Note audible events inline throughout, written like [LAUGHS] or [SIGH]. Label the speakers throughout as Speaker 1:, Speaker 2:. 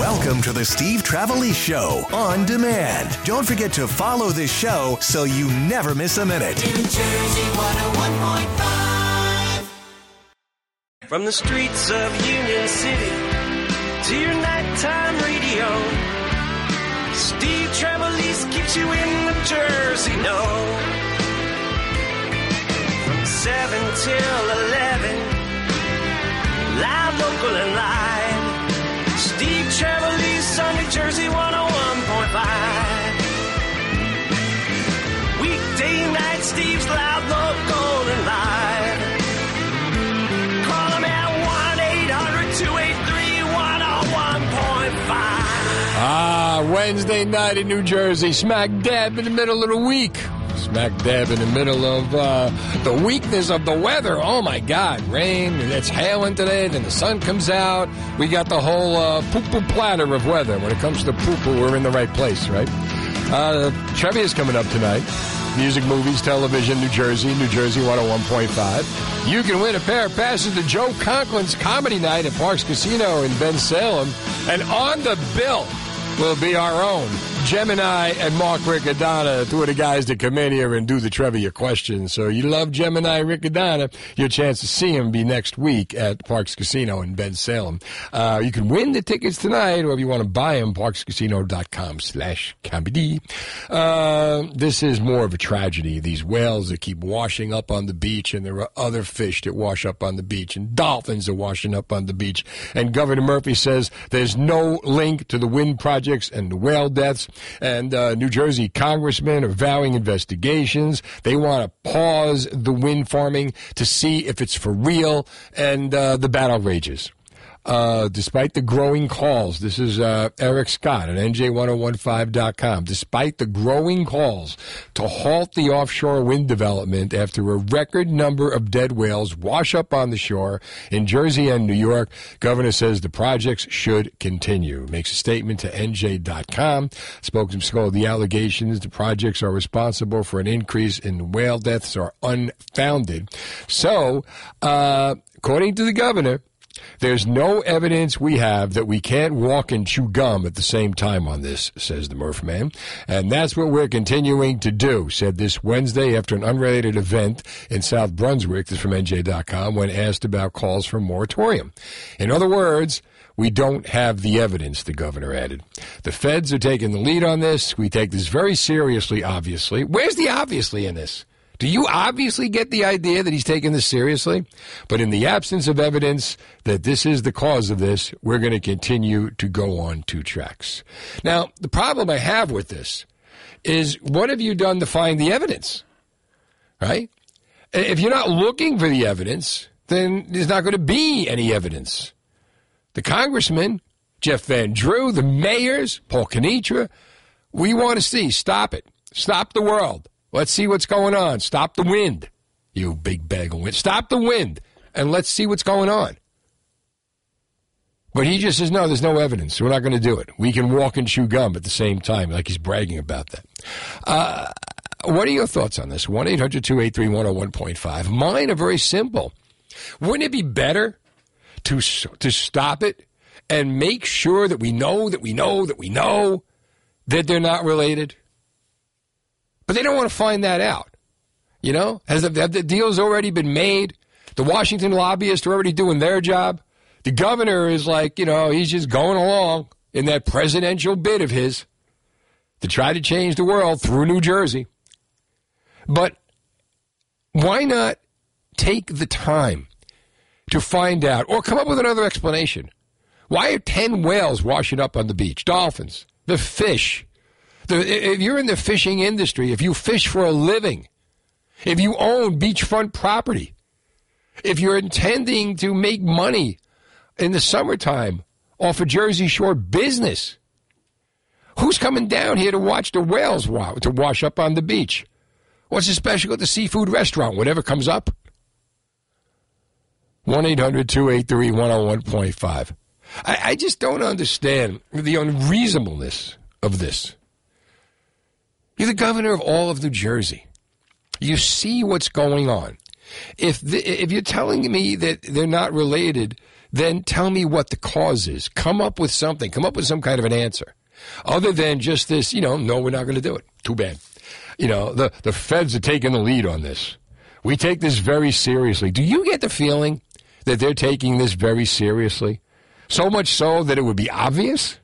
Speaker 1: Welcome to the Steve Trevelise Show on demand. Don't forget to follow this show so you never miss a minute.
Speaker 2: New Jersey 101.5.
Speaker 3: From the streets of Union City to your nighttime radio, Steve Trevelise keeps you in the Jersey know. From 7 till 11, live, local, and live. Steve Trevelise on New Jersey 101.5. Weekday night, Steve's loud, local, and live. Call him at 1-800-283-101.5.
Speaker 4: Ah, Wednesday night in New Jersey, smack dab in the middle of the week. Smack dab in the middle of uh, the weakness of the weather. Oh my God, rain, it's hailing today, then the sun comes out. We got the whole uh, poo-poo platter of weather. When it comes to poo-poo, we're in the right place, right? Uh, Trivia is coming up tonight. Music, movies, television, New Jersey, New Jersey 101.5. You can win a pair of passes to Joe Conklin's Comedy Night at Parx Casino in Bensalem. And on the bill will be our own Gemini and Mark Riccadonna, two of the guys that come in here and do the trivia questions. So you love Gemini and Riccadonna, your chance to see him be next week at Parx Casino in Bensalem. Uh, you can win the tickets tonight, or if you want to buy them, parxcasino.com slash comedy. Uh, this is more of a tragedy. These whales that keep washing up on the beach, and there are other fish that wash up on the beach, and dolphins are washing up on the beach. And Governor Murphy says there's no link to the wind projects and the whale deaths. And uh, New Jersey congressmen are vowing investigations. They want to pause the wind farming to see if it's for real. And uh, the battle rages. Uh, despite the growing calls, this is uh, Eric Scott at NJ1015.com. Despite the growing calls to halt the offshore wind development after a record number of dead whales wash up on the shore in Jersey and New York, Governor says the projects should continue. Makes a statement to NJ.com. Spokesman called the allegations the projects are responsible for an increase in whale deaths are unfounded. So, uh, according to the governor, there's no evidence we have that we can't walk and chew gum at the same time on this, says the Murph man. And that's what we're continuing to do, said this Wednesday after an unrelated event in South Brunswick, this is from NJ.com, when asked about calls for moratorium. In other words, we don't have the evidence, the governor added. The feds are taking the lead on this. We take this very seriously, obviously. Where's the obviously in this? Do you obviously get the idea that he's taking this seriously? But in the absence of evidence that this is the cause of this, we're going to continue to go on two tracks. Now, the problem I have with this is what have you done to find the evidence? Right? If you're not looking for the evidence, then there's not going to be any evidence. The congressman, Jeff Van Drew, the mayors, Paul Kanitra, we want to see stop it. Stop the world. Let's see what's going on. Stop the wind, you big bag of wind. Stop the wind, and let's see what's going on. But he just says, no, there's no evidence. We're not going to do it. We can walk and chew gum at the same time, like he's bragging about that. Uh, what are your thoughts on this? 1 800 283 101.5. Mine are very simple. Wouldn't it be better to, to stop it and make sure that we know that we know that we know that they're not related? But they don't want to find that out. You know, has the, have the deals already been made? The Washington lobbyists are already doing their job. The governor is like, you know, he's just going along in that presidential bid of his to try to change the world through New Jersey. But why not take the time to find out or come up with another explanation? Why are 10 whales washing up on the beach? Dolphins, the fish. The, if you're in the fishing industry, if you fish for a living, if you own beachfront property, if you're intending to make money in the summertime off a Jersey Shore business, who's coming down here to watch the whales wa- to wash up on the beach? What's the special at the seafood restaurant? Whatever comes up. 1 800 283 101.5. I just don't understand the unreasonableness of this. You're the governor of all of New Jersey. You see what's going on. If the, if you're telling me that they're not related, then tell me what the cause is. Come up with something. Come up with some kind of an answer. Other than just this, you know, no, we're not going to do it. Too bad. You know, the, the feds are taking the lead on this. We take this very seriously. Do you get the feeling that they're taking this very seriously? So much so that it would be obvious?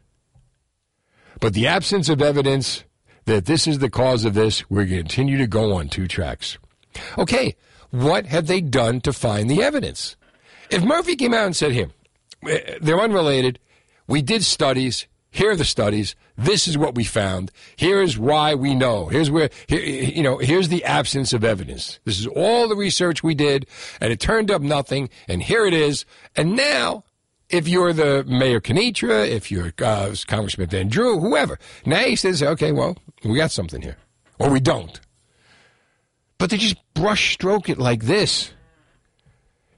Speaker 4: But the absence of evidence that this is the cause of this, we're going to continue to go on two tracks. Okay, what have they done to find the evidence? If Murphy came out and said, here, eh, they're unrelated, we did studies, here are the studies, this is what we found, here is why we know, here's where, here, you know, here's the absence of evidence. This is all the research we did, and it turned up nothing, and here it is, and now, if you're the Mayor Kanitra, if you're uh, Congressman Van Drew, whoever, now he says, okay, well, we got something here. Or we don't. But they just brush stroke it like this.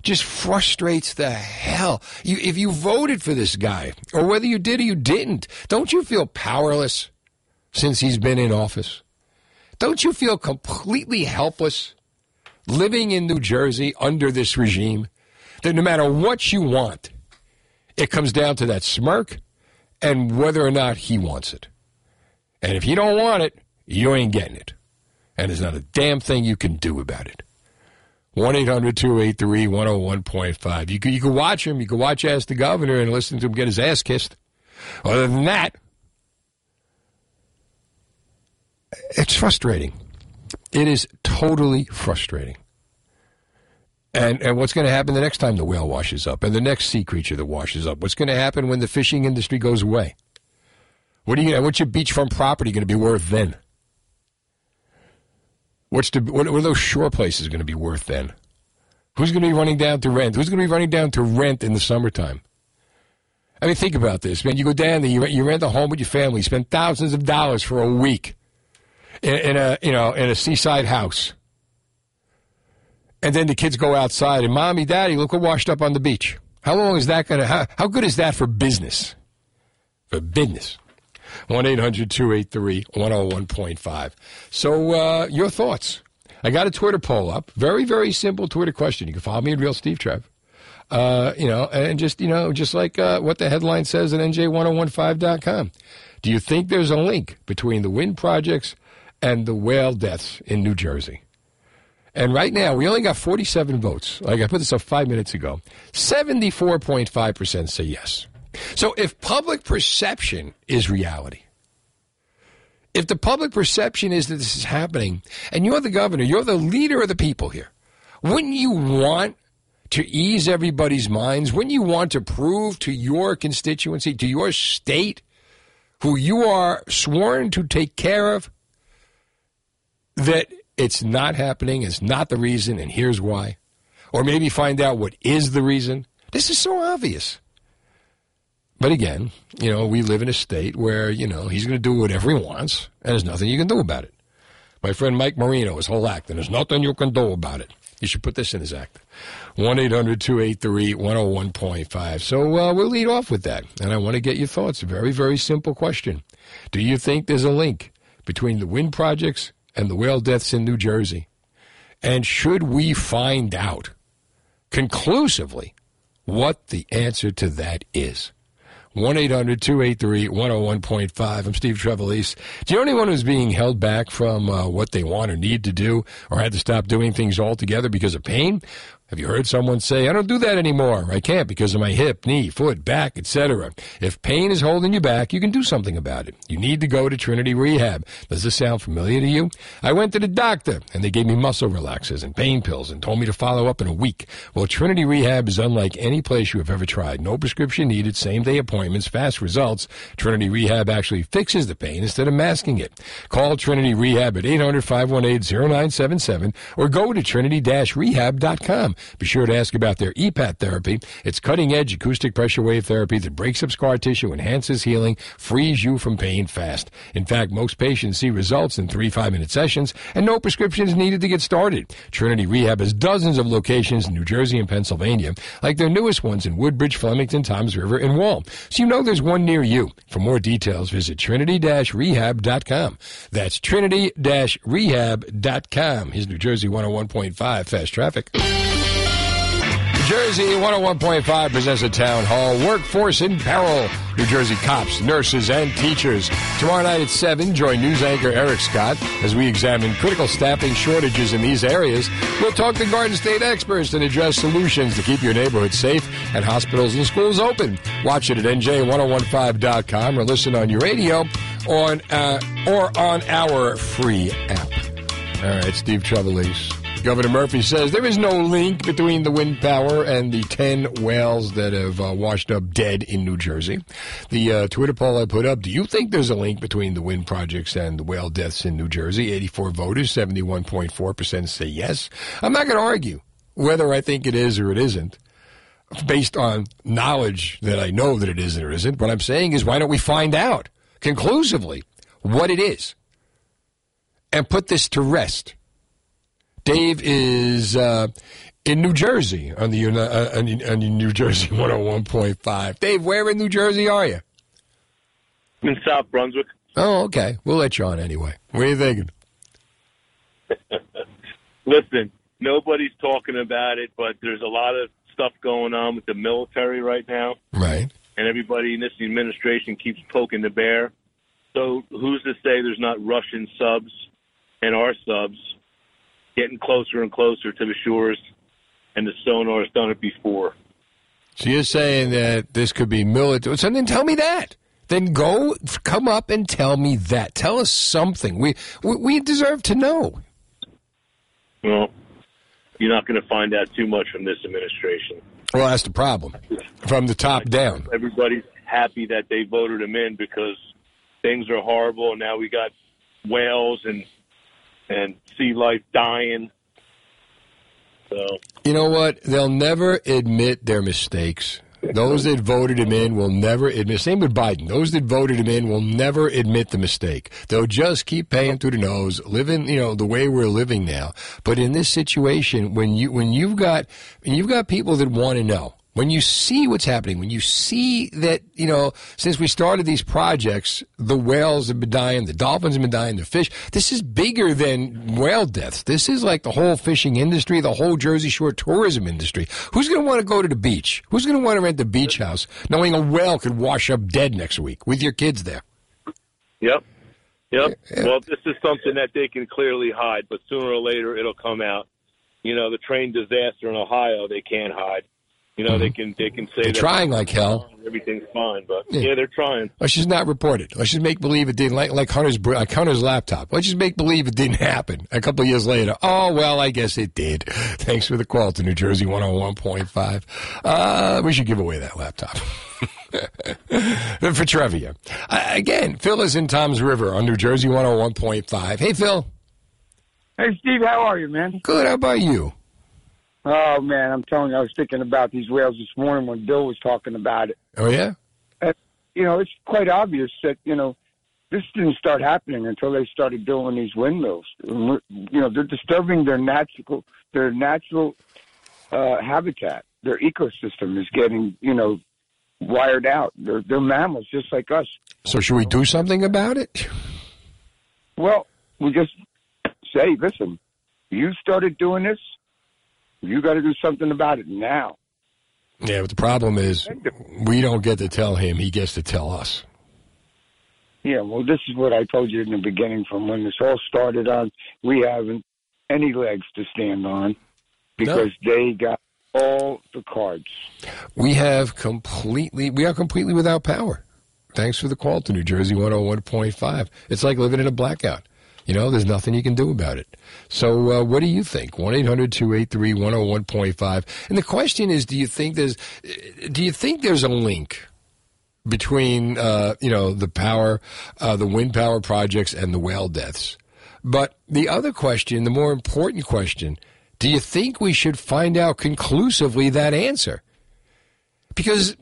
Speaker 4: Just frustrates the hell. You, if you voted for this guy, or whether you did or you didn't, don't you feel powerless since he's been in office? Don't you feel completely helpless living in New Jersey under this regime? That no matter what you want, it comes down to that smirk and whether or not he wants it. And if you don't want it, you ain't getting it. And there's not a damn thing you can do about it. 1 800 283 101.5. You can, you can watch him. You can watch Ask the Governor and listen to him get his ass kissed. Other than that, it's frustrating. It is totally frustrating. And, and what's going to happen the next time the whale washes up and the next sea creature that washes up? What's going to happen when the fishing industry goes away? What are you? What's your beachfront property going to be worth then? What's the, what, are those shore places going to be worth then? Who's going to be running down to rent? Who's going to be running down to rent in the summertime? I mean, think about this, man. You go down there, you rent, you rent a home with your family, you spend thousands of dollars for a week in, in a you know in a seaside house, and then the kids go outside and mommy, daddy, look what washed up on the beach. How long is that going to? How, how good is that for business? For business. 1 800 283 101.5. So, uh, your thoughts. I got a Twitter poll up. Very, very simple Twitter question. You can follow me at Real Steve Trev. Uh, you know, and just, you know, just like uh, what the headline says at NJ1015.com. Do you think there's a link between the wind projects and the whale deaths in New Jersey? And right now, we only got 47 votes. Like I put this up five minutes ago. 74.5% say yes. So if public perception is reality, if the public perception is that this is happening, and you're the governor, you're the leader of the people here, wouldn't you want to ease everybody's minds? Wouldn't you want to prove to your constituency, to your state, who you are sworn to take care of, that it's not happening, it's not the reason, and here's why? Or maybe find out what is the reason? This is so obvious. But again, you know, we live in a state where, you know, he's going to do whatever he wants, and there's nothing you can do about it. My friend Mike Marino, his whole act, and there's nothing you can do about it. You should put this in his act. 1 800 283 101.5. So uh, we'll lead off with that. And I want to get your thoughts. Very, very simple question. Do you think there's a link between the wind projects and the whale deaths in New Jersey? And should we find out conclusively what the answer to that is? 1 800 283 101.5. I'm Steve Trevelise. Do you know anyone who's being held back from uh, what they want or need to do or had to stop doing things altogether because of pain? Have you heard someone say, I don't do that anymore. I can't because of my hip, knee, foot, back, etc. If pain is holding you back, you can do something about it. You need to go to Trinity Rehab. Does this sound familiar to you? I went to the doctor and they gave me muscle relaxers and pain pills and told me to follow up in a week. Well, Trinity Rehab is unlike any place you have ever tried. No prescription needed, same day appointments, fast results. Trinity Rehab actually fixes the pain instead of masking it. Call Trinity Rehab at 800 518 0977 or go to trinity-rehab.com. Be sure to ask about their EPAT therapy. It's cutting edge acoustic pressure wave therapy that breaks up scar tissue, enhances healing, frees you from pain fast. In fact, most patients see results in three five minute sessions, and no prescriptions needed to get started. Trinity Rehab has dozens of locations in New Jersey and Pennsylvania, like their newest ones in Woodbridge, Flemington, Toms River, and Wall. So you know there's one near you. For more details, visit trinity-rehab.com. That's trinity-rehab.com. Here's New Jersey 101.5 Fast Traffic. Jersey 101.5 presents a town hall. Workforce in peril. New Jersey cops, nurses, and teachers. Tomorrow night at 7, join news anchor Eric Scott as we examine critical staffing shortages in these areas. We'll talk to Garden State experts and address solutions to keep your neighborhood safe and hospitals and schools open. Watch it at NJ1015.com or listen on your radio on uh, or on our free app. All right, Steve Trevelise. Governor Murphy says there is no link between the wind power and the 10 whales that have uh, washed up dead in New Jersey. The uh, Twitter poll I put up, do you think there's a link between the wind projects and the whale deaths in New Jersey? 84 voters, 71.4% say yes. I'm not going to argue whether I think it is or it isn't based on knowledge that I know that it is or isn't. What I'm saying is why don't we find out conclusively what it is and put this to rest? Dave is uh, in New Jersey on the uh, on, on New Jersey [LAUGHS] 101.5. Dave, where in New Jersey are you?
Speaker 2: I'm in South Brunswick.
Speaker 4: Oh, okay. We'll let you on anyway. What are you thinking? [LAUGHS]
Speaker 2: Listen, nobody's talking about it, but there's a lot of stuff going on with the military right now.
Speaker 4: Right.
Speaker 2: And everybody in this administration keeps poking the bear. So who's to say there's not Russian subs and our subs getting closer and closer to the shores, and the sonar has done it before.
Speaker 4: So you're saying that this could be military? So then tell me that. Then go come up and tell me that. Tell us something. We we, we deserve to know.
Speaker 2: Well, you're not going to find out too much from this administration.
Speaker 4: Well, that's the problem. From the top down.
Speaker 2: Everybody's happy that they voted him in because things are horrible, and now we got whales and and sea life dying. So
Speaker 4: you know what? They'll never admit their mistakes. Those that voted him in will never admit. Same with Biden. Those that voted him in will never admit the mistake. They'll just keep paying through the nose, living, you know, the way we're living now. But in this situation, when you when you've got when you've got people that want to know, when you see what's happening, when you see that, you know, since we started these projects, the whales have been dying, the dolphins have been dying, the fish, this is bigger than whale deaths. This is like the whole fishing industry, the whole Jersey Shore tourism industry. Who's going to want to go to the beach? Who's going to want to rent the beach house knowing a whale could wash up dead next week with your kids there?
Speaker 2: Yep. Yep. Yeah. Well, this is something that they can clearly hide, but sooner or later it'll come out. You know, the train disaster in Ohio, they can't hide. You know, mm-hmm. they can they can say
Speaker 4: they're trying like hell.
Speaker 2: Everything's fine, but yeah. yeah, they're trying.
Speaker 4: Let's just not report it. Let's just make believe it didn't. Like, like Hunter's like Hunter's laptop. Let's just make believe it didn't happen. A couple years later, oh well, I guess it did. [LAUGHS] Thanks for the call to New Jersey one hundred oh one point five. Uh, we should give away that laptop. [LAUGHS] for trivia. Uh, again, Phil is in Toms River on New Jersey 101.5. Hey, Phil.
Speaker 5: Hey, Steve, how are you, man?
Speaker 4: Good. How about you?
Speaker 5: Oh man, I'm telling you, I was thinking about these whales this morning when Bill was talking about it.
Speaker 4: Oh yeah.
Speaker 5: And, you know, it's quite obvious that you know this didn't start happening until they started building these windmills. You know, they're disturbing their natural their natural uh, habitat. Their ecosystem is getting you know wired out. They're they're mammals just like us.
Speaker 4: So should we do something about it?
Speaker 5: Well, we just say, listen, you started doing this you got to do something about it now.
Speaker 4: Yeah, but the problem is we don't get to tell him; he gets to tell us.
Speaker 5: Yeah, well, this is what I told you in the beginning. From when this all started on, we haven't any legs to stand on because no. they got all the cards.
Speaker 4: We have completely, we are completely without power. Thanks for the call to New Jersey 101.5. It's like living in a blackout. You know, there's nothing you can do about it. So, uh, what do you think? 1 800 283 101.5. And the question is do you think there's, do you think there's a link? Between uh, you know the power, uh, the wind power projects, and the whale deaths, but the other question, the more important question, do you think we should find out conclusively that answer? Because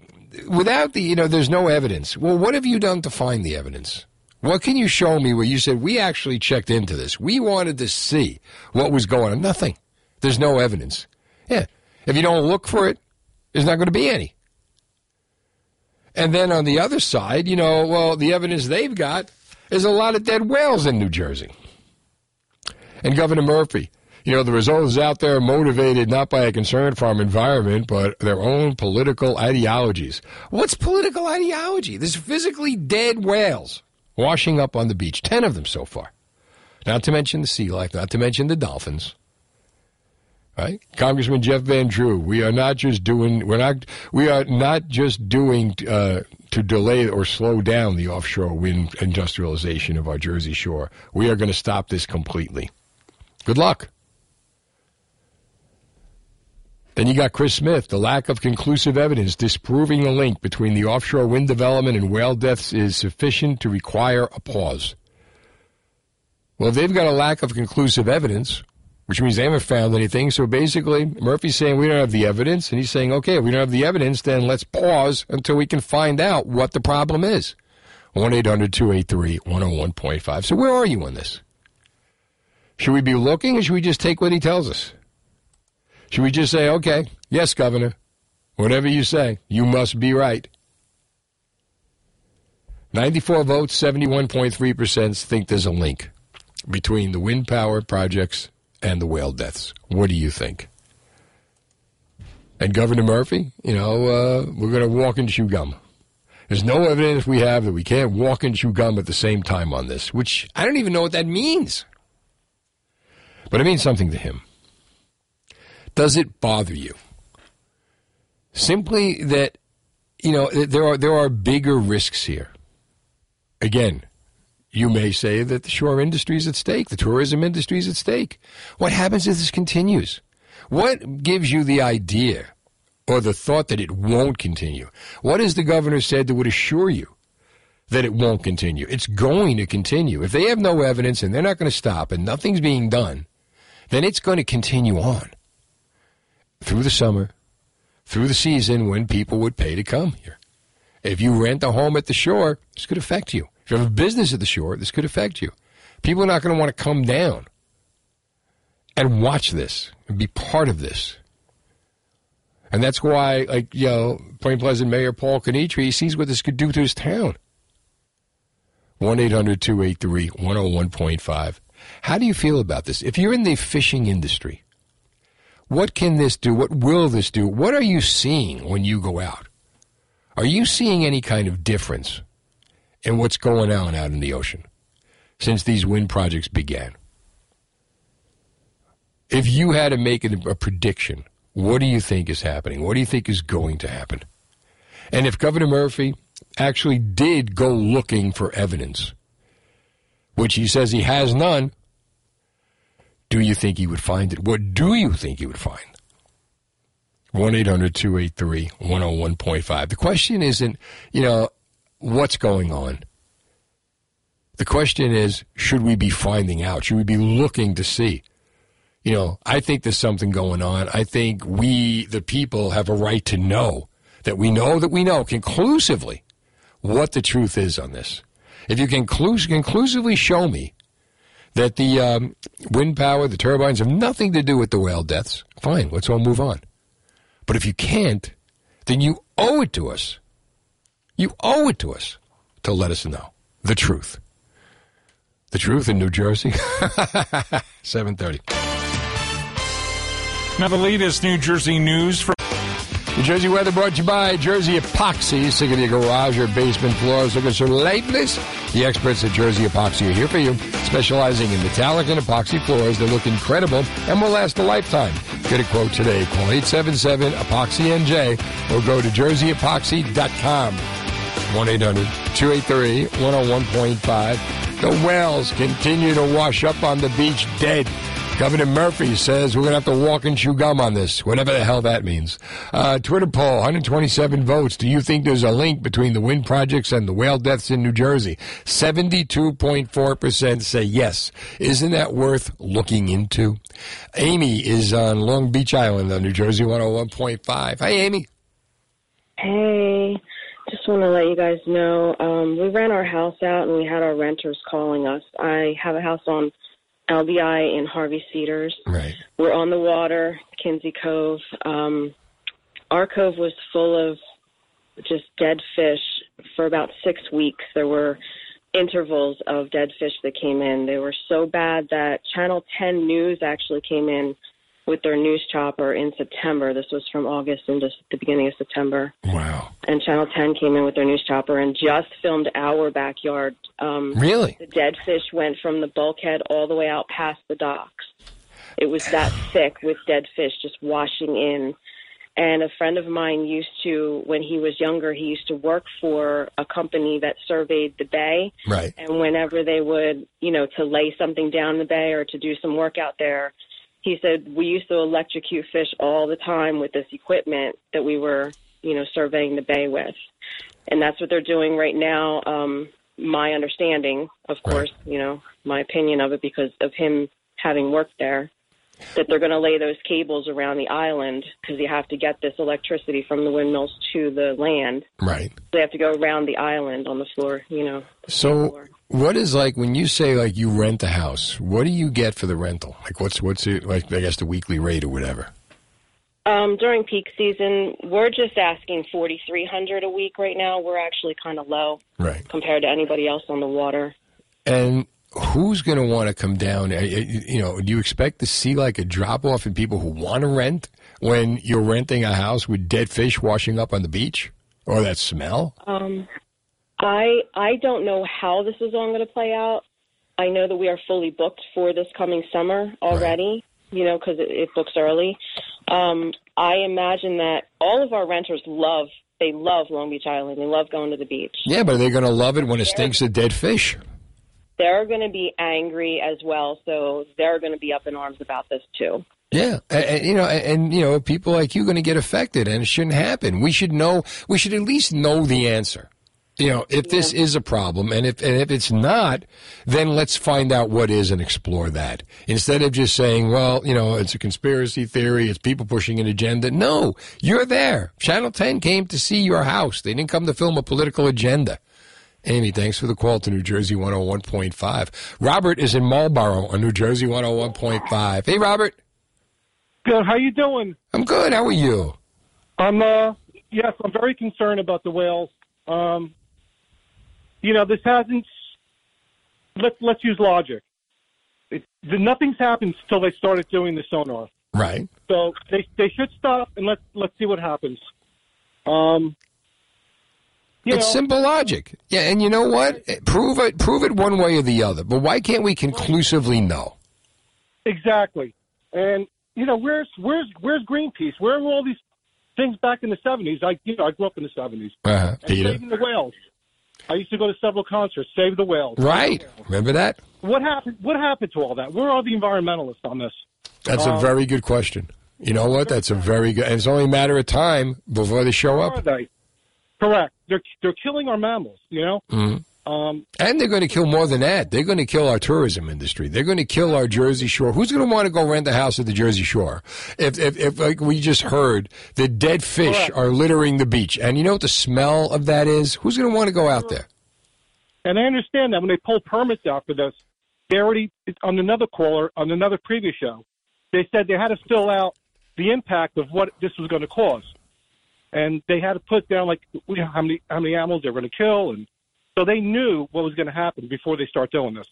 Speaker 4: without the, you know, there's no evidence. Well, what have you done to find the evidence? What can you show me where you said we actually checked into this? We wanted to see what was going on. Nothing. There's no evidence. Yeah. If you don't look for it, there's not going to be any. And then on the other side, you know, well, the evidence they've got is a lot of dead whales in New Jersey. And Governor Murphy, you know, the results out there motivated not by a concern for our environment, but their own political ideologies. What's political ideology? There's physically dead whales washing up on the beach, 10 of them so far. Not to mention the sea life, not to mention the dolphins. Right? Congressman Jeff Van Drew, we are not just doing, we're not, we are not just doing, uh, to delay or slow down the offshore wind industrialization of our Jersey shore. We are going to stop this completely. Good luck. Then you got Chris Smith. The lack of conclusive evidence disproving the link between the offshore wind development and whale deaths is sufficient to require a pause. Well, they've got a lack of conclusive evidence, which means they haven't found anything. So basically, Murphy's saying we don't have the evidence, and he's saying, okay, if we don't have the evidence, then let's pause until we can find out what the problem is. 1 800 283 101.5. So where are you on this? Should we be looking, or should we just take what he tells us? Should we just say, okay, yes, Governor, whatever you say, you must be right? 94 votes, 71.3% think there's a link between the wind power projects and the whale deaths. What do you think? And Governor Murphy, you know, uh, we're going to walk and chew gum. There's no evidence we have that we can't walk and chew gum at the same time on this, which I don't even know what that means. But it means something to him. Does it bother you? Simply that, you know, there are, there are bigger risks here. Again, you may say that the shore industry is at stake, the tourism industry is at stake. What happens if this continues? What gives you the idea or the thought that it won't continue? What has the governor said that would assure you that it won't continue? It's going to continue. If they have no evidence and they're not going to stop and nothing's being done, then it's going to continue on through the summer, through the season when people would pay to come here. If you rent a home at the shore, this could affect you. If you have a business at the shore, this could affect you. People are not going to want to come down and watch this and be part of this. And that's why, like, you know, Point Pleasant Mayor Paul Kanitra sees what this could do to his town. 1 800 283 101.5. How do you feel about this? If you're in the fishing industry, what can this do? What will this do? What are you seeing when you go out? Are you seeing any kind of difference in what's going on out in the ocean since these wind projects began? If you had to make a, prediction, what do you think is happening? What do you think is going to happen? And if Governor Murphy actually did go looking for evidence, which he says he has none, do you think he would find it? What do you think he would find? 1 800 283 101.5. The question isn't, you know, what's going on? The question is, should we be finding out? Should we be looking to see? You know, I think there's something going on. I think we, the people, have a right to know that we know that we know conclusively what the truth is on this. If you can conclusively show me that the um, wind power, the turbines have nothing to do with the whale deaths, fine, let's all move on. But if you can't, then you owe it to us. You owe it to us to let us know the truth. The truth in New Jersey. [LAUGHS] 730.
Speaker 6: Now, the latest New Jersey news from.
Speaker 4: Jersey weather brought to you by Jersey Epoxy. Sick of your garage or basement floors looking so lifeless? The experts at Jersey Epoxy are here for you, specializing in metallic and epoxy floors that look incredible and will last a lifetime. Get a quote today. Call 877 Epoxy NJ or go to jerseyepoxy.com. 1 800 283 101.5. The whales continue to wash up on the beach dead. Governor Murphy says we're going to have to walk and chew gum on this, whatever the hell that means. Uh, Twitter poll 127 votes. Do you think there's a link between the wind projects and the whale deaths in New Jersey? 72.4% say yes. Isn't that worth looking into? Amy is on Long Beach Island on New Jersey 101.5. Hi, Amy.
Speaker 7: Hey, just want to let you guys know um, we ran our house out and we had our renters calling us. I have a house on LBI in Harvey Cedars.
Speaker 4: Right.
Speaker 7: We're on the water, Kinsey Cove. Um, our cove was full of just dead fish for about six weeks. There were intervals of dead fish that came in. They were so bad that Channel 10 News actually came in with their news chopper in September. This was from August into the beginning of September.
Speaker 4: Wow.
Speaker 7: And Channel 10 came in with their news chopper and just filmed our backyard. Um,
Speaker 4: Really?
Speaker 7: the dead fish went from the bulkhead all the way out past the docks. It was that thick with dead fish just washing in. And a friend of mine used to, when he was younger, he used to work for a company that surveyed the bay.
Speaker 4: Right.
Speaker 7: And whenever they would, you know, to lay something down the bay or to do some work out there, he said we used to electrocute fish all the time with this equipment that we were, you know, surveying the bay with. And that's what they're doing right now. Um, my understanding, of
Speaker 4: Right.
Speaker 7: course, you know, my opinion of it because of him having worked there, that they're going to lay those cables around the island because you have to get this electricity from the windmills to the land.
Speaker 4: Right.
Speaker 7: They have to go around the island on the floor, you know.
Speaker 4: So, what is like when you say like you rent a house? What do you get for the rental? Like, what's what's it like? I guess the weekly rate or whatever.
Speaker 7: Um, during peak season, we're just asking forty three hundred a week right now. We're actually kind of low
Speaker 4: Right.
Speaker 7: compared to anybody else on the water.
Speaker 4: And who's going to want to come down? You know, do you expect to see like a drop off in people who want to rent when you're renting a house with dead fish washing up on the beach or that smell?
Speaker 7: Um, I I don't know how this is all going to play out. I know that we are fully booked for this coming summer already. You know, because it, it books early. Um, I imagine that all of our renters love they love Long Beach Island. They love going to the beach.
Speaker 4: Yeah, but are they going to love it when it stinks of dead fish?
Speaker 7: They're going to be angry as well, so they're going to be up in arms about this too.
Speaker 4: Yeah, and, and, you know, and, and you know, people like you are going to get affected, and it shouldn't happen. We should know. We should at least know the answer. You know, if this is a problem, and if and if it's not, then let's find out what is and explore that instead of just saying, well, you know, it's a conspiracy theory, it's people pushing an agenda. No, you're there. Channel Ten came to see your house. They didn't come to film a political agenda. Amy, thanks for the call to New Jersey 101.5. Robert is in Marlboro on New Jersey 101.5. Hey, Robert.
Speaker 8: Good. How you doing?
Speaker 4: I'm good. How are you?
Speaker 8: I'm uh yes, I'm very concerned about the whales. Um you know, this hasn't let's let's use logic. It, the, nothing's happened until they started doing the sonar.
Speaker 4: Right.
Speaker 8: So they they should stop and let's let's see what happens. Um
Speaker 4: it's
Speaker 8: know,
Speaker 4: simple logic. Yeah, and you know what? Prove it. Prove it one way or the other. But why can't we conclusively know?
Speaker 8: Exactly. And you know, where's where's where's Greenpeace? Where were all these things back in the seventies? I you know, I grew up in the seventies.
Speaker 4: Uh-huh.
Speaker 8: And
Speaker 4: Peter.
Speaker 8: saving the whales. I used to go to several concerts, save the whales.
Speaker 4: Right. Remember that?
Speaker 8: What happened? What happened to all that? Where are the environmentalists on this?
Speaker 4: That's a
Speaker 8: Um,
Speaker 4: very good question. You know what? That's a very good. And it's only a matter of time before they show up.
Speaker 8: they? Correct. They're they're killing our mammals. You know.
Speaker 4: Mhm.
Speaker 8: Um,
Speaker 4: And they're going to kill more than that. They're going to kill our tourism industry. They're going to kill our Jersey Shore. Who's going to want to go rent a house at the Jersey Shore? If, if, if like we just heard, the dead fish
Speaker 8: Correct.
Speaker 4: are littering the beach, and you know what the smell of that is? Who's going to want to go out there?
Speaker 8: and I understand that when they pull permits out for this, they already on another caller on another previous show, they said they had to fill out the impact of what this was going to cause, and they had to put down like you know, how many how many animals they're going to kill, and so they knew what was going to happen before they start doing this.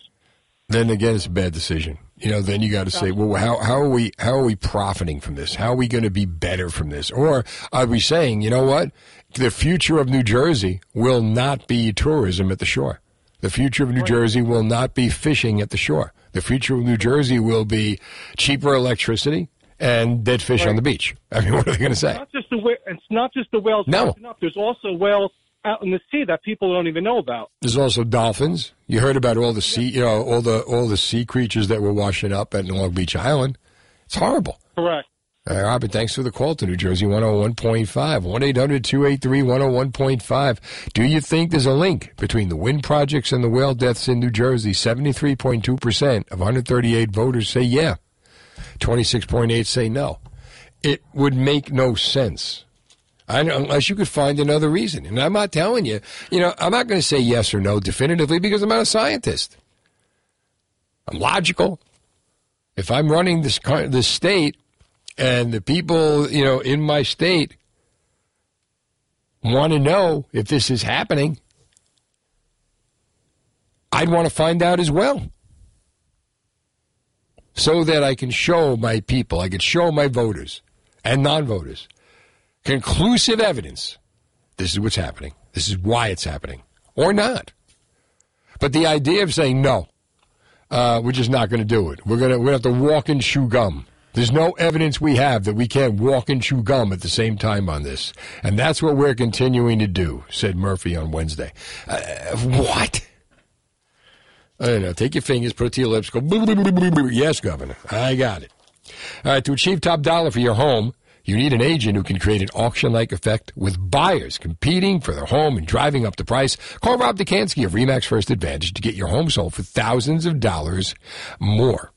Speaker 4: then again, it's a bad decision. You know, then you got to say, well, how, how are we, how are we profiting from this? How are we going to be better from this? Or are we saying, you know what? The future of New Jersey will not be tourism at the shore. The future of New Jersey will not be fishing at the shore. The future of New Jersey will be cheaper electricity and dead fish on the beach. I mean, [LAUGHS] what are they going to say?
Speaker 8: Not just the it's not just the whales.
Speaker 4: No.
Speaker 8: Up. There's also whales out in the sea that people don't even know about.
Speaker 4: There's also dolphins. You heard about all the sea, you know, all the all the sea creatures that were washing up at Long Beach Island. It's horrible.
Speaker 8: Correct.
Speaker 4: Uh, Robert, thanks for the call to New Jersey 101.5. 1 800 283 101.5. Do you think there's a link between the wind projects and the whale deaths in New Jersey? 73.2% of 138 voters say yeah, 26.8 say no. It would make no sense. I, unless you could find another reason. And I'm not telling you, you know, I'm not going to say yes or no definitively because I'm not a scientist. I'm logical. If I'm running this, this state, and the people, you know, in my state want to know if this is happening, I'd want to find out as well. So that I can show my people, I can show my voters and non voters conclusive evidence this is what's happening. This is why it's happening. Or not. But the idea of saying no, uh, we're just not going to do it. We're going to we have to walk and chew gum. There's no evidence we have that we can't walk and chew gum at the same time on this. And that's what we're continuing to do, said Murphy on Wednesday. Uh, what? I don't know. Take your fingers, put it to your lips, go, [LAUGHS] yes, Governor. I got it. All right, to achieve top dollar for your home, you need an agent who can create an auction like effect with buyers competing for their home and driving up the price. Call Rob Dekanski of Remax First Advantage to get your home sold for thousands of dollars more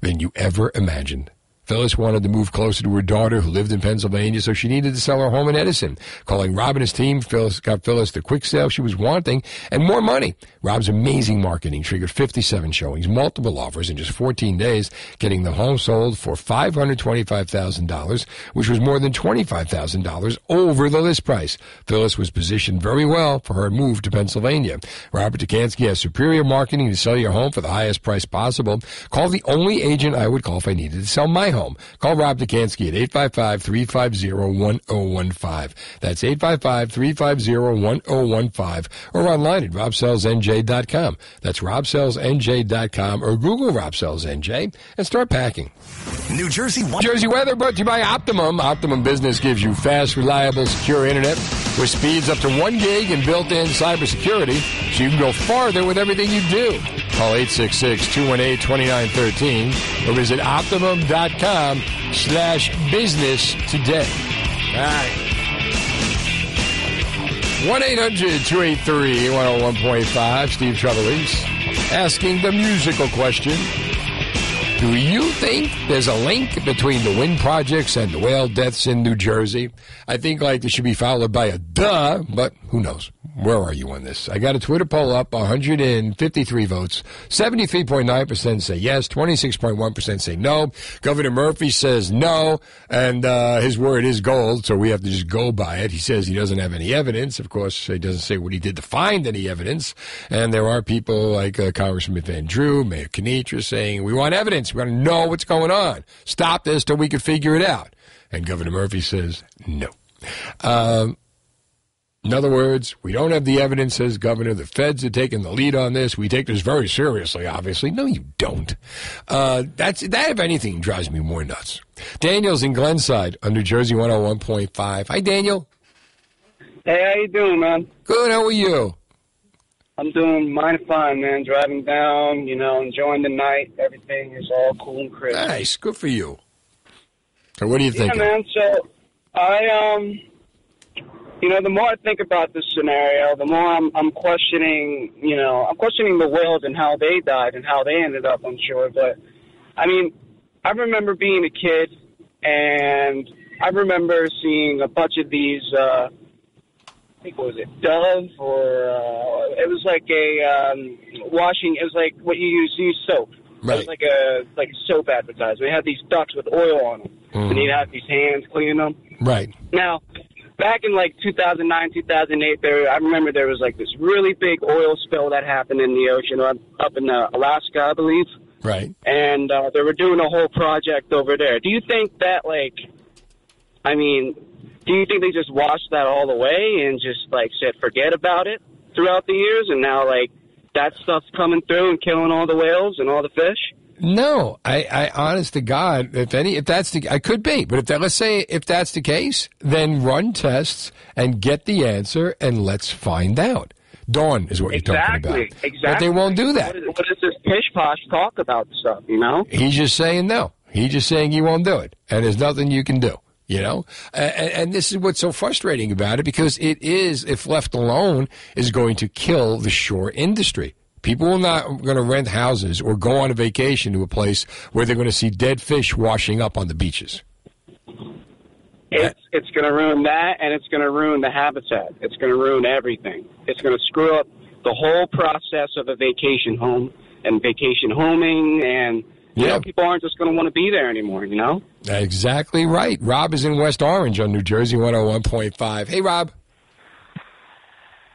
Speaker 4: than you ever imagined. Phyllis wanted to move closer to her daughter who lived in Pennsylvania, so she needed to sell her home in Edison. Calling Rob and his team, Phyllis got Phyllis the quick sale she was wanting and more money. Rob's amazing marketing triggered 57 showings, multiple offers in just 14 days, getting the home sold for $525,000, which was more than $25,000 over the list price. Phyllis was positioned very well for her move to Pennsylvania. Robert Dekanski has superior marketing to sell your home for the highest price possible. Call the only agent I would call if I needed to sell my home home. Call Rob Dekanski at 855-350-1015. That's 855-350-1015 or online at robsellsnj.com. That's robsellsnj.com or Google Rob Sells NJ and start packing.
Speaker 1: New Jersey,
Speaker 4: New Jersey weather brought to you by Optimum. Optimum Business gives you fast, reliable, secure internet with speeds up to one gig and built-in cybersecurity, so you can go farther with everything you do. Call 866-218-2913 or visit optimum.com slash business today. All right. 1-800-283-101.5, Steve Trevelise, asking the musical question. Do you think there's a link between the wind projects and the whale deaths in New Jersey? I think like this should be followed by a duh, but who knows? Where are you on this? I got a Twitter poll up, 153 votes. 73.9% say yes, 26.1% say no. Governor Murphy says no, and uh, his word is gold, so we have to just go by it. He says he doesn't have any evidence. Of course, he doesn't say what he did to find any evidence. And there are people like uh, Congressman Van Drew, Mayor Kanitra saying, we want evidence. We want to know what's going on. Stop this till we can figure it out. And Governor Murphy says no. Um, in other words, we don't have the evidence, says Governor. The feds are taking the lead on this. We take this very seriously, obviously. No, you don't. Uh, that's that, if anything, drives me more nuts. Daniel's in Glenside on New Jersey 101.5. Hi, Daniel.
Speaker 9: Hey, how you doing, man?
Speaker 4: Good. How are you?
Speaker 9: I'm doing mighty fine, man. Driving down, you know, enjoying the night. Everything is all cool and crisp.
Speaker 4: Nice. Good for you. So, what do you think?
Speaker 9: Yeah, man. So, I um, you know, the more I think about this scenario, the more I'm I'm questioning, you know, I'm questioning the world and how they died and how they ended up on shore. But I mean, I remember being a kid, and I remember seeing a bunch of these. Uh, think what was it Dove or uh, it was like a um, washing. It was like what you use use soap. It was
Speaker 4: Right.
Speaker 9: like a like a soap advertisement. They had these ducks with oil on them, and you'd have these hands cleaning them.
Speaker 4: Right.
Speaker 9: Now, back in like 2009, 2008, there I remember there was like this really big oil spill that happened in the ocean up, up in uh, Alaska, I believe,
Speaker 4: Right.
Speaker 9: and uh, they were doing a whole project over there. Do you think that like, I mean, do you think they just washed that all away and just like said forget about it throughout the years, and now like that stuff's coming through and killing all the whales and all the fish?
Speaker 4: No, I, I, honest to God, if any, if that's the, I could be, but if that, let's say if that's the case, then run tests and get the answer and let's find out. Dawn is what you're talking about.
Speaker 9: Exactly. Exactly.
Speaker 4: But they won't do that.
Speaker 9: What is, what is this pish posh talk about stuff? You know?
Speaker 4: He's just saying no. He's just saying he won't do it, and there's nothing you can do. You know, and, and this is what's so frustrating about it because it is, if left alone, is going to kill the shore industry. People are not going to rent houses or go on a vacation to a place where they're going to see dead fish washing up on the beaches.
Speaker 9: It's it's going to ruin that, and it's going to ruin the habitat. It's going to ruin everything. It's going to screw up the whole process of a vacation home and vacation homing, and you
Speaker 4: Yeah.
Speaker 9: know people aren't just going to want to be there anymore. You know?
Speaker 4: Exactly right. Rob is in West Orange on New Jersey 101.5. Hey, Rob.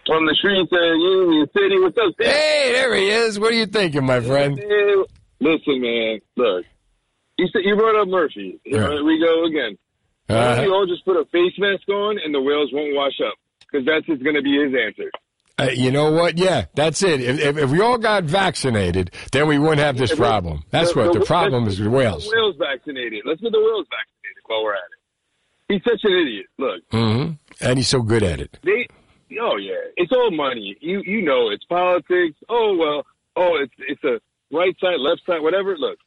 Speaker 10: from the streets of Union City. What's up, Steve?
Speaker 4: Hey, there he is. What are you thinking, my friend?
Speaker 10: Listen, man. Look, you said you brought up Murphy. Here
Speaker 4: Yeah.
Speaker 10: we go again. Why don't
Speaker 4: Uh,
Speaker 10: we all just put a face mask on and the whales won't wash up? Because that's just going to be his answer.
Speaker 4: Uh, you know what? Yeah, that's it. If, if, if we all got vaccinated, then we wouldn't have this problem. That's what the problem is with whales.
Speaker 10: The whales vaccinated. Let's get the whales vaccinated while we're at it. He's such an idiot. Look,
Speaker 4: hmm And he's so good at it.
Speaker 10: they. Oh yeah, it's all money. You you know it's politics. Oh well. Oh it's it's a right side, left side, whatever. Look,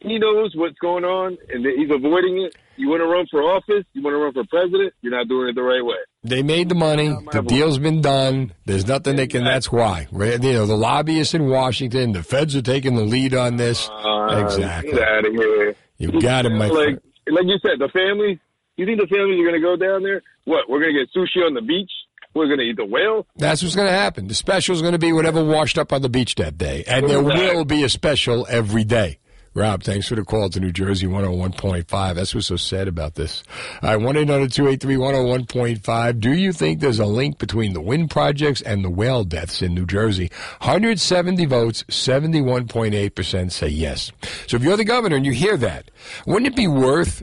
Speaker 10: he knows what's going on, and he's avoiding it. You want to run for office? You want to run for president? You're not doing it the right way.
Speaker 4: They made the money. The deal's been done. There's nothing they can. That's why. Right? You know, the lobbyists in Washington, the feds are taking the lead on this.
Speaker 10: Uh,
Speaker 4: exactly.
Speaker 10: Get out of here.
Speaker 4: You got it, my
Speaker 10: like,
Speaker 4: friend.
Speaker 10: Like you said, the family. You think the families are going to go down there? What? We're going to get sushi on the beach? We're going to eat the whale?
Speaker 4: That's what's going to happen. The special's going to be whatever washed up on the beach that day, and there will be a special every day. Rob, thanks for the call to New Jersey 101.5. That's what's so sad about this. I one 283 101.5. Do you think there's a link between the wind projects and the whale deaths in New Jersey? 170 votes, 71.8% say yes. So if you're the governor and you hear that, wouldn't it be worth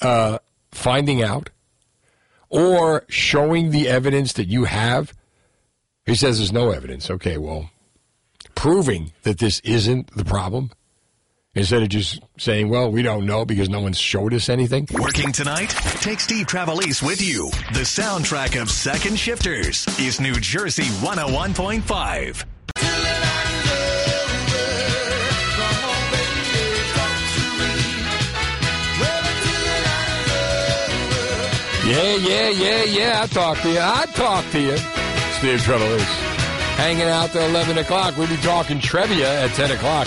Speaker 4: uh, finding out or showing the evidence that you have? He says there's no evidence. Okay, well, proving that this isn't the problem instead of just saying, well, we don't know because no one's showed us anything.
Speaker 1: Working tonight? Take Steve Trevelise with you. The soundtrack of Second Shifters is New Jersey 101.5.
Speaker 4: Yeah, yeah, yeah, yeah. I talk to you. I talk to you. Steve Trevelise. Hanging out till 11 o'clock. We'll be talking trivia at 10 o'clock.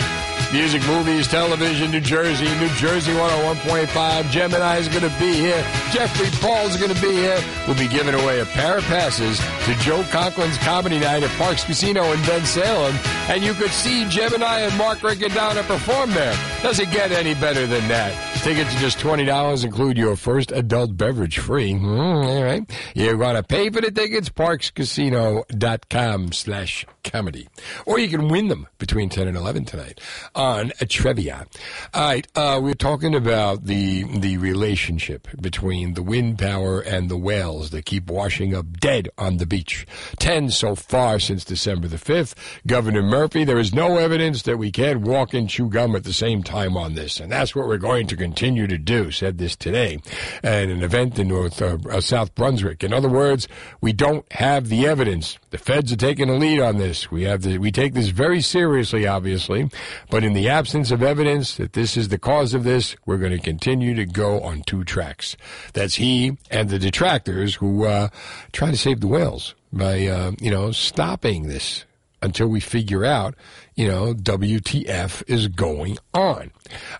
Speaker 4: Music, movies, television, New Jersey, New Jersey 101.5. Gemini is going to be here. Jeffrey Paul is going to be here. We'll be giving away a pair of passes to Joe Conklin's Comedy Night at Parx Casino in Bensalem. And you could see Gemini and Mark Riccadonna perform there. Doesn't get any better than that. Tickets are just $20, include your first adult beverage free. Mm, all right. You're going to pay for the tickets, parxcasino.com slash comedy. Or you can win them between 10 and 11 tonight on a trivia. All right. Uh, we're talking about the, the relationship between the wind power and the whales that keep washing up dead on the beach. 10 so far since December the 5th. Governor Murphy, there is no evidence that we can't walk and chew gum at the same time on this. And that's what we're going to continue to do, said this today at an event in North, uh, uh, South Brunswick. In other words, we don't have the evidence. The feds are taking the lead on this. We have the, we take this very seriously, obviously, but in the absence of evidence that this is the cause of this, we're going to continue to go on two tracks. That's he and the detractors who uh, try to save the whales by, uh, you know, stopping this until we figure out, you know, WTF is going on.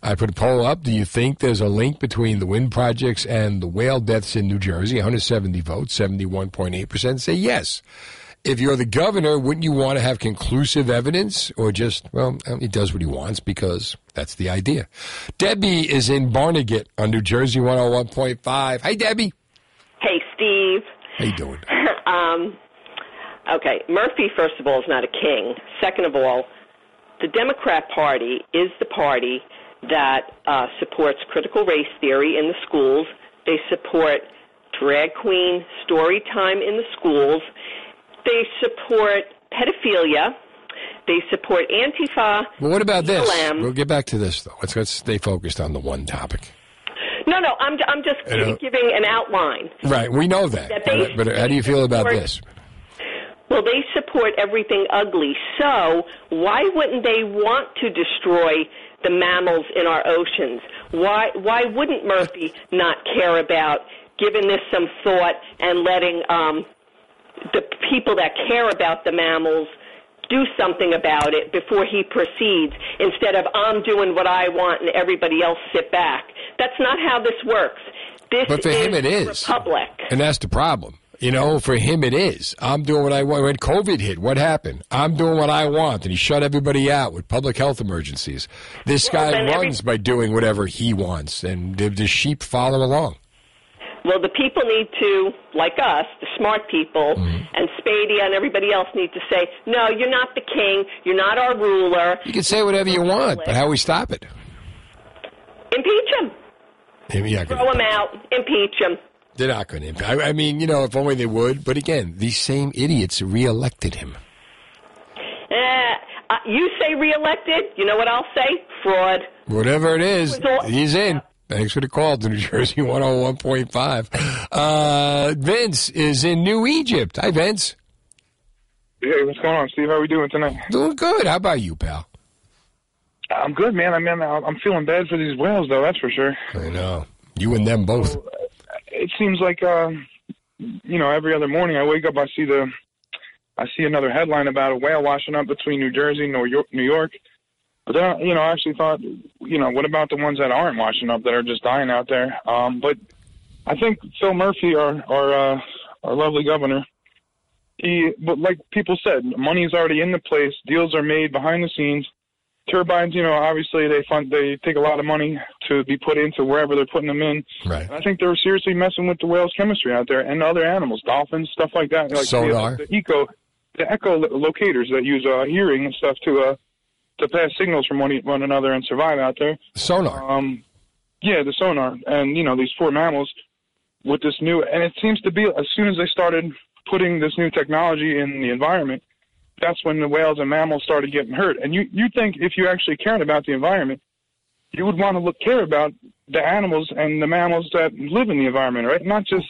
Speaker 4: I put a poll up. Do you think there's a link between the wind projects and the whale deaths in New Jersey? 170 votes, 71.8% say yes. If you're the governor, wouldn't you want to have conclusive evidence or just, well, he does what he wants because that's the idea. Debbie is in Barnegat on New Jersey 101.5. Hey, Debbie.
Speaker 11: Hey, Steve.
Speaker 4: How you doing? [LAUGHS]
Speaker 11: um, okay, Murphy, first of all, is not a king. Second of all, the Democrat Party is the party that uh, supports critical race theory in the schools. They support drag queen story time in the schools. They support pedophilia. They support Antifa.
Speaker 4: Well, what about this?
Speaker 11: BLM.
Speaker 4: We'll get back to this, though. Let's, let's stay focused on the one topic.
Speaker 11: No, no, I'm, I'm just
Speaker 4: You know-
Speaker 11: giving an outline.
Speaker 4: Right, we know that.
Speaker 11: That
Speaker 4: but, but how do you feel about this?
Speaker 11: Well, they support everything ugly. So why wouldn't they want to destroy the mammals in our oceans? Why why wouldn't Murphy not care about giving this some thought and letting um, the people that care about the mammals do something about it before he proceeds instead of I'm doing what I want and everybody else sit back. That's not how this works. This
Speaker 4: But for
Speaker 11: is
Speaker 4: him, it
Speaker 11: a republic.
Speaker 4: And that's the problem. You know, for him, it is. I'm doing what I want. When COVID hit, what happened? I'm doing what I want. And he shut everybody out with public health emergencies. This
Speaker 11: Well,
Speaker 4: guy
Speaker 11: then every-
Speaker 4: runs by doing whatever he wants. And the, the sheep follow along.
Speaker 11: Well, the people need to, like us, the smart people, mm-hmm. and Spady and everybody else need to say, no, you're not the king. You're not our ruler.
Speaker 4: You can say whatever you want, but how we stop it?
Speaker 11: Impeach him.
Speaker 4: Yeah,
Speaker 11: Throw him out. Impeach him.
Speaker 4: They're not going to. I, I mean, you know, if only they would. But again, these same idiots reelected him.
Speaker 11: Eh, uh, you say reelected. You know what I'll say? Fraud.
Speaker 4: Whatever it is, he's in. Thanks for the call to New [LAUGHS] Jersey 101.5. Uh, Vince is in New Egypt. Hi, Vince.
Speaker 12: Hey, what's going on, Steve? How are we doing tonight?
Speaker 4: Doing good. How about you, pal?
Speaker 12: I'm good, man. I mean, I'm feeling bad for these whales, though. That's for sure.
Speaker 4: I know. You and them both.
Speaker 12: It seems like, uh, you know, every other morning I wake up, I see the, I see another headline about a whale washing up between New Jersey and New York. New York. But then, you know, I actually thought, you know, what about the ones that aren't washing up that are just dying out there? Um, but I think Phil Murphy, our our uh, our lovely governor, he, but like people said, money's already in the place. Deals are made behind the scenes. Turbines, you know, obviously they fund, they take a lot of money to be put into wherever they're putting them in.
Speaker 4: Right.
Speaker 12: And I think they're seriously messing with the whales' chemistry out there and other animals, dolphins, stuff like that. Like
Speaker 4: Sonar.
Speaker 12: The, the eco, the echo locators that use uh, hearing and stuff to uh to pass signals from one, one another and survive out there.
Speaker 4: Sonar.
Speaker 12: Um, yeah, the sonar, and you know these four mammals with this new, and it seems to be as soon as they started putting this new technology in the environment, that's when the whales and mammals started getting hurt. And you you think if you actually cared about the environment, you would want to look care about the animals and the mammals that live in the environment, right? Not just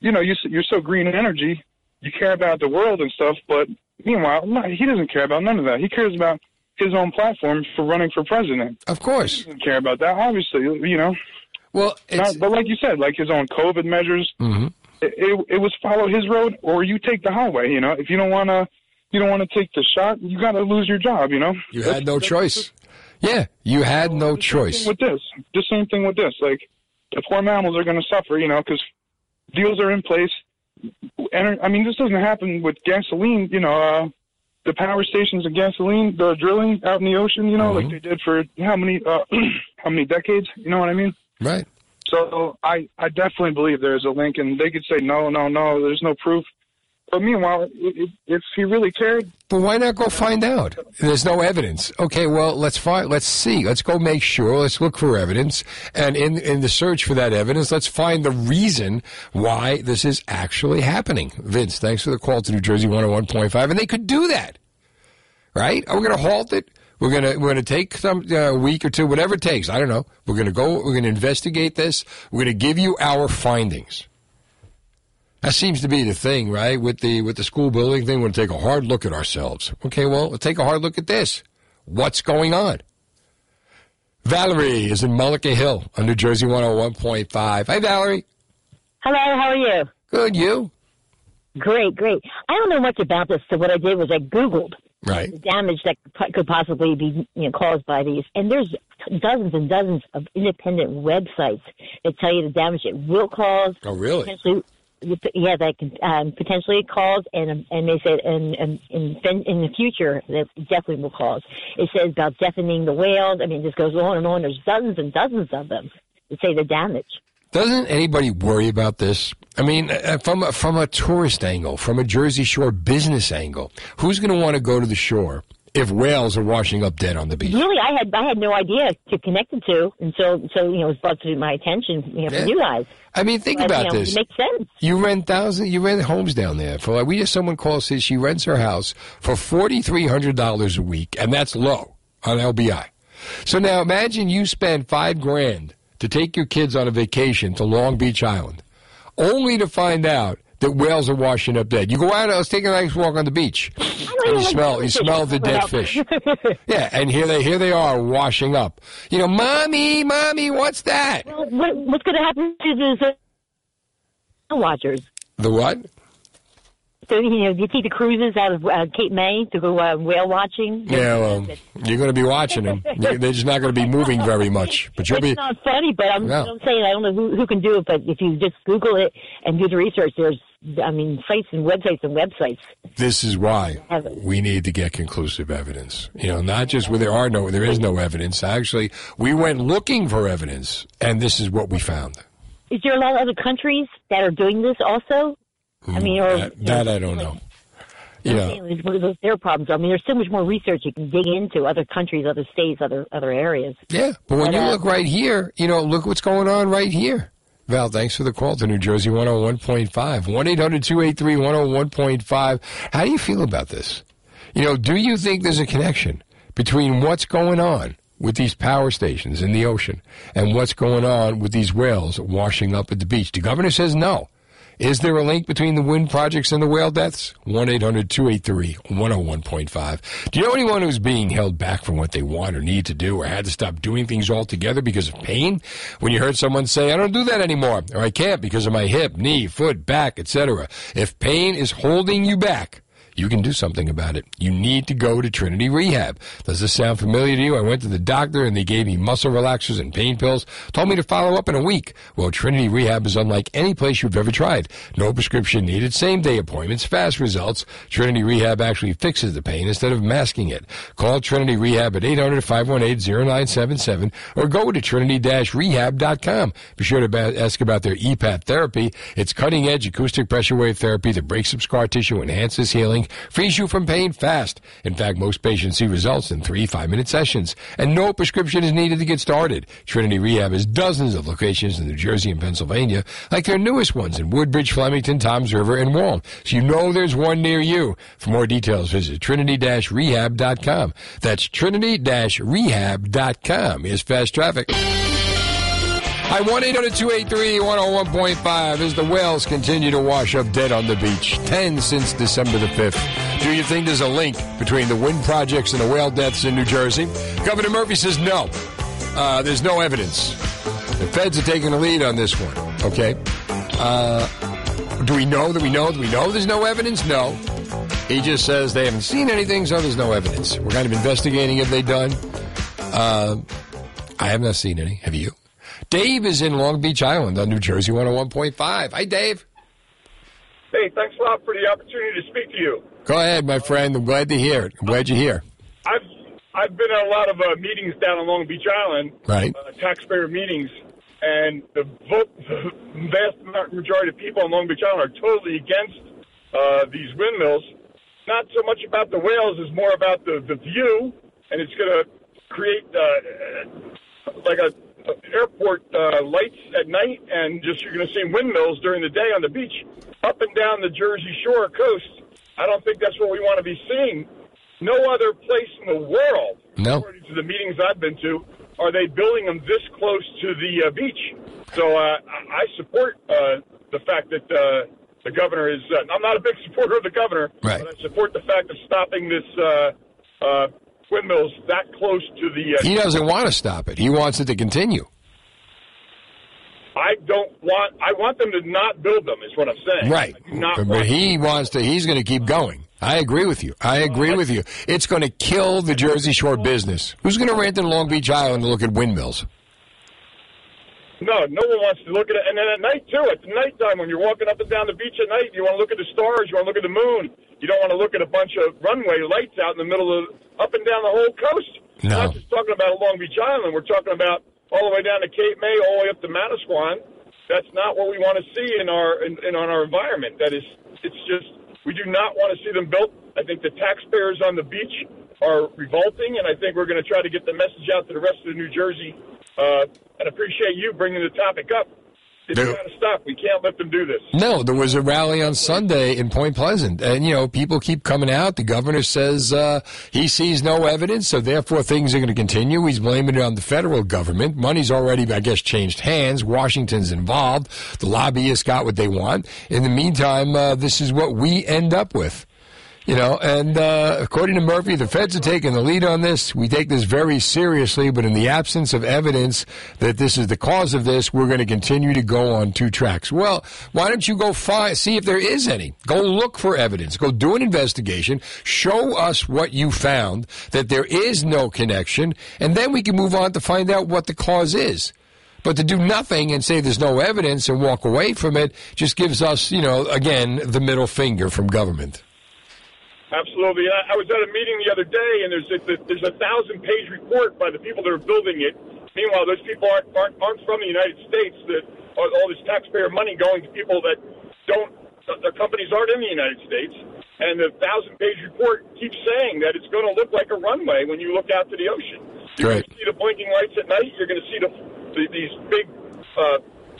Speaker 12: you know you you're so green energy, you care about the world and stuff, but meanwhile, he doesn't care about none of that. He cares about his own platform for running for president.
Speaker 4: Of course.
Speaker 12: He doesn't care about that, obviously, you know.
Speaker 4: Well,
Speaker 12: Not, but like you said, like his own COVID measures,
Speaker 4: Mm-hmm.
Speaker 12: it, it, it was follow his road or you take the highway, you know. If you don't want to, you don't want to take the shot, you got to lose your job, you know.
Speaker 4: You had no choice. Yeah, you had no choice.
Speaker 12: With this, the same thing with this, like the poor mammals are going to suffer, you know, because deals are in place. And I mean, this doesn't happen with gasoline, you know. Uh, the power stations and gasoline, the drilling out in the ocean, you know, like they did for how many uh, [CLEARS THROAT] how many decades? You know what I mean?
Speaker 4: Right.
Speaker 12: So I I definitely believe there's a link, and they could say no, no, no, there's no proof. But meanwhile, if, he really cared,
Speaker 4: But why not go find out? There's no evidence. Okay, well, let's find. Let's see. Let's go make sure. Let's look for evidence, and in in the search for that evidence, let's find the reason why this is actually happening. Vince, thanks for the call to New Jersey 101.5, and they could do that, right? Are we going to halt it? We're gonna we're gonna take some uh, week or two, whatever it takes. I don't know. We're gonna go. We're gonna investigate this. We're gonna give you our findings. That seems to be the thing, right? With the with the school building thing, we're going to take a hard look at ourselves. Okay, well, take a hard look at this. What's going on? Valerie is in Mullica Hill on New Jersey 101.5. Hi, Valerie.
Speaker 13: Hello, how are you?
Speaker 4: Good, you?
Speaker 13: Great, great. I don't know much about this, so what I did was I Googled
Speaker 4: Right.
Speaker 13: the damage that could possibly be you know, caused by these. And there's dozens and dozens of independent websites that tell you the damage it will cause.
Speaker 4: Oh, really?
Speaker 13: Potentially, yeah, that can um, potentially cause, and and they said in in in, in the future that definitely will cause. It says about deafening the whales. I mean, this goes on and on. There's dozens and dozens of them that say the damage.
Speaker 4: Doesn't anybody worry about this? I mean, uh, from a, from a tourist angle, from a Jersey Shore business angle, who's going to want to go to the shore if whales are washing up dead on the beach?
Speaker 13: Really, I had I had no idea to connect it to until so you know it was brought to my attention you know
Speaker 4: Yeah.
Speaker 13: from you guys.
Speaker 4: I mean, think about
Speaker 13: you know,
Speaker 4: this.
Speaker 13: Makes sense.
Speaker 4: You rent thousand. You rent homes down there for like we just someone calls says she rents her house for forty three hundred dollars a week, and that's low on LBI. So now imagine you spend five grand to take your kids on a vacation to Long Beach Island, only to find out that whales are washing up dead. You go out, I was taking a nice walk on the beach, and you smell you smell the dead fish. [LAUGHS] Yeah, and here they here they are washing up. You know, mommy, mommy, what's that?
Speaker 13: Well, what, what's going to happen to the watchers?
Speaker 4: The what?
Speaker 13: So you know, you take the cruises out of uh, Cape May to go uh, whale watching.
Speaker 4: Yeah, well, you're going to be watching them. [LAUGHS] They're just not going to be moving very much. But you'll
Speaker 13: it's
Speaker 4: be.
Speaker 13: not funny, but I'm,
Speaker 4: No.
Speaker 13: I'm saying I don't know who, who can do it. But if you just Google it and do the research, there's I mean sites and websites and websites.
Speaker 4: This is why we need to get conclusive evidence. You know, not just where there are no, there is no evidence. Actually, we went looking for evidence, and this is what we found.
Speaker 13: is there a lot of other countries that are doing this also? I mean, or
Speaker 4: That, that I don't know. You know,
Speaker 13: one those their problems. I mean, there's so much more research you can dig into other countries, other states, other other areas.
Speaker 4: Yeah, but when
Speaker 13: But,
Speaker 4: you
Speaker 13: uh,
Speaker 4: look right here, you know, look what's going on right here. Val, thanks for the call to New Jersey 101.5. 1 800 283 101.5. How do you feel about this? You know, do you think there's a connection between what's going on with these power stations in the ocean and what's going on with these whales washing up at the beach? The governor says no. Is there a link between the wind projects and the whale deaths? 1 800 283 101.5. Do you know anyone who's being held back from what they want or need to do or had to stop doing things altogether because of pain? When you heard someone say, I don't do that anymore, or I can't because of my hip, knee, foot, back, etc. If pain is holding you back, you can do something about it. You need to go to Trinity Rehab. Does this sound familiar to you? I went to the doctor and they gave me muscle relaxers and pain pills, told me to follow up in a week. Well, Trinity Rehab is unlike any place you've ever tried. No prescription needed, same day appointments, fast results. Trinity Rehab actually fixes the pain instead of masking it. Call Trinity Rehab at 800-518-0977 or go to trinity-rehab.com. Be sure to ask about their EPAT therapy. It's cutting edge acoustic pressure wave therapy that breaks up scar tissue, enhances healing, frees you from pain fast. In fact, most patients see results in three five minute sessions, and no prescription is needed to get started. Trinity Rehab has dozens of locations in New Jersey and Pennsylvania, like their newest ones in Woodbridge, Flemington, Toms River, and Walm. So you know there's one near you. For more details, visit trinity-rehab.com. That's trinity-rehab.com. Is fast traffic. Hi, 1 800 283 101.5 as the whales continue to wash up dead on the beach. 10 since December the 5th. Do you think there's a link between the wind projects and the whale deaths in New Jersey? Governor Murphy says no. Uh, there's no evidence. The feds are taking the lead on this one, okay? Uh, do we know that we know that we know there's no evidence? No. He just says they haven't seen anything, so there's no evidence. We're kind of investigating have they done? Uh, I have not seen any. Have you? Dave is in Long Beach Island on New Jersey 101.5. Hi, Dave.
Speaker 14: Hey, thanks a lot for the opportunity to speak to you.
Speaker 4: Go ahead, my friend. I'm glad to hear it. I'm glad you're here.
Speaker 14: I've I've been at a lot of uh, meetings down on Long Beach Island,
Speaker 4: Right.
Speaker 14: uh, taxpayer meetings, and the vote, the vast majority of people on Long Beach Island are totally against uh, these windmills. Not so much about the whales, as more about the the view, and it's going to create uh, like a airport uh, lights at night, and just you're going to see windmills during the day on the beach, up and down the Jersey Shore coast. I don't think that's what we want to be seeing. No other place in the world,
Speaker 4: No.
Speaker 14: according to the meetings I've been to, are they building them this close to the uh, beach. So uh, I support uh, the fact that uh, the governor is. Uh, I'm not a big supporter of the governor,
Speaker 4: Right.
Speaker 14: but I support the fact of stopping this uh, uh, windmills that close to the. Uh,
Speaker 4: He doesn't want to stop it. He wants it to continue.
Speaker 14: I don't want. I want them to not build them. Is what I'm saying.
Speaker 4: Right. But
Speaker 14: want
Speaker 4: he wants to, he's going to keep going. I agree with you. I agree with you. It's going to kill the Jersey Shore business. Who's going to rent in Long Beach Island to look at windmills?
Speaker 14: No, no one wants to look at it. And then at night too, at nighttime when you're walking up and down the beach at night, you want to look at the stars, you want to look at the moon. You don't want to look at a bunch of runway lights out in the middle of up and down the whole coast.
Speaker 4: No.
Speaker 14: We're not just talking about Long Beach Island. We're talking about all the way down to Cape May, all the way up to Manasquan. That's not what we want to see in our in, in on our environment. That is, it's just we do not want to see them built. I think the taxpayers on the beach are revolting, and I think we're going to try to get the message out to the rest of New Jersey. Uh, and appreciate you bringing the topic up. It's got to stop. We can't let them do this.
Speaker 4: No, there was a rally on Sunday in Point Pleasant, and you know people keep coming out. The governor says uh, he sees no evidence, so therefore things are going to continue. He's blaming it on the federal government. Money's already, I guess, changed hands. Washington's involved. The lobbyists got what they want. In the meantime, uh, this is what we end up with. You know, and uh, according to Murphy, the feds are taking the lead on this. We take this very seriously, but in the absence of evidence that this is the cause of this, we're going to continue to go on two tracks. Well, why don't you go find, see if there is any? Go look for evidence. Go do an investigation. Show us what you found, that there is no connection, and then we can move on to find out what the cause is. But to do nothing and say there's no evidence and walk away from it just gives us, you know, again, the middle finger from government.
Speaker 14: Absolutely. I, I was at a meeting the other day, and there's a, there's a thousand page report by the people that are building it Meanwhile, those people aren't, aren't, aren't from the United States. That all, all this taxpayer money going to people that don't, their companies aren't in the United States. And the thousand page report keeps saying that it's going to look like a runway when you look out to the ocean. You're
Speaker 4: Right.
Speaker 14: going to see the blinking lights at night. You're going to see the, the these big uh,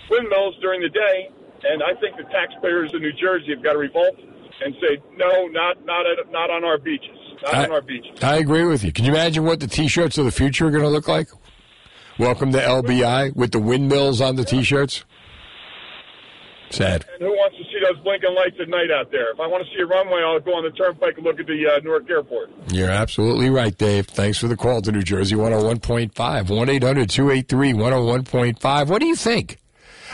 Speaker 14: windmills during the day. And I think the taxpayers in New Jersey have got to revolt and say, no, not not at, not on our beaches, not
Speaker 4: I-
Speaker 14: on our beaches.
Speaker 4: I agree with you. Can you imagine what the T-shirts of the future are going to look like? Welcome to LBI with the windmills on the T-shirts. Sad.
Speaker 14: And who wants to see those blinking lights at night out there? If I want to see a runway, I'll go on the turnpike and look at the uh, Newark Airport.
Speaker 4: You're absolutely right, Dave. Thanks for the call to New Jersey 101.5. 1 800 283 101.5. What do you think?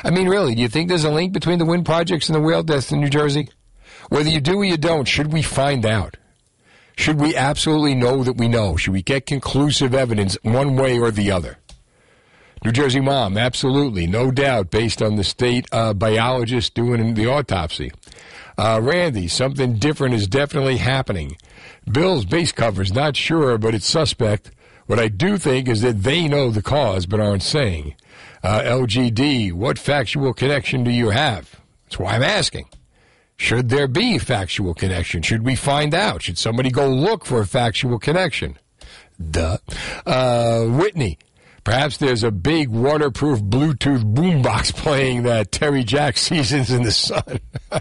Speaker 4: I mean, really, do you think there's a link between the wind projects and the whale deaths in New Jersey? Whether you do or you don't, should we find out? Should we absolutely know that we know? Should we get conclusive evidence one way or the other? New Jersey mom, absolutely, no doubt, based on the state uh, biologist doing the autopsy. Uh, Randy, something different is definitely happening. Bill's base cover's not sure, but it's suspect. What I do think is that they know the cause, but aren't saying. Uh, LGD, what factual connection do you have? That's why I'm asking. Should there be factual connection? Should we find out? Should somebody go look for a factual connection? Duh. Uh, Whitney, perhaps there's a big waterproof Bluetooth boombox [LAUGHS] playing that Terry Jacks [LAUGHS] seasons in the sun. [LAUGHS]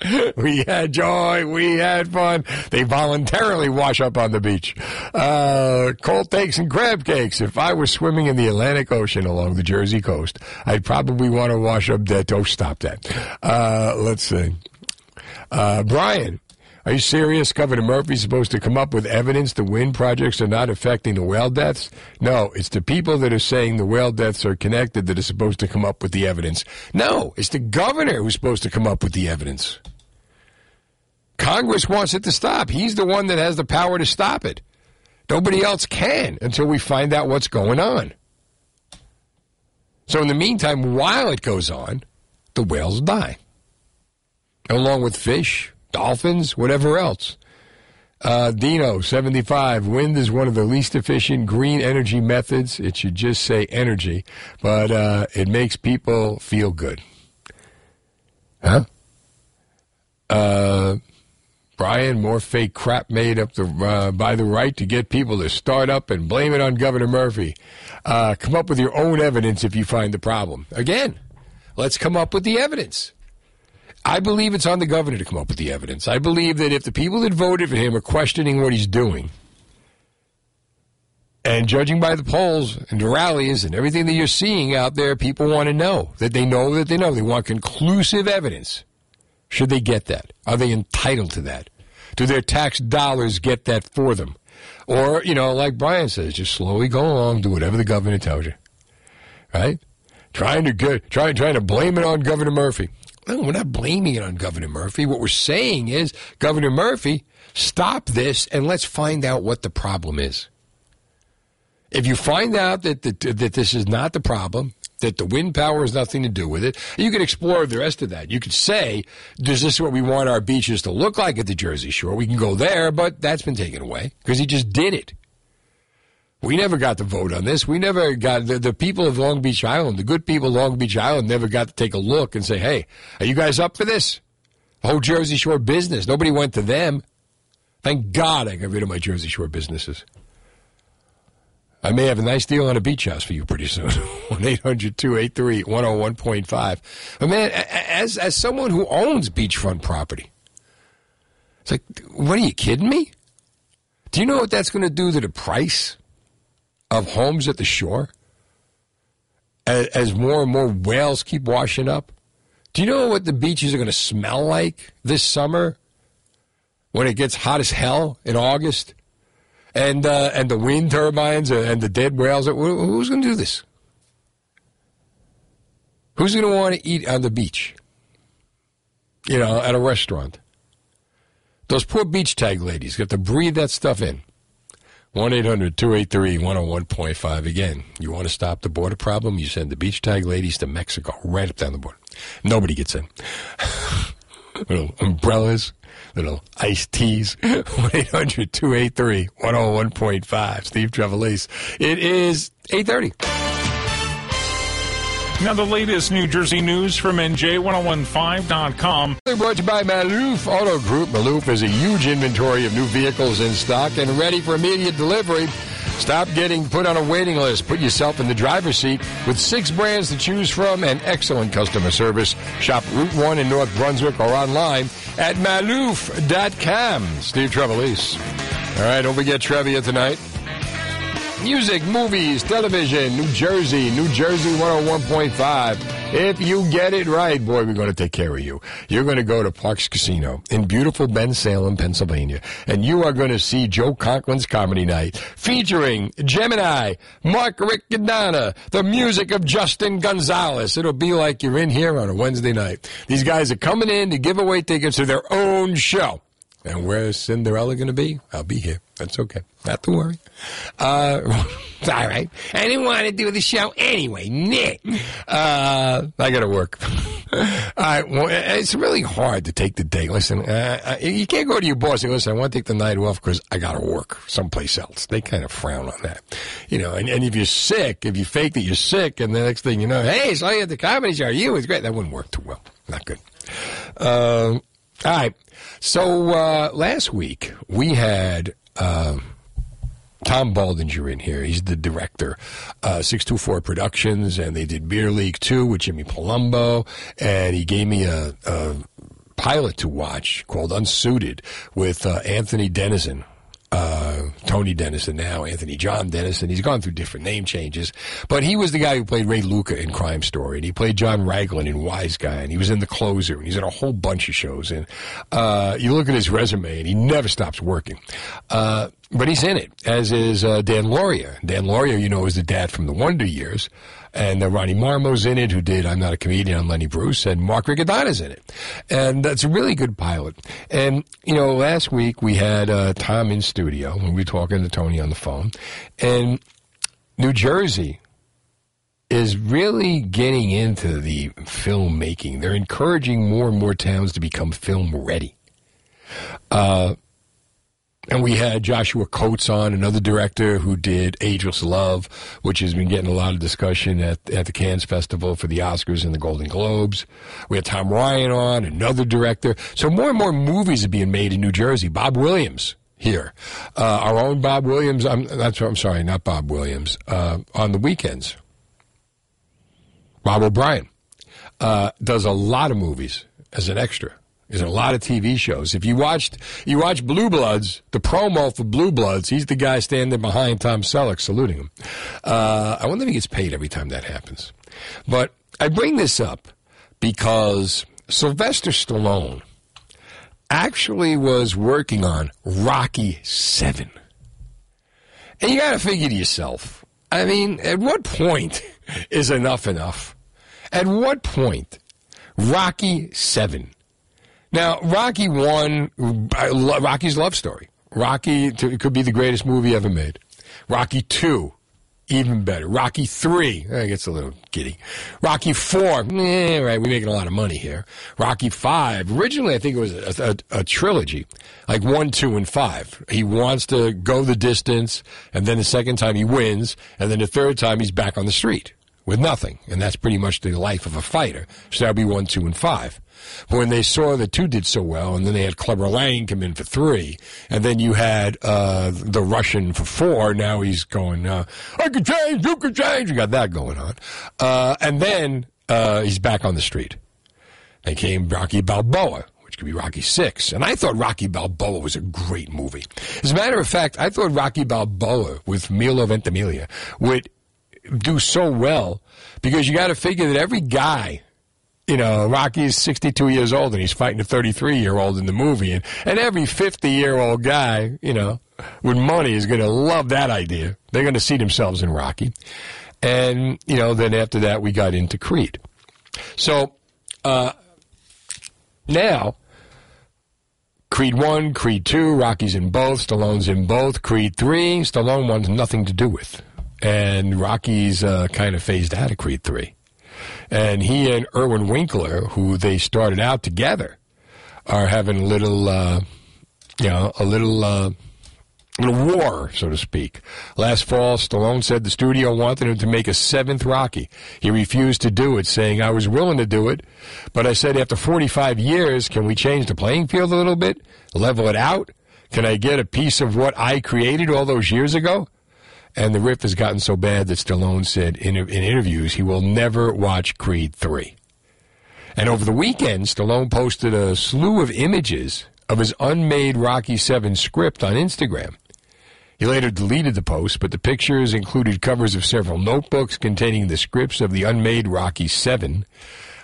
Speaker 4: [LAUGHS] we had joy. We had fun. They voluntarily wash up on the beach. Uh, cold takes and crab cakes. If I was swimming in the Atlantic Ocean along the Jersey coast, I'd probably want to wash up that. Oh, stop that. Uh, let's see. Uh, Brian, are you serious? Governor Murphy's supposed to come up with evidence the wind projects are not affecting the whale deaths? No, it's the people that are saying the whale deaths are connected that are supposed to come up with the evidence. No, it's the governor who's supposed to come up with the evidence. Congress wants it to stop. He's the one that has the power to stop it. Nobody else can until we find out what's going on. So, in the meantime, while it goes on, the whales die, along with fish, dolphins, whatever else. Uh, Dino, 75. Wind is one of the least efficient green energy methods. It should just say energy, but uh, it makes people feel good. Huh? Uh, Brian, more fake crap made up the, uh, by the right to get people to start up and blame it on Governor Murphy. Uh, come up with your own evidence if you find the problem. Again, let's come up with the evidence. I believe it's on the governor to come up with the evidence. I believe that if the people that voted for him are questioning what he's doing, and judging by the polls and the rallies and everything that you're seeing out there, people want to know that they know that they know. They want conclusive evidence. Should they get that? Are they entitled to that? Do their tax dollars get that for them? Or, you know, like Brian says, just slowly go along, do whatever the governor tells you. Right? Trying to get, trying, trying to blame it on Governor Murphy. We're not blaming it on Governor Murphy. What we're saying is, Governor Murphy, stop this and let's find out what the problem is. If you find out that, that, that this is not the problem, that the wind power has nothing to do with it, you can explore the rest of that. You could say, is this what we want our beaches to look like at the Jersey Shore? We can go there, but that's been taken away because he just did it. We never got to vote on this. We never got the, the people of Long Beach Island, the good people of Long Beach Island, never got to take a look and say, "Hey, are you guys up for this?" Whole Jersey Shore business. Nobody went to them. Thank God I got rid of my Jersey Shore businesses. I may have a nice deal on a beach house for you pretty soon. [LAUGHS] 1 800 283 101.5. But man, as, as someone who owns beachfront property, it's like, what are you kidding me? Do you know what that's going to do to the price of homes at the shore? As, more and more whales keep washing up? Do you know what the beaches are going to smell like this summer when it gets hot as hell in August? and uh, and the wind turbines and the dead whales. Who's going to do this? Who's going to want to eat on the beach? You know, at a restaurant. Those poor beach tag ladies got to breathe that stuff in. 1 800 283 101.5. Again, you want to stop the border problem? You send the beach tag ladies to Mexico, right up down the border. Nobody gets in. [LAUGHS] Little umbrellas, little iced teas. 1 800 283 101.5. Steve Trevelise. It is 830.
Speaker 6: Now, the latest New Jersey news from NJ1015.com.
Speaker 4: They're brought to you by Maloof Auto Group. Maloof has a huge inventory of new vehicles in stock and ready for immediate delivery. Stop getting put on a waiting list. Put yourself in the driver's seat with six brands to choose from and excellent customer service. Shop Route 1 in North Brunswick or online at maloof.com. Steve Trevelise. All right, don't forget Trevia tonight. Music, movies, television, New Jersey, New Jersey 101.5. If you get it right, boy, we're going to take care of you. You're going to go to Parx Casino in beautiful Bensalem, Pennsylvania, and you are going to see Joe Conklin's Comedy Night featuring Gemini, Mark Riccadonna, the music of Justin Gonzalez. It'll be like you're in here on a Wednesday night. These guys are coming in to give away tickets to their own show. And where's Cinderella going to be? I'll be here. That's okay. Not to worry. Uh, [LAUGHS] all right. I didn't want to do the show anyway. Nick. Uh, I got to work. [LAUGHS] all right. Well, it's really hard to take the day. Listen, uh, you can't go to your boss and listen, I want to take the night off because I got to work someplace else. They kind of frown on that. You know, and, and if you're sick, if you fake that you're sick, and the next thing you know, hey, so you at the comedy show. You was great. That wouldn't work too well. Not good. Uh, all right. So uh, last week we had uh, Tom Baldinger in here. He's the director, uh, 624 Productions, and they did Beer League 2 with Jimmy Palumbo, and he gave me a, a pilot to watch called Unsuited with uh, Anthony Dennison. Tony Dennison now, Anthony John Dennison. He's gone through different name changes, but he was the guy who played Ray Luca in Crime Story, and he played John Raglan in Wise Guy, and he was in The Closer, and he's in a whole bunch of shows. And uh, you look at his resume, and he never stops working. Uh, but he's in it, as is uh, Dan Lauria. Dan Lauria, you know, is the dad from the Wonder Years. And uh, Ronnie Marmo's in it, who did I'm Not a Comedian on Lenny Bruce, and Mark Riccadonna's in it. And that's a really good pilot. And, you know, last week we had uh, Tom in studio, and we were talking to Tony on the phone. And New Jersey is really getting into the filmmaking. They're encouraging more and more towns to become film ready. Uh, and we had Joshua Coates on, another director who did Ageless Love, which has been getting a lot of discussion at, at the Cannes Festival for the Oscars and the Golden Globes. We had Tom Ryan on, another director. So more and more movies are being made in New Jersey. Bob Williams here. Uh, our own Bob Williams, I'm, that's, I'm sorry, not Bob Williams, uh, on the weekends. Bob O'Brien uh, does a lot of movies as an extra. There's a lot of TV shows. If you watched, you watch Blue Bloods, the promo for Blue Bloods, he's the guy standing behind Tom Selleck saluting him. Uh, I wonder if he gets paid every time that happens. But I bring this up because Sylvester Stallone actually was working on Rocky 7. And you got to figure to yourself, I mean, at what point [LAUGHS] is enough enough? At what point, Rocky 7? Now, Rocky 1, Rocky's love story. Rocky it could be the greatest movie ever made. Rocky 2, even better. Rocky 3, that gets a little giddy. Rocky 4, eh, right, we're making a lot of money here. Rocky 5, originally I think it was a, a, a, trilogy, like 1, 2, and 5. He wants to go the distance, and then the second time he wins, and then the third time he's back on the street with nothing. And that's pretty much the life of a fighter. So that would be 1, 2, and 5. But when they saw that two did so well, and then they had Clubber Lang come in for three, and then you had uh, the Russian for four, now he's going, uh, I can change, you can change. You got that going on. Uh, and then uh, he's back on the street. They came Rocky Balboa, which could be Rocky Six. And I thought Rocky Balboa was a great movie. As a matter of fact, I thought Rocky Balboa with Milo Ventimiglia would do so well because you got to figure that every guy you know, Rocky's 62 years old and he's fighting a 33 year old in the movie. And, and every 50 year old guy, you know, with money is going to love that idea. They're going to see themselves in Rocky. And, you know, then after that, we got into Creed. So, uh, now, Creed 1, Creed 2, Rocky's in both, Stallone's in both. Creed 3, Stallone wants nothing to do with. And Rocky's uh, kind of phased out of Creed 3. And he and Irwin Winkler, who they started out together, are having a little, uh, you know, a little, uh, little war, so to speak. Last fall, Stallone said the studio wanted him to make a seventh Rocky. He refused to do it, saying, I was willing to do it, but I said, after 45 years, can we change the playing field a little bit? Level it out? Can I get a piece of what I created all those years ago? And the riff has gotten so bad that Stallone said in, in interviews he will never watch Creed 3. And over the weekend, Stallone posted a slew of images of his unmade Rocky 7 script on Instagram. He later deleted the post, but the pictures included covers of several notebooks containing the scripts of the unmade Rocky 7.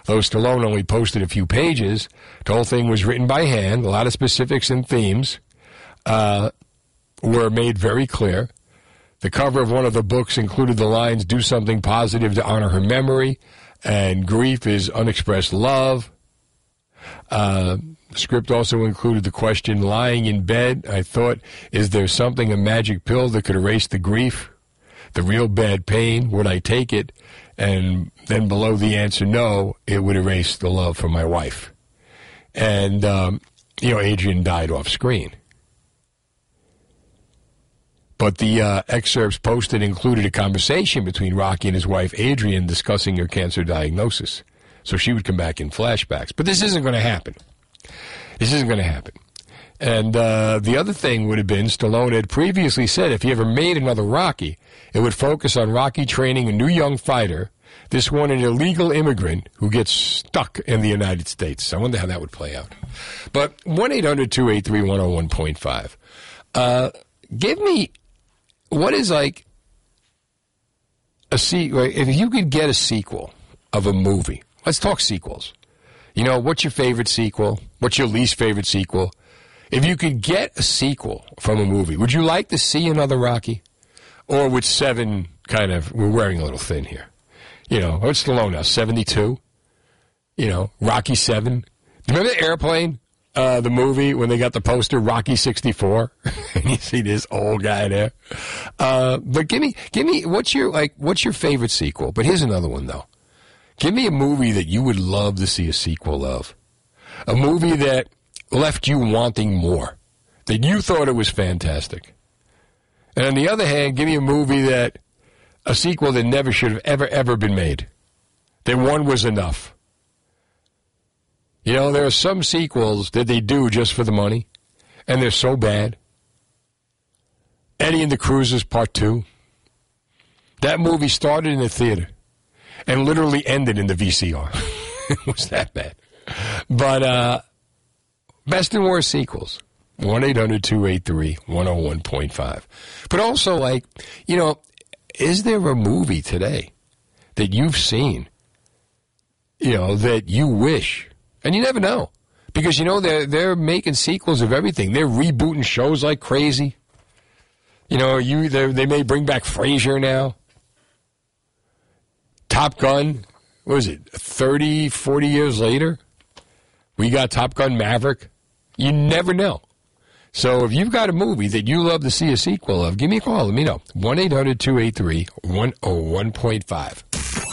Speaker 4: Though Stallone only posted a few pages, the whole thing was written by hand. A lot of specifics and themes uh, were made very clear. The cover of one of the books included the lines, Do something positive to honor her memory, and grief is unexpressed love. Uh, the script also included the question, lying in bed, I thought, is there something, a magic pill that could erase the grief, the real bad pain? Would I take it? And then below the answer, no, it would erase the love for my wife. And, um, you know, Adrian died off screen. But the uh, excerpts posted included a conversation between Rocky and his wife Adrian discussing her cancer diagnosis. So she would come back in flashbacks. But this isn't going to happen. This isn't going to happen. And uh, the other thing would have been Stallone had previously said if he ever made another Rocky, it would focus on Rocky training a new young fighter, this one an illegal immigrant who gets stuck in the United States. I wonder how that would play out. But 1 800 283 101.5. Uh, give me what is like a sequel? If you could get a sequel of a movie, let's talk sequels. You know, what's your favorite sequel? What's your least favorite sequel? If you could get a sequel from a movie, would you like to see another Rocky? Or would seven kind of, we're wearing a little thin here. You know, what's Stallone now? 72? You know, Rocky 7? Remember the airplane? Uh, the movie when they got the poster Rocky 64 [LAUGHS] and you see this old guy there. Uh, but give me, give me, what's your, like, what's your favorite sequel? But here's another one though. Give me a movie that you would love to see a sequel of. A movie that left you wanting more. That you thought it was fantastic. And on the other hand, give me a movie that, a sequel that never should have ever, ever been made. That one was enough. You know, there are some sequels that they do just for the money, and they're so bad. Eddie and the Cruisers Part 2. That movie started in the theater and literally ended in the VCR. [LAUGHS] it was that bad. But uh, best and worst sequels. 1 800 283 101.5. But also, like, you know, is there a movie today that you've seen, you know, that you wish and you never know. Because, you know, they're, they're making sequels of everything. They're rebooting shows like crazy. You know, you they may bring back Frasier now. Top Gun, what was it, 30, 40 years later? We got Top Gun Maverick. You never know. So if you've got a movie that you love to see a sequel of, give me a call. Let me know. 1 800 283 101.5.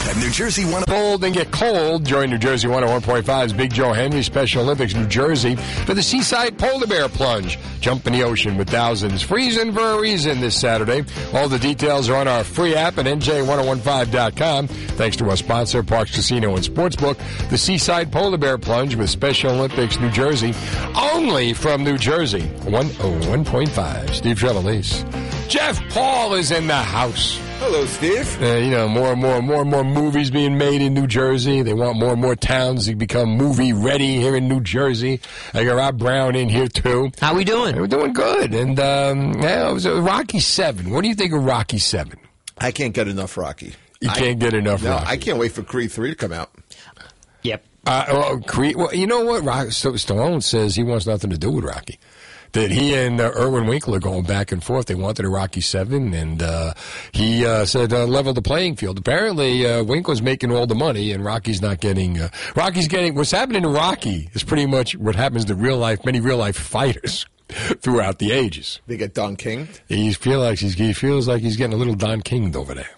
Speaker 1: At New Jersey one
Speaker 4: cold and get cold. Join New Jersey 101.5's Big Joe Henry Special Olympics New Jersey for the Seaside Polar Bear Plunge. Jump in the ocean with thousands. Freezing for a reason this Saturday. All the details are on our free app at NJ1015.com. Thanks to our sponsor, Parx Casino and Sportsbook. The Seaside Polar Bear Plunge with Special Olympics New Jersey. Only from New Jersey. 101.5. Steve Trevelise. Jeff Paul is in the house.
Speaker 15: Hello, Steve.
Speaker 4: Uh, you know, more and more and more and more movies being made in New Jersey. They want more and more towns to become movie ready here in New Jersey. I got Rob Brown in here too.
Speaker 16: How we doing?
Speaker 4: We're doing good. And um, yeah, it was a Rocky Seven. What do you think of Rocky Seven?
Speaker 15: I can't get enough Rocky.
Speaker 4: You
Speaker 15: I,
Speaker 4: can't get enough
Speaker 15: no,
Speaker 4: Rocky.
Speaker 15: I can't wait for Creed three to come out.
Speaker 16: Yep.
Speaker 4: Uh, well, Creed, well, you know what? Rock, so Stallone says he wants nothing to do with Rocky. That he and uh, Irwin Winkler going back and forth. They wanted a Rocky Seven, and uh, he uh, said uh, level the playing field. Apparently, uh, Winkler's making all the money, and Rocky's not getting. Uh, Rocky's getting what's happening to Rocky is pretty much what happens to real life, many real life fighters [LAUGHS] throughout the ages.
Speaker 15: They get Don King.
Speaker 4: He feel like he's, he feels like he's getting a little Don Kinged over there.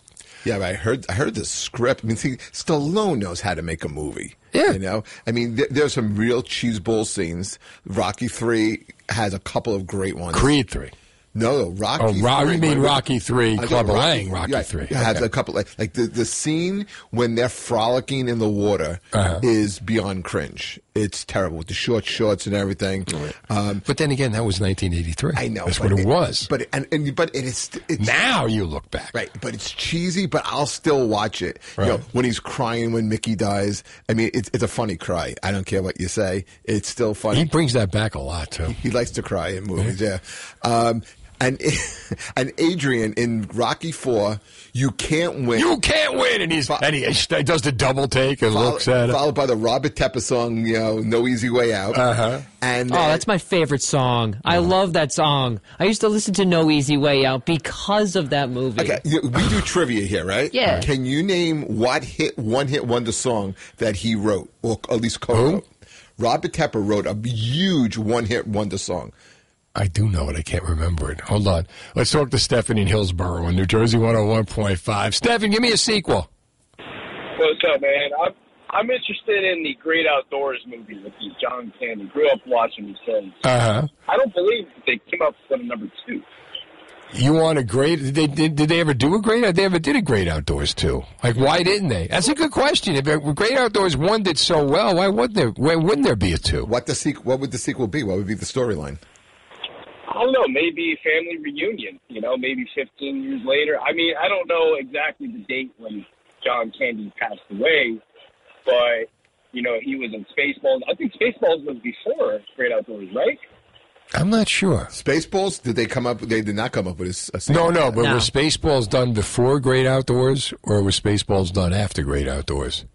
Speaker 15: Yeah, but I heard I heard the script. I mean, see, Stallone knows how to make a movie.
Speaker 4: Yeah.
Speaker 15: you know. I mean, th- there's some real cheese bowl scenes. Rocky Three has a couple of great ones.
Speaker 4: Creed three.
Speaker 15: No, Rocky.
Speaker 4: Oh, Ro- you mean Rocky 3,
Speaker 15: I think
Speaker 4: Lang, Rocky 3.
Speaker 15: Has
Speaker 4: Okay.
Speaker 15: a couple like like the the scene when they're frolicking in the water
Speaker 4: Uh-huh.
Speaker 15: is beyond cringe. It's terrible with the short shorts and everything. Um,
Speaker 4: But then again, that was 1983.
Speaker 15: I know
Speaker 4: That's what it was.
Speaker 15: But and, and but it is it's,
Speaker 4: now you look back,
Speaker 15: right? But it's cheesy. But I'll still watch it. You know,
Speaker 4: Right.
Speaker 15: when he's crying when Mickey dies. I mean, it's it's a funny cry. I don't care what you say. It's still funny.
Speaker 4: He brings that back a lot, too.
Speaker 15: He likes to cry in movies, yeah. Um, and [LAUGHS] and Adrian in Rocky Four, you can't win.
Speaker 4: You can't win, and he's and he, he does the double take and
Speaker 15: Follow-
Speaker 4: looks at it.
Speaker 15: followed by the Robert Tepper song, you know, "No Easy Way Out."
Speaker 4: Uh-huh.
Speaker 15: And
Speaker 16: Oh, that's my favorite song. I love that song. I used to listen to No Easy Way Out because of that movie.
Speaker 15: Okay, we do trivia here, right?
Speaker 16: Yeah.
Speaker 15: Can you name what hit one hit wonder song that he wrote, or at least co-wrote? Robert Tepper wrote a huge one hit wonder song.
Speaker 4: I do know it. I can't remember it. Hold on. Let's talk to Stephanie in Hillsborough in New Jersey 101.5. Stephen, give me a sequel.
Speaker 17: What's up, man? I'm I'm interested in the Great Outdoors movie with the John Candy. Grew up watching these films.
Speaker 4: Uh huh.
Speaker 17: I don't believe they came up with number two.
Speaker 4: You want a great? Did they, did, did they ever do a great? They ever did a great outdoors too? Like why didn't they? That's a good question. If it- Great Outdoors one did so well, why wouldn't there? Why wouldn't there be a two?
Speaker 15: What the sequ- What would the sequel be? What would be the storyline?
Speaker 17: I don't know. Maybe family reunion. You know, maybe 15 years later. I mean, I don't know exactly the date when John Candy passed away, but you know, he was in Spaceballs. I think Spaceballs was before Great Outdoors, right?
Speaker 4: I'm not sure.
Speaker 15: Spaceballs? Did they come up? They did not come up with a, s- a
Speaker 4: No, no. But was Spaceballs done before Great Outdoors, or was Spaceballs done after Great Outdoors?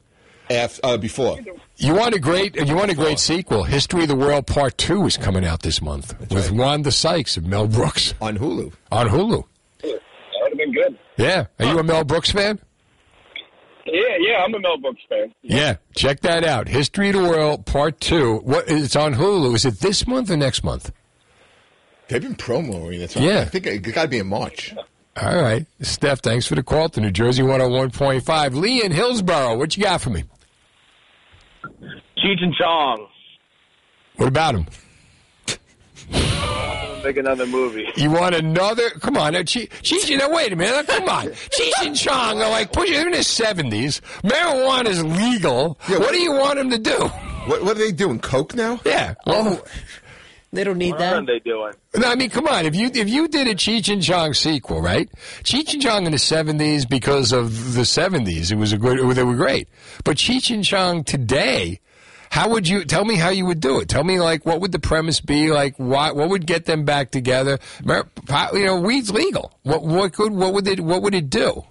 Speaker 15: Af- uh, before.
Speaker 4: You want a great? You want a great sequel? History of the World Part Two is coming out this month with Wanda Sykes and Mel Brooks
Speaker 15: on Hulu.
Speaker 4: On Hulu.
Speaker 17: That would have been good.
Speaker 4: Yeah. Are you a Mel Brooks fan?
Speaker 17: Yeah, yeah. I'm a Mel Brooks fan.
Speaker 4: Yeah. Check that out. History of the World Part Two. What? It's on Hulu. Is it this month or next month?
Speaker 15: They've been promoting it.
Speaker 4: Yeah.
Speaker 15: I think it got to be in March.
Speaker 4: All right, Steph. Thanks for the call to New Jersey 101.5. Lee in Hillsborough. What you got for me?
Speaker 18: Cheech and Chong.
Speaker 4: What about him?
Speaker 18: Make another movie.
Speaker 4: You want another? Come on, now, Cheech. Cheech now, wait a minute. Come on, [LAUGHS] Cheech and Chong are like pushing in his seventies. Marijuana is legal. what, do you want him to do?
Speaker 15: What, what are they doing? Coke now?
Speaker 4: Yeah. Oh,
Speaker 16: they don't need that.
Speaker 18: What are they doing?
Speaker 4: No, I mean, come on. If you if you did a Cheech and Chong sequel, right? Cheech and Chong in the seventies because of the seventies, it was a good. They were great. But Cheech and Chong today, how would you tell me how you would do it? Tell me like what would the premise be? Like what what would get them back together? You know, weed's legal. What what could what would it what would it do?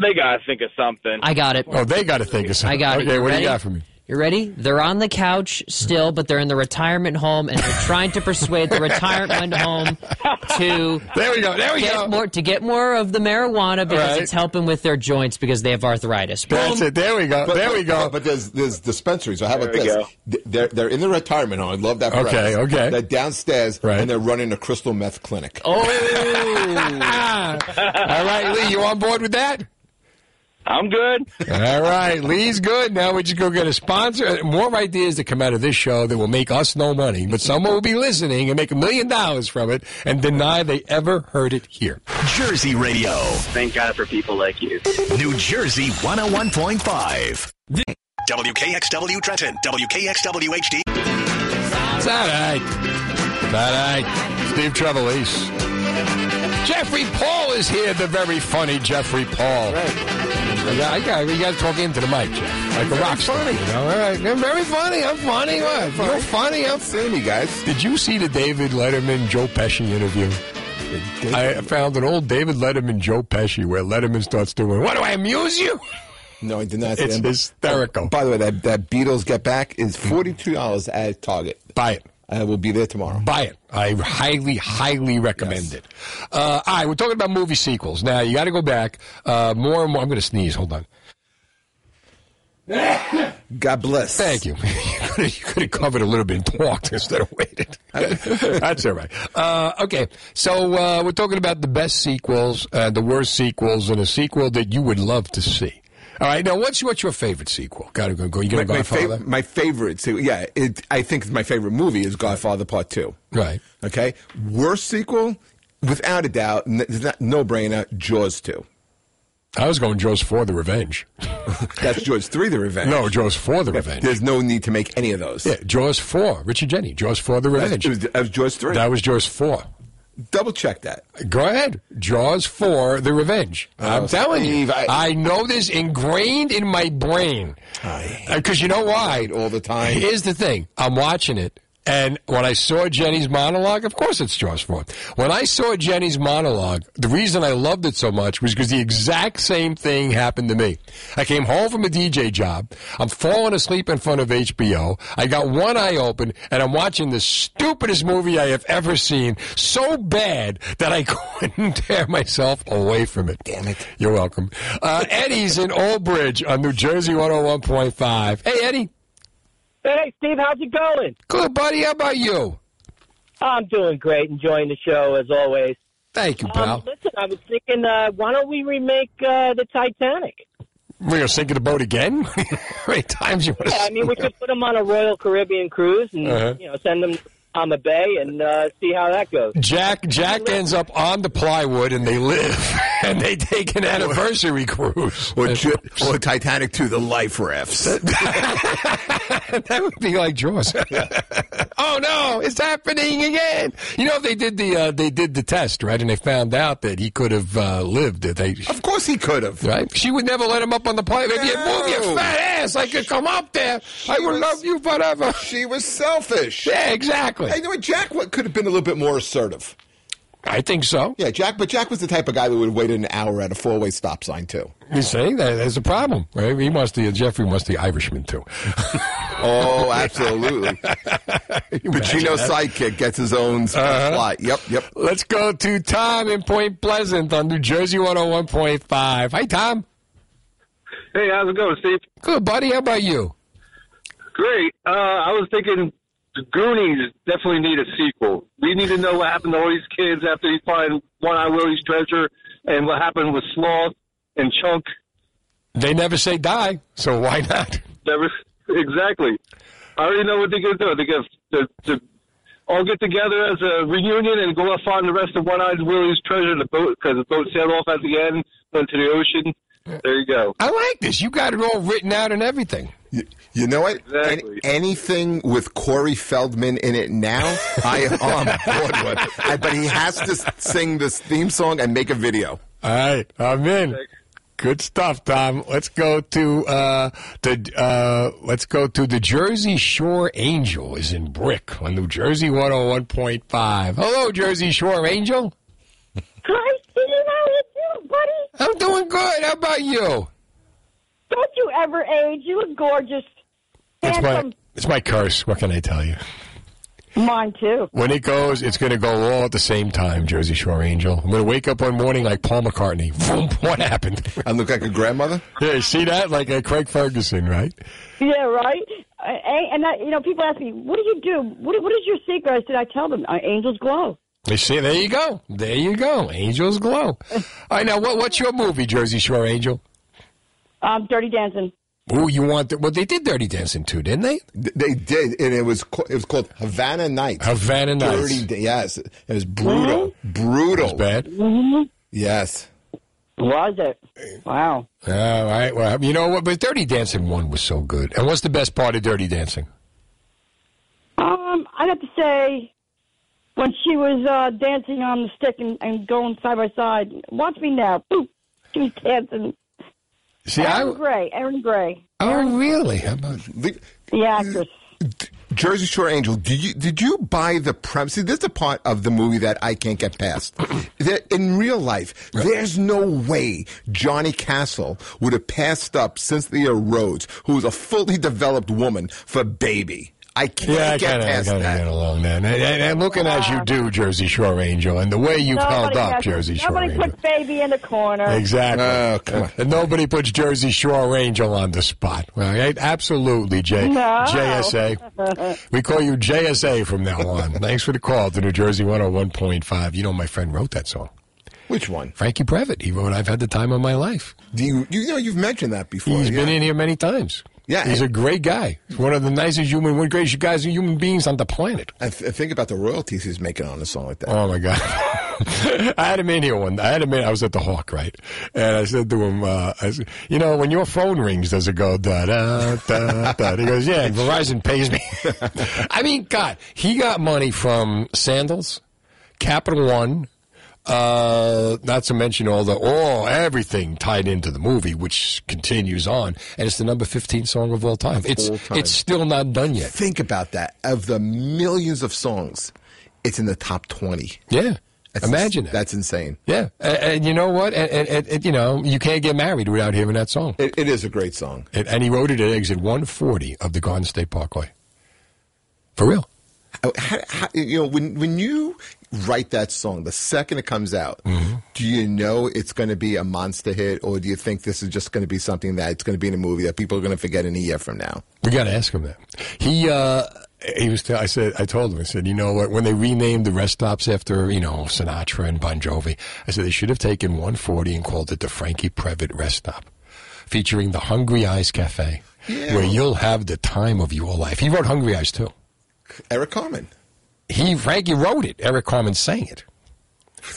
Speaker 18: They gotta think of something.
Speaker 16: I got it.
Speaker 4: Oh, they got to think of something.
Speaker 16: I got it.
Speaker 4: Okay,
Speaker 16: You
Speaker 4: what do you got for me?
Speaker 16: You ready? They're on the couch still, but they're in the retirement home, and they're trying to persuade the retirement home to [LAUGHS]
Speaker 4: there we go, there we
Speaker 16: get
Speaker 4: go.
Speaker 16: more to get more of the marijuana because
Speaker 15: Right.
Speaker 16: it's helping with their joints because they have arthritis.
Speaker 4: That's it. There we go.
Speaker 15: But,
Speaker 4: there we go.
Speaker 15: But, but there's there's dispensaries. So how about this?
Speaker 16: go.
Speaker 15: They're they're in the retirement home. I love that.
Speaker 4: Okay,
Speaker 15: premise.
Speaker 4: okay.
Speaker 15: They're downstairs and they're running a crystal meth clinic.
Speaker 16: Oh. [LAUGHS]
Speaker 4: All right, Lee, you on board with that?
Speaker 18: I'm good.
Speaker 4: All right, Lee's good. Now we just go get a sponsor. More ideas that come out of this show that will make us no money, but someone will be listening and make a million dollars from it and deny they ever heard it here.
Speaker 1: Jersey Radio.
Speaker 18: Thank God for people like you.
Speaker 1: New Jersey 101.5. WKXW Trenton, WKXW HD.
Speaker 4: It's all right. It's all right. Steve Trevelise. Jeffrey Paul is here, the very funny Jeffrey Paul. I got, I got, you got to talk into the mic, Jeff, like a rock star. You know? All right, I'm very funny. I'm funny. What? You're funny. I'm
Speaker 15: funny, guys.
Speaker 4: Did you see the David Letterman Joe Pesci interview? I found an old David Letterman Joe Pesci where Letterman starts doing, "What do I amuse you?"
Speaker 15: No, I did not.
Speaker 4: It's hysterical.
Speaker 15: By the way, that that Beatles Get Back is forty two dollars at Target.
Speaker 4: Buy it.
Speaker 15: I will be there tomorrow.
Speaker 4: Buy it. I highly, highly recommend it. Uh, all right, we're talking about movie sequels. Now, you got to go back. Uh, more and more. I'm going to sneeze. Hold on. [LAUGHS]
Speaker 15: God bless.
Speaker 4: Thank you. [LAUGHS] you could have covered a little bit and talked instead of waited. [LAUGHS] That's all right. Uh, okay, so uh, we're talking about the best sequels, uh, the worst sequels, and a sequel that you would love to see. All right, now what's what's your favorite sequel? Got to go. go. You
Speaker 15: My, my, fav- my favorite, sequel- yeah, it, I think my favorite movie is Godfather Part Two.
Speaker 4: Right.
Speaker 15: Okay. Worst sequel, without a doubt, n- not no brainer. Jaws Two.
Speaker 4: I was going Jaws for the Revenge. [LAUGHS]
Speaker 15: That's Jaws Three, The Revenge.
Speaker 4: No, Jaws for the Revenge.
Speaker 15: There's no need to make any of those.
Speaker 4: Yeah, Jaws four. Richard Jeni. Jaws for the Revenge.
Speaker 15: It was, that was Jaws Three.
Speaker 4: That was Jaws four.
Speaker 15: Double check that.
Speaker 4: Go ahead. Jaws for the Revenge. Oh, I'm
Speaker 15: Oh,
Speaker 4: telling
Speaker 15: Steve,
Speaker 4: you.
Speaker 15: I-
Speaker 4: I, know this ingrained in my brain. Because uh, you know why?
Speaker 15: all the time.
Speaker 4: Here's the thing. I'm watching it. And when I saw Jeni's monologue, of course it's Jaws 4. When I saw Jeni's monologue, the reason I loved it so much was because the exact same thing happened to me. I came home from a DJ job. I'm falling asleep in front of HBO. I got one eye open and I'm watching the stupidest movie I have ever seen. So bad that I [LAUGHS] couldn't tear myself away from it. Damn it. You're welcome. Uh, Eddie's in Old Bridge on New Jersey 101.5. Hey, Eddie.
Speaker 19: Hey, Steve, how's it going?
Speaker 4: Good, buddy. How about you?
Speaker 19: I'm doing great, enjoying the show as always.
Speaker 4: Thank you, pal.
Speaker 19: Um, listen, I was thinking, uh, why don't we remake uh, the Titanic?
Speaker 4: We're gonna sink in the boat again? [LAUGHS] How many times you want to?
Speaker 19: Yeah, I mean, we could put them on a Royal Caribbean cruise and
Speaker 4: Uh-huh.
Speaker 19: you know send them on the bay and uh, see how that goes.
Speaker 4: Jack Jack ends up on the plywood and they live [LAUGHS] and they take an anniversary cruise.
Speaker 15: Or, J- or Titanic 2, the life rafts. [LAUGHS]
Speaker 4: that would be like Jaws. [LAUGHS] oh no, it's happening again. You know they did the uh, they did the test right, and they found out that he could have uh, lived. They
Speaker 15: of course he could have.
Speaker 4: Right? She would never let him up on the plane. If you move your fat ass, I could come up there. I would love you forever.
Speaker 15: She was selfish.
Speaker 4: Yeah, exactly.
Speaker 15: Hey, you know what? Jack wa- could have been a little bit more assertive.
Speaker 4: I think so.
Speaker 15: Yeah, Jack. But Jack was the type of guy that would wait an hour at a four-way stop sign too.
Speaker 4: You see, that, there's a problem. Right? He must be Jeffrey must be Irishman too. [LAUGHS]
Speaker 15: Oh, absolutely. [LAUGHS] Pacino's sidekick gets his own
Speaker 4: Uh-huh.
Speaker 15: flight. Yep, yep.
Speaker 4: Let's go to Tom in Point Pleasant on New Jersey 101.5. Hi, Tom.
Speaker 20: Hey, how's it going, Steve?
Speaker 4: Good, buddy. How about you?
Speaker 20: Great. Uh, I was thinking the Goonies definitely need a sequel. We need to know what happened to all these kids after they find One Eye Willie's treasure and what happened with Sloth and Chunk.
Speaker 4: They never say die, so why not?
Speaker 20: Never, exactly. I already know what they're going to do. They're going to, all get together as a reunion and go and find the rest of One Eye Willie's treasure in the boat because the boat sailed off at the end, went to the ocean. There you go.
Speaker 4: I like this. You got it all written out and everything.
Speaker 15: You, you know what? Any, anything with Corey Feldman in it now, I am [LAUGHS] on board with. I, but he has to sing this theme song and make a video.
Speaker 4: All right, I'm in. Good stuff, Tom. Let's go to uh, the uh, let's go to the Jersey Shore Angel is in Brick on New Jersey 101.5. Hello, Jersey Shore Angel.
Speaker 21: Hi, Steve. How are you doing, buddy?
Speaker 4: I'm doing good. How about you?
Speaker 21: Don't you ever age. You look gorgeous.
Speaker 4: It's my it's my curse. What can I tell you?
Speaker 21: Mine, too.
Speaker 4: When it goes, it's going to go all at the same time, Jersey Shore Angel. I'm going to wake up one morning like Paul McCartney. [LAUGHS] Vroom, what happened?
Speaker 15: I look like a grandmother?
Speaker 4: Yeah, you see that? Like uh, Craig Ferguson, right?
Speaker 21: Yeah, right? Uh, and, I, you know, people ask me, what do you do? What, what is your secret? I said, I tell them, uh, angels glow.
Speaker 4: They see, there you go. There you go. Angels glow. [LAUGHS] All right, now, what, what's your movie, Jersey Shore Angel?
Speaker 21: Um, Dirty Dancing.
Speaker 4: Oh, you want? The, well, they did Dirty Dancing too, didn't they?
Speaker 15: They did, and it was it was called Havana Nights.
Speaker 4: Havana Nights.
Speaker 15: Dirty, yes, it was brutal, brutal.
Speaker 4: bad.
Speaker 21: Mm-hmm.
Speaker 15: Yes.
Speaker 21: Was it? Wow.
Speaker 4: All right. Well, you know what? But Dirty Dancing one was so good. And what's the best part of Dirty Dancing?
Speaker 21: Um, I'd have to say when she was uh, dancing on the stick and, and going side by side. Watch me now. Boop. She was dancing.
Speaker 4: See, I-
Speaker 21: Erin Gray. Erin Gray.
Speaker 4: Oh, really? How about
Speaker 21: The actress.
Speaker 15: Jersey Shore Angel, did you did you buy the premise? See, this is the part of the movie that I can't get past. [CLEARS THROAT] that in real life, there's no way Johnny Castle would have passed up Cynthia Rhodes, who was a fully developed woman, for baby. I can't
Speaker 4: Yeah, I
Speaker 15: get
Speaker 4: kind of
Speaker 15: past
Speaker 4: gotta
Speaker 15: that.
Speaker 4: get along then. And, and, and looking as you do, uh-huh. Jersey Shore Angel, and the way you've held up,
Speaker 21: has-
Speaker 4: Jersey Shore
Speaker 21: Nobody
Speaker 4: Angel.
Speaker 21: puts baby in the corner.
Speaker 4: Exactly.
Speaker 15: Oh, come on.
Speaker 4: And nobody puts Jersey Shore Angel on the spot. All right? Absolutely, J-
Speaker 21: No.
Speaker 4: JSA. [LAUGHS] We call you JSA from now on. Thanks for the call to New Jersey 101.5. You know, my friend wrote that song.
Speaker 15: Which one?
Speaker 4: Franke Previte. He wrote I've Had the Time of My Life.
Speaker 15: Do you, you know, you've mentioned that before.
Speaker 4: He's
Speaker 15: yeah.
Speaker 4: been in here many times.
Speaker 15: Yeah,
Speaker 4: He's a great guy. He's one of the nicest human, one of the greatest guys, human beings on the planet.
Speaker 15: I th- think about the royalties he's making on a song like that.
Speaker 4: Oh my god! [LAUGHS] I had him in here one. I had him in. I was at the Hawk, right? And I said to him, uh, I said, "You know, when your phone rings, does it go da da da da?" He goes, "Yeah, Verizon pays me." [LAUGHS] I mean, God, he got money from Sandals, Capital One. Uh, not to mention all the all everything tied into the movie, which continues on, and it's the number fifteen song of all time. It's
Speaker 15: All time.
Speaker 4: it's still not done yet.
Speaker 15: Think about that. Of the millions of songs, it's in the top 20.
Speaker 4: Yeah.
Speaker 15: That's
Speaker 4: Imagine
Speaker 15: ins-
Speaker 4: that.
Speaker 15: That's insane.
Speaker 4: Yeah, and, and you know what? And, and, and, you know, you can't get married without hearing that song.
Speaker 15: It, it is a great song.
Speaker 4: And, and he wrote it at exit 140 of the Garden State Parkway. For real.
Speaker 15: How, how, you know, when when you write that song, the second it comes out,
Speaker 4: Mm-hmm.
Speaker 15: do you know it's going to be a monster hit, or do you think this is just going to be something that it's going to be in a movie that people are going to forget in a year from now?
Speaker 4: We got to ask him that. He uh, he was. T- I said. I told him. I said, you know what? When they renamed the rest stops after you know Sinatra and Bon Jovi, I said they should have taken 140 and called it the Franke Previte Rest Stop, featuring the Hungry Eyes Cafe,
Speaker 15: Yeah.
Speaker 4: where you'll have the time of your life. He wrote Hungry Eyes too.
Speaker 15: Eric Carmen.
Speaker 4: He Frankie wrote it. Eric Carmen sang it.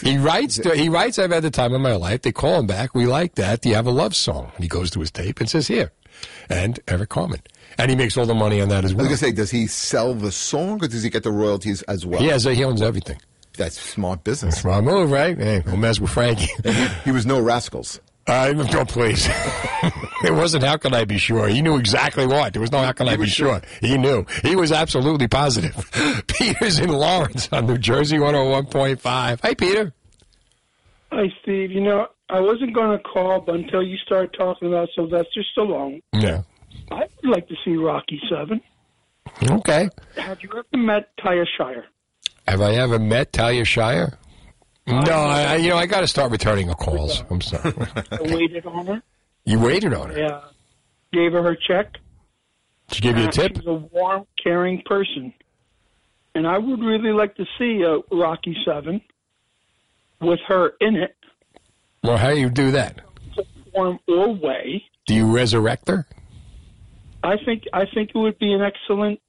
Speaker 4: He writes. He writes. I've had the time of my life. They call him back. We like that. Do you have a love song? And he goes to his tape and says, "Here," and Eric Carmen, and he makes all the money on that as well.
Speaker 15: I was to say, does he sell the song, or does he get the royalties as well?
Speaker 4: He has. He owns everything.
Speaker 15: That's smart business.
Speaker 4: Smart move, right? Hey, don't mess with Frankie.
Speaker 15: he was no rascals.
Speaker 4: Uh, no, please. [LAUGHS] it wasn't. How can I be sure? He knew exactly what. There was no. How can I be sure? He knew. He was absolutely positive. [LAUGHS] Peter's in Lawrence on New Jersey 101.5. Hey, Peter.
Speaker 22: Hi, Steve. You know, I wasn't going to call, but until you started talking about Sylvester Stallone,
Speaker 4: Yeah.
Speaker 22: I would like to see Rocky Seven.
Speaker 4: Okay.
Speaker 22: Have you ever met Tyre Shire?
Speaker 4: Have I ever met Talia Shire? No, I, I- you know I got to start returning her calls. I'm sorry. [LAUGHS]
Speaker 22: I waited on her.
Speaker 4: you waited on her.
Speaker 22: Yeah, gave her her check.
Speaker 4: She gave you a
Speaker 22: Uh,
Speaker 4: tip.
Speaker 22: She's a warm, caring person, and I would really like to see a Rocky Seven with her in it,
Speaker 4: Well, how do you do that?
Speaker 22: form or way.
Speaker 4: Do you resurrect her?
Speaker 22: I think I think it would be an excellent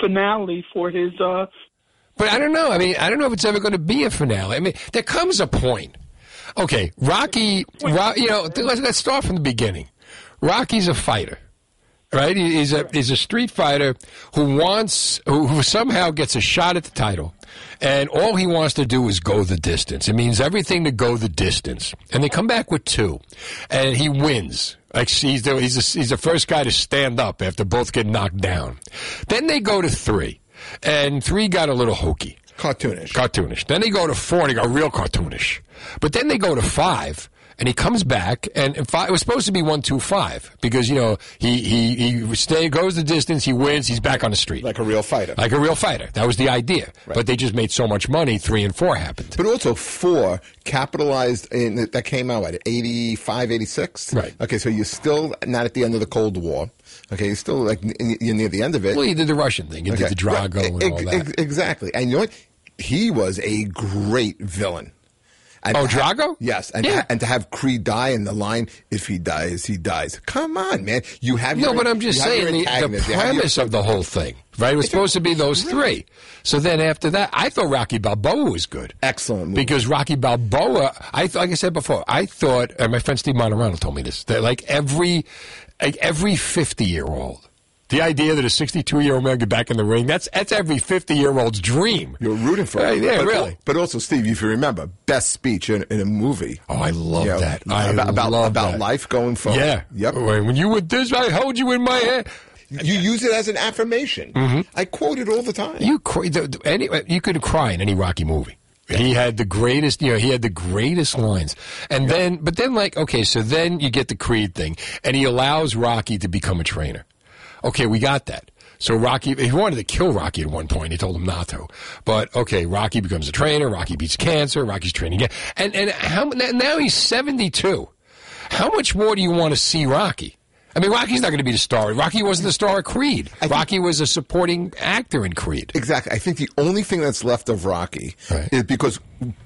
Speaker 22: finale for his uh,
Speaker 4: But I don't know. I mean, I don't know if it's ever going to be a finale. I mean, there comes a point. Okay, Rocky. Ro- you know, let's, let's start from the beginning. Rocky's a fighter, right? He's a he's a street fighter who wants who, who somehow gets a shot at the title, and all he wants to do is go the distance. It means everything to go the distance, and they come back with two, and he wins. Like he's the, he's the, he's the first guy to stand up after both get knocked down. Then they go to three, and three got a little hokey.
Speaker 15: Cartoonish.
Speaker 4: Cartoonish. Then they go to four and they go real cartoonish. But then they go to five and he comes back and and five, it was supposed to be one, two, five because, you know, he, he, he stay, goes the distance, he wins, he's back on the street.
Speaker 15: Like a real fighter.
Speaker 4: Like a real fighter. That was the idea. But they just made so much money, three and four happened.
Speaker 15: But also, four capitalized in that came out at 85, 86. Right. Okay, so you're still not at the end of the Cold War. Okay, you're still like n- you're near the end of it.
Speaker 4: Well, he did the Russian thing. He did the Drago
Speaker 15: Right.
Speaker 4: and all that.
Speaker 15: ex- exactly. And you know what? He was a great villain. And
Speaker 4: Oh,
Speaker 15: to
Speaker 4: Drago?
Speaker 15: yes, and
Speaker 4: Yeah.
Speaker 15: ha- and to have Creed die in the line, if he dies, he dies. Come on, man. You have
Speaker 4: No,
Speaker 15: your,
Speaker 4: but I'm just
Speaker 15: you have your
Speaker 4: saying the, the
Speaker 15: have your-
Speaker 4: premise of the whole thing, right? It was supposed to be those three. So then after that, I thought Rocky Balboa was good.
Speaker 15: Excellent movie.
Speaker 4: Because Rocky Balboa, I th- like I said before, I thought, and my friend Steve Monterano told me this, that like every, like every 50 year old, the idea that a 62 year old man get back in the ring, that's, that's every 50 year old's dream.
Speaker 15: You're rooting for him.
Speaker 4: yeah,
Speaker 15: but,
Speaker 4: really.
Speaker 15: But also, Steve, if you remember, best speech in, in a movie.
Speaker 4: Oh, I love
Speaker 15: You know,
Speaker 4: that. I
Speaker 15: about about,
Speaker 4: love
Speaker 15: about
Speaker 4: that.
Speaker 15: life going forward.
Speaker 4: Yeah.
Speaker 15: Yep.
Speaker 4: When you were this, I hold you in my hand.
Speaker 15: You use it as an affirmation. Mm-hmm. I quote it all the time.
Speaker 4: You cry, the, the- any, you could cry in any Rocky movie. He had the greatest, you know, he had the greatest lines. And then, but then like, okay, so then you get the Creed thing and he allows Rocky to become a trainer. Okay, we got that. So Rocky, he wanted to kill Rocky at one point. He told him not to. But okay, Rocky becomes a trainer. Rocky beats cancer. Rocky's training again. And and how now he's seventy two. How much more do you want to see Rocky? I mean, Rocky's not going to be the star. Rocky wasn't the star of Creed. Rocky was a supporting actor in Creed.
Speaker 15: Exactly. I think the only thing that's left of Rocky is because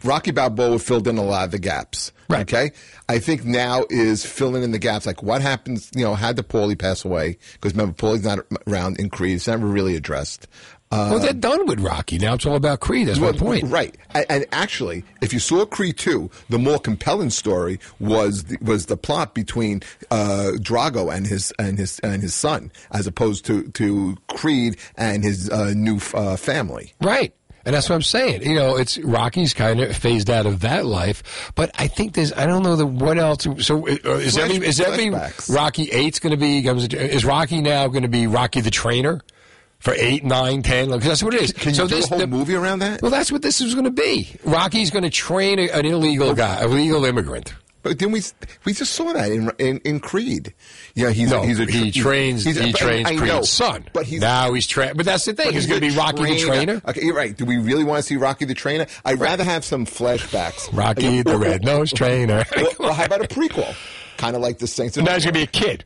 Speaker 15: Rocky Balboa filled in a lot of the gaps. Right. Okay. I think now is filling in the gaps. Like what happens? You know, had the Paulie pass away because remember Paulie's not around in Creed. It's never really addressed. Uh,
Speaker 4: well, they're done with Rocky. Now it's all about Creed. That's my
Speaker 15: well,
Speaker 4: point.
Speaker 15: Right. And, and actually, if you saw Creed 2, the more compelling story was the, was the plot between uh, Drago and his and his and his son, as opposed to to Creed and his uh, new uh, family.
Speaker 4: Right. And that's what I'm saying. You know, it's Rocky's kind of phased out of that life, but I think there's I don't know the what else. So uh, is
Speaker 15: Flash-
Speaker 4: every is every. Rocky eight's going to be is Rocky now going to be Rocky the trainer for eight, nine, ten? Because that's what it is.
Speaker 15: Can you
Speaker 4: so
Speaker 15: do
Speaker 4: this
Speaker 15: a whole
Speaker 4: the-
Speaker 15: movie around that?
Speaker 4: Well, that's what this is going to be. Rocky's going to train a, an illegal guy, an illegal immigrant.
Speaker 15: But then we we just saw that in in, in Creed. Yeah, he's
Speaker 4: no,
Speaker 15: he's a
Speaker 4: he trains.
Speaker 15: he's a-
Speaker 4: he trains
Speaker 15: I know,
Speaker 4: Creed's son.
Speaker 15: but he's
Speaker 4: now he's trained. But that's the thing.
Speaker 15: but
Speaker 4: He's, going to be Rocky the trainer.
Speaker 15: Okay, you're right. Do we really want to see Rocky the trainer? I'd rather have some flashbacks.
Speaker 4: Rocky the [LAUGHS] red nosed trainer.
Speaker 15: well, how about a prequel? Kind of like the Saints.
Speaker 4: Now he's going to be a kid.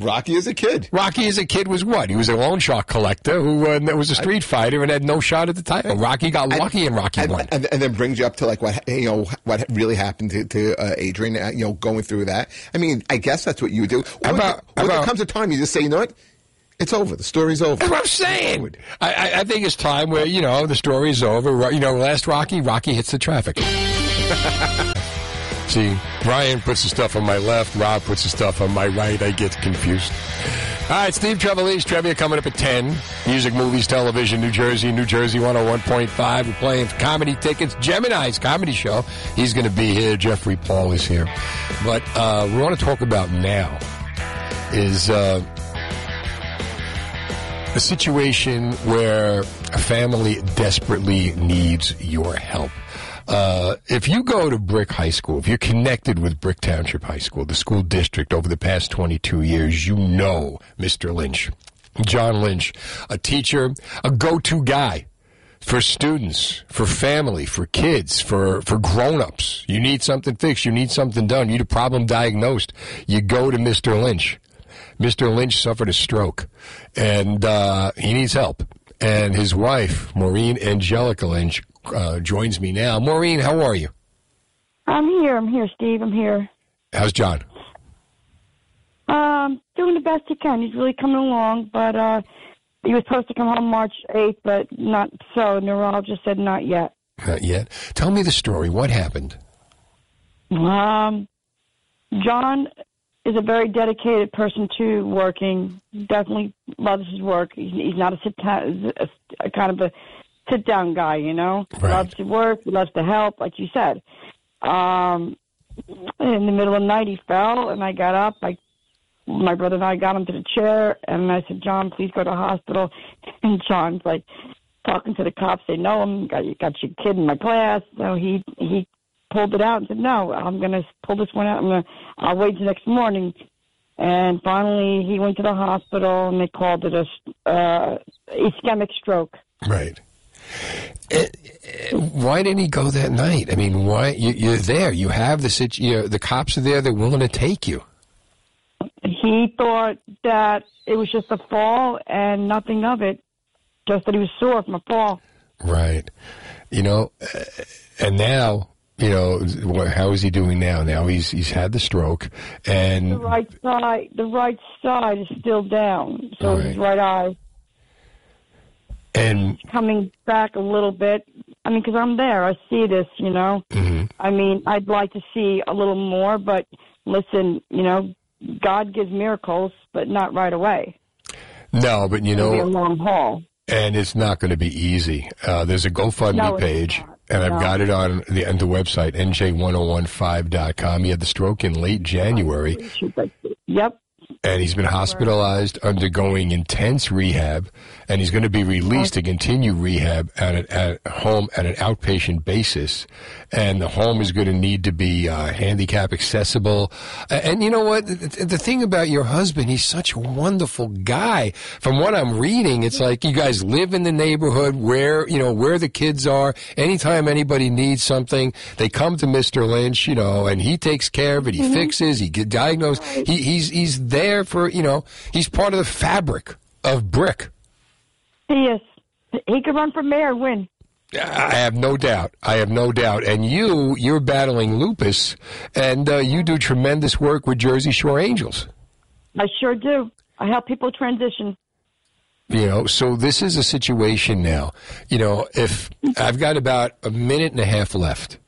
Speaker 15: Rocky as a kid.
Speaker 4: Rocky as a kid was what? He was a loan shark collector who uh, was a street fighter and had no shot at the title. Rocky got lucky in Rocky
Speaker 15: and,
Speaker 4: one.
Speaker 15: and, and then brings you up to like what you know what really happened to, to uh, Adrian. Uh, you know, going through that. I mean, I guess that's what you would do. When,
Speaker 4: about-
Speaker 15: or there comes a time you just say, you know what, it's over. The story's over.
Speaker 4: That's what I'm saying. I, I, I think it's time where you know the story's over. You know, last Rocky, Rocky hits the traffic. [LAUGHS] See, Brian puts the stuff on my left. Rob puts the stuff on my right. I get confused. All right, Steve Trevelise, trivia coming up at 10. Music, movies, television, New Jersey, New Jersey 101.5. We're playing for comedy tickets. Gemini's comedy show. He's going to be here. Jeffrey Paul is here. But uh, we want to talk about now is uh, a situation where a family desperately needs your help. Uh, if you go to Brick High School, if you're connected with Brick Township High School, the school district over the past 22 years, you know Mr. Lynch. John Lynch, a teacher, a go-to guy for students, for family, for kids, for, for grown-ups. You need something fixed. You need something done. You need a problem diagnosed. You go to Mr. Lynch. Mr. Lynch suffered a stroke and, uh, he needs help. And his wife, Maureen Angelica Lynch, uh, joins me now. Maureen, how are you?
Speaker 21: I'm here. I'm here, Steve. I'm here.
Speaker 4: How's John?
Speaker 21: Um, doing the best he can. He's really coming along, but uh, he was supposed to come home March 8th, but not so. Neurologist said not yet.
Speaker 4: Not yet. Tell me the story. What happened?
Speaker 21: Um, John is a very dedicated person to working. Definitely loves his work. He's, he's not a sit a, a kind of a sit down guy. You know, loves to work, loves to help, like you said. Um, in the middle of the night, he fell, and I got up. I, my brother and I got him to the chair, and I said, "John, please go to the hospital." [LAUGHS] And John's like talking to the cops. They know him. Got you got your kid in my class. So he he pulled it out and said, "No, I'm going to pull this one out. I'm to. I'll wait till next morning." And finally, he went to the hospital, and they called it a uh, ischemic stroke.
Speaker 4: Right. Why didn't he go that night? I mean, why you, you're there? You have the situ- you know, the cops are there. They're willing to take you.
Speaker 21: He thought that it was just a fall and nothing of it, just that he was sore from a fall.
Speaker 4: Right. You know, and now you know how is he doing now? Now he's he's had the stroke,
Speaker 21: The
Speaker 4: and
Speaker 21: right side, the right side is still down, so his right eye
Speaker 4: and
Speaker 21: coming back a little bit. I mean, because I'm there, I see this. You know,
Speaker 4: Mm-hmm.
Speaker 21: I mean, I'd like to see a little more, but listen, you know, God gives miracles, but not right away.
Speaker 4: no, but you
Speaker 21: It'll be a
Speaker 4: know,
Speaker 21: long haul.
Speaker 4: and it's not going to be easy. Uh, there's a GoFundMe
Speaker 21: No,
Speaker 4: page, and I've got it on the, on the website nj1015.com. He had the stroke in late January.
Speaker 21: Yep.
Speaker 4: And he's been hospitalized, undergoing intense rehab, and he's going to be released to continue rehab at, a, at home at an outpatient basis. And the home is going to need to be uh, handicap accessible. And you know what? The, thing about your husband, he's such a wonderful guy. From what I'm reading, it's like you guys live in the neighborhood where you know where the kids are. Anytime anybody needs something, they come to Mr. Lynch, you know, and he takes care of it. He
Speaker 21: Mhm.
Speaker 4: fixes. He get diagnosed. He, he's he's there for you know. He's part of the fabric of brick.
Speaker 21: He is. He could run for mayor and win.
Speaker 4: I have no doubt. I have no doubt. And you, you're battling lupus, and uh, you do tremendous work with Jersey Shore Angels.
Speaker 21: I sure do. I help people transition.
Speaker 4: You know, so this is a situation now. You know, if I've got about a minute and a half left.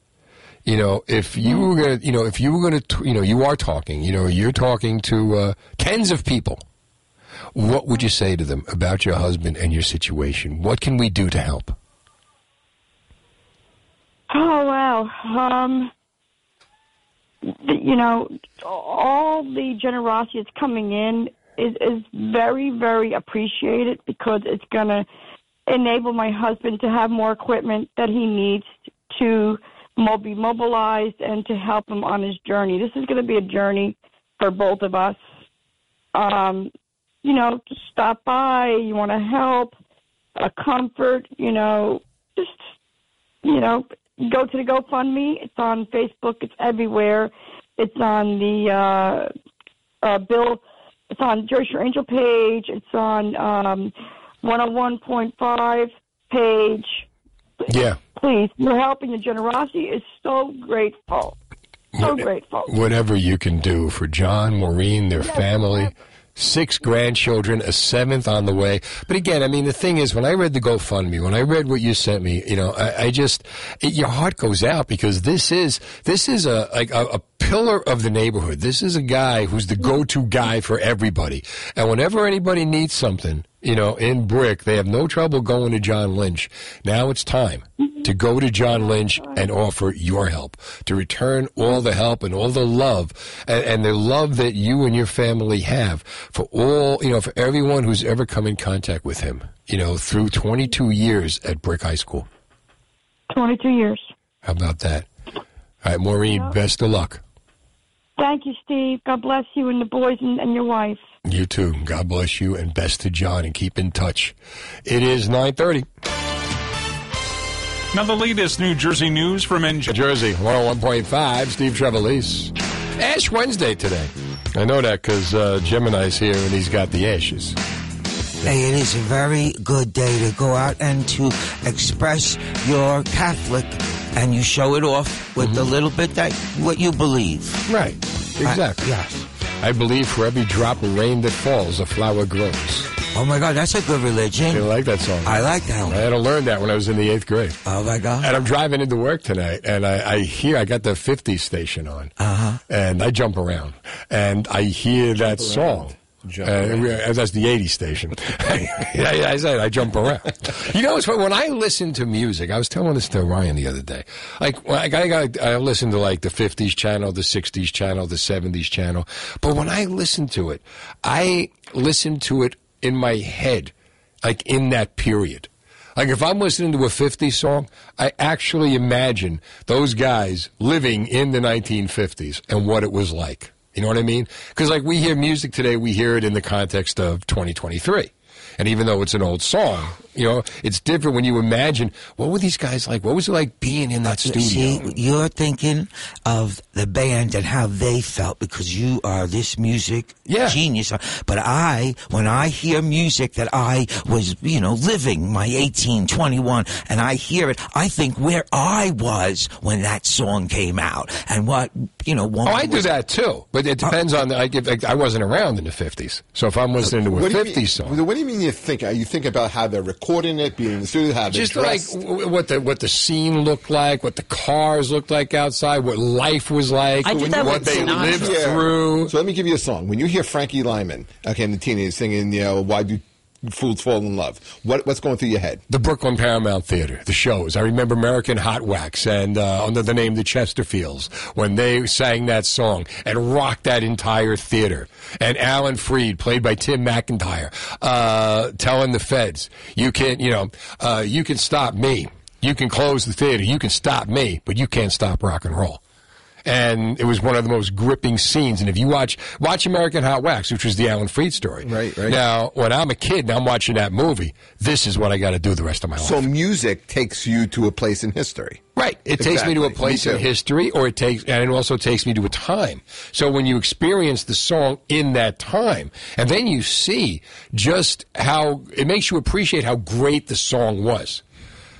Speaker 4: You know, if you were gonna, you know, if you were gonna, t- you know, you are talking. You know, you're talking to uh, tens of people. What would you say to them about your husband and your situation? What can we do to help?
Speaker 21: Oh wow. Um you know, all the generosity that's coming in is is very very appreciated because it's going to enable my husband to have more equipment that he needs to be mobilized and to help him on his journey. This is going to be a journey for both of us. Um, you know, just stop by. You want to help, a comfort. You know, just you know, go to the GoFundMe. It's on Facebook. It's everywhere. It's on the uh, uh, Bill. It's on Jersey Shore Angel page. It's on um, 101.5 page.
Speaker 4: Yeah.
Speaker 21: Please, your help and your generosity is so grateful. So
Speaker 4: What-
Speaker 21: grateful.
Speaker 4: Whatever you can do for John, Maureen, their family, six grandchildren, a seventh on the way. But again, I mean, the thing is, when I read the GoFundMe, when I read what you sent me, you know, I, I just it, your heart goes out because this is this is a like a, a pillar of the neighborhood. This is a guy who's the go-to guy for everybody. And whenever anybody needs something, you know, in brick, they have no trouble going to John Lynch. Now it's time to go to John Lynch and offer your help, to return all the help and all the love and, and the love that you and your family have for all, you know, for everyone who's ever come in contact with him, you know, through 22 years at Brick High School.
Speaker 21: 22 years.
Speaker 4: How about that? All right, Maureen, best of luck.
Speaker 21: Thank you, Steve. God bless you and the boys and, and your wife.
Speaker 4: You too. God bless you and best to John and keep in touch. It is 930.
Speaker 6: Now, the latest New Jersey news from NJ.
Speaker 4: Jersey, 101.5, Steve Trevelise. Ash Wednesday today. I know that because uh, Gemini's here and he's got the ashes.
Speaker 23: Hey, it is a very good day to go out and to express your Catholic, and you show it off with a little bit that what you believe.
Speaker 4: Right. Exactly.
Speaker 23: yes.
Speaker 4: I believe for every drop of rain that falls, a flower grows.
Speaker 23: Oh my God, that's a good religion.
Speaker 4: You like that song?
Speaker 23: I like that one.
Speaker 4: I had to learn that when I was in the eighth grade.
Speaker 23: Oh my God.
Speaker 4: And I'm driving into work tonight, and I, I hear I got the 50 station on,
Speaker 23: Uh huh.
Speaker 4: and I jump around, and I hear that song. Uh, that's the 80 station. [LAUGHS] [LAUGHS] I, I said I jump around. You know, it's when I listen to music, I was telling this to Ryan the other day. Like, like I, got, I listen to like the 50s channel, the 60s channel, the 70s channel. But when I listen to it, I listen to it in my head, like in that period. Like if I'm listening to a 50s song, I actually imagine those guys living in the 1950s and what it was like. You know what I mean? Because like we hear music today, we hear it in the context of 2023. And even though it's an old song, you know, it's different when you imagine what were these guys like? What was it like being in that studio?
Speaker 23: See, you're thinking of the band and how they felt because you are this music genius. But I, when I hear music that I was, you know, living my 18, 21, and I hear it, I think where I was when that song came out and what, you know,
Speaker 4: Oh, I do that too, but it uh, depends on. The, I, give, like, I wasn't around in the '50s, so if I'm listening to a
Speaker 15: What do you
Speaker 4: '50s
Speaker 15: mean-
Speaker 4: song,
Speaker 15: What do you mean you think? Uh, you think about how they're recording it, being in the studio, how they're
Speaker 4: just like
Speaker 15: dressed.
Speaker 4: w- what the what the scene looked like, what the cars looked like outside, what life was like, what they lived
Speaker 15: Yeah.
Speaker 4: through.
Speaker 15: So let me give you a song. When you hear Frankie Lymon, okay, and the teenagers singing, you know, why do fools fall in love. What what's going through your head?
Speaker 4: The Brooklyn Paramount Theater, the shows. I remember American Hot Wax and uh, under the name the Chesterfields when they sang that song and rocked that entire theater. And Alan Freed, played by Tim McIntire, uh, telling the feds, "You can, you know, uh, you can stop me. You can close the theater. You can stop me, but you can't stop rock and roll." And it was one of the most gripping scenes. And if you watch watch American Hot Wax, which was the Alan Freed story,
Speaker 15: right, right.
Speaker 4: Now, when I'm a kid and I'm watching that movie, this is what I got to do the rest of my life.
Speaker 15: So music takes you to a place in history.
Speaker 4: Right. It takes me to a place in history, or it takes, and it also takes me to a time. So when you experience the song in that time, and then you see just how it makes you appreciate how great the song was.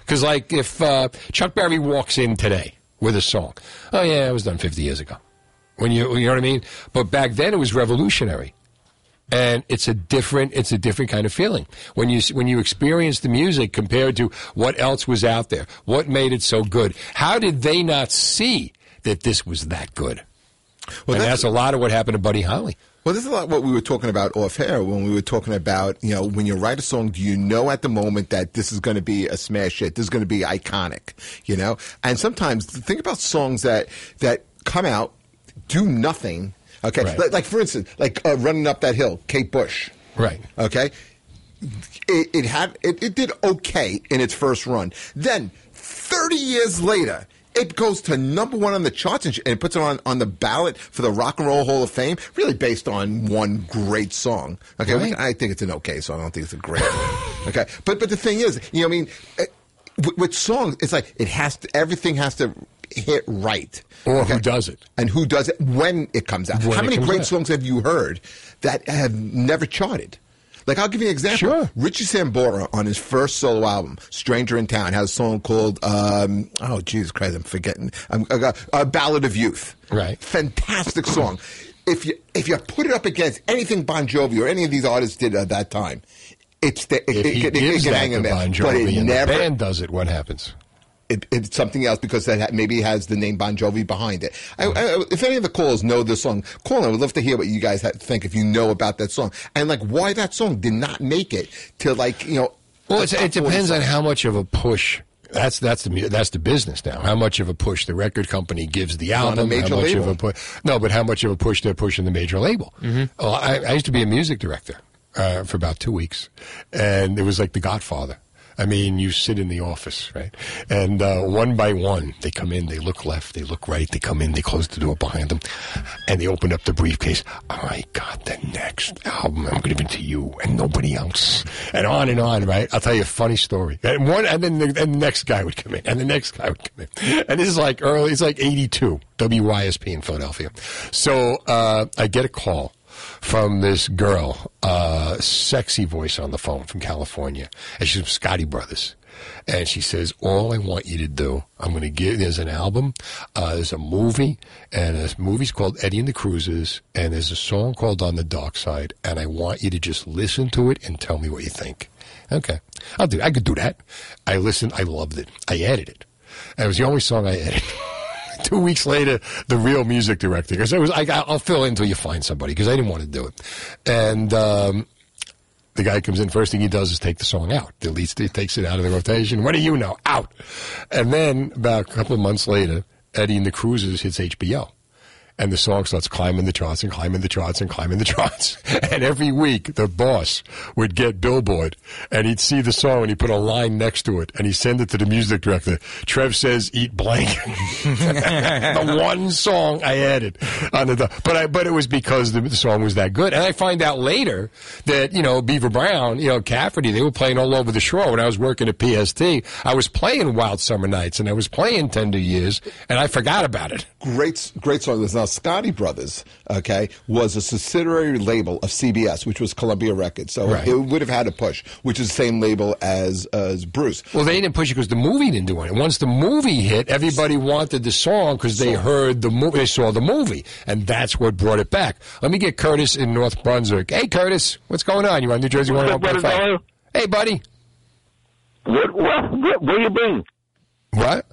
Speaker 4: Because, like, if uh, Chuck Berry walks in today with a song, oh yeah, it was done 50 years ago. When you, you know what I mean? But back then it was revolutionary. And it's a different it's a different kind of feeling. When you when you experience the music compared to what else was out there what made it so good. How did they not see that this was that good?
Speaker 15: Well,
Speaker 4: and
Speaker 15: that's-
Speaker 4: that's, a lot of what happened to buddy holly
Speaker 15: Well, this is a lot what we were talking about off air when we were talking about, you know, when you write a song, do you know at the moment that this is going to be a smash hit? This is going to be iconic, you know? And sometimes think about songs that, that come out, do nothing. Okay.
Speaker 4: Right.
Speaker 15: Like, like, for instance, like uh, Running Up That Hill, Kate Bush.
Speaker 4: right
Speaker 15: Okay. It, it had, it, it did okay in its first run. Then 30 years later, it goes to number one on the charts and, sh- and puts it on, on the ballot for the Rock and Roll Hall of Fame, really based on one great song. Okay,
Speaker 4: Right.
Speaker 15: I think it's an okay song. I don't think it's a great one. [LAUGHS] Okay, but but the thing is, you know, I mean, eh, with, with songs, it's like it has to, everything has to hit right.
Speaker 4: or who does it
Speaker 15: And who does it when it comes out?
Speaker 4: When
Speaker 15: How
Speaker 4: it
Speaker 15: many
Speaker 4: comes
Speaker 15: great
Speaker 4: out.
Speaker 15: songs have you heard that have never charted? Like I'll give you an example.
Speaker 4: Sure.
Speaker 15: Richie Sambora on his first solo album, "Stranger in Town," has a song called um, "Oh Jesus Christ, I'm forgetting." Um, uh, uh, "Ballad of Youth."
Speaker 4: Right.
Speaker 15: Fantastic song. If you if you put it up against anything Bon Jovi or any of these artists did at that time, it's the, it,
Speaker 4: if
Speaker 15: it,
Speaker 4: he
Speaker 15: it, it,
Speaker 4: gives
Speaker 15: can
Speaker 4: that
Speaker 15: hang
Speaker 4: to
Speaker 15: in there.
Speaker 4: Bon
Speaker 15: but it
Speaker 4: Jovi and
Speaker 15: never
Speaker 4: the band does it what happens
Speaker 15: it, it's something else because that maybe has the name Bon Jovi behind it. I, I, if any of the callers know this song, call in. I would love to hear what you guys think if you know about that song and like why that song did not make it to like you know.
Speaker 4: Well, it's, it depends on how much of a push. That's that's the that's the business now. How much of a push the record company gives the album?
Speaker 15: major
Speaker 4: how much
Speaker 15: label.
Speaker 4: of a push? No, but how much of a push they're pushing the major label? Well, I, I used to be a music director uh, for about two weeks, and it was like The Godfather. I mean, you sit in the office, right? And uh, one by one, they come in, they look left, they look right, they come in, they close the door behind them, and they open up the briefcase. I got the next album. I'm going to to you and nobody else. And on and on, right? I'll tell you a funny story. And one, and then the, and the next guy would come in, and the next guy would come in. And this is like early, it's like 82, WYSP in Philadelphia. So uh, I get a call from this girl, uh, sexy voice on the phone from California, and she's from Scotti Brothers. And she says, "All I want you to do, I'm going to give. There's an album, uh, there's a movie, and this movie's called Eddie and the Cruisers, and there's a song called On the Dark Side, and I want you to just listen to it and tell me what you think." Okay, I'll do. I could do that. I listened. I loved it. I edited it. And it was the only song I edited. [LAUGHS] Two weeks later, the real music director, because I was, I, I'll fill in until you find somebody, because I didn't want to do it. And um, the guy comes in, first thing he does is take the song out. Deletes it, takes it out of the rotation. What do you know? Out. And then about a couple of months later, Eddie and the Cruisers hits HBO. And the song starts climbing the charts and climbing the charts and climbing the charts. [LAUGHS] And every week, the boss would get Billboard and he'd see the song and he'd put a line next to it and he'd send it to the music director. Trev says, eat blank. [LAUGHS] the one song I added on the, but I, but it was because the, the song was that good. And I find out later that, you know, Beaver Brown, you know, Cafferty, they were playing all over the shore when I was working at PST. I was playing Wild Summer Nights and I was playing Tender Years and I forgot about it.
Speaker 15: Great, great song. Now Scotti Brothers. Okay, was a subsidiary label of CBS, which was Columbia Records. So
Speaker 4: Right.
Speaker 15: it would have had a push, which is the same label as as Bruce.
Speaker 4: Well, they didn't push it because the movie didn't do it. Once the movie hit, everybody wanted the song because they heard the movie, they saw the movie, and that's what brought it back. Let me get Curtis in North Brunswick. Hey, Curtis, what's going on? You on New Jersey
Speaker 24: What's up, oh brother
Speaker 4: 101.5?
Speaker 24: Dollar?
Speaker 4: Hey, buddy.
Speaker 24: What, what, what, where you been?
Speaker 4: What?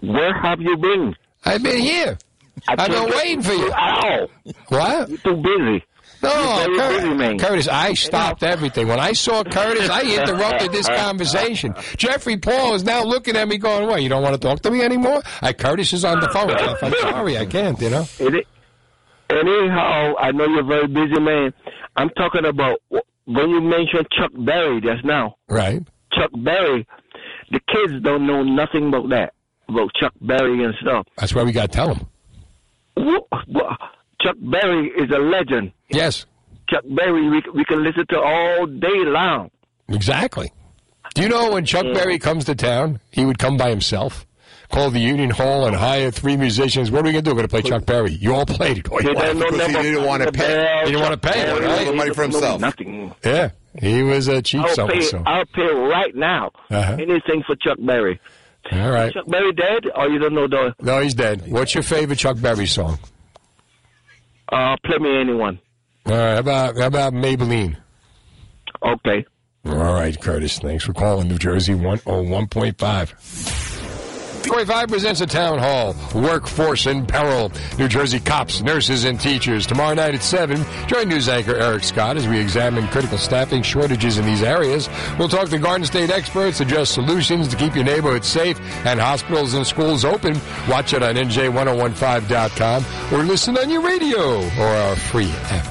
Speaker 24: Where have you been?
Speaker 4: I've been here. I've been waiting for you.
Speaker 24: Ow.
Speaker 4: What?
Speaker 24: You're too busy.
Speaker 4: No,
Speaker 24: You're very busy, man.
Speaker 4: Curtis, Curtis, I stopped everything. When I saw Curtis, I interrupted this [LAUGHS] conversation. Jeffrey Paul is now looking at me going, what, you don't want to talk to me anymore? I, Curtis is on the phone. Jeff, I'm sorry, I can't, you know?
Speaker 24: Any- Anyhow, I know you're very busy, man. I'm talking about when you mentioned Chuck Berry just now.
Speaker 4: Right.
Speaker 24: Chuck Berry, the kids don't know nothing about that, about Chuck Berry and stuff.
Speaker 4: That's why we got to tell them.
Speaker 24: Wh- wh- Chuck Berry is a legend.
Speaker 4: Yes.
Speaker 24: Chuck Berry, we, we can listen to all day long.
Speaker 4: Exactly. Do you know when Chuck Berry comes to town, he would come by himself, call the Union Hall, and hire three musicians. What are we going to do? We're going to play Chuck Berry. You all played it. all you
Speaker 24: He
Speaker 4: wanted.
Speaker 24: don't
Speaker 15: he didn't want to pay.
Speaker 24: bell,
Speaker 4: He didn't want to pay it,
Speaker 24: Berry,
Speaker 4: right?
Speaker 15: All the money for himself.
Speaker 24: Nothing.
Speaker 4: Yeah, he was a cheap
Speaker 24: I'll pay.
Speaker 4: so.
Speaker 24: I'll pay right now.
Speaker 4: Uh-huh.
Speaker 24: Anything for Chuck Berry.
Speaker 4: All right.
Speaker 24: Chuck Berry dead, or you don't know the?
Speaker 4: No, he's dead. What's your favorite Chuck Berry song?
Speaker 24: Uh, play me anyone.
Speaker 4: All right, how about how about Maybelline?
Speaker 24: Okay.
Speaker 4: All right, Curtis. Thanks for calling New Jersey 101.5. 25 presents a town hall. Workforce in peril. New Jersey cops, nurses, and teachers. Tomorrow night at 7, join news anchor Eric Scott as we examine critical staffing shortages in these areas. We'll talk to Garden State experts, suggest solutions to keep your neighborhood safe and hospitals and schools open. Watch it on NJ1015.com or listen on your radio or our free app.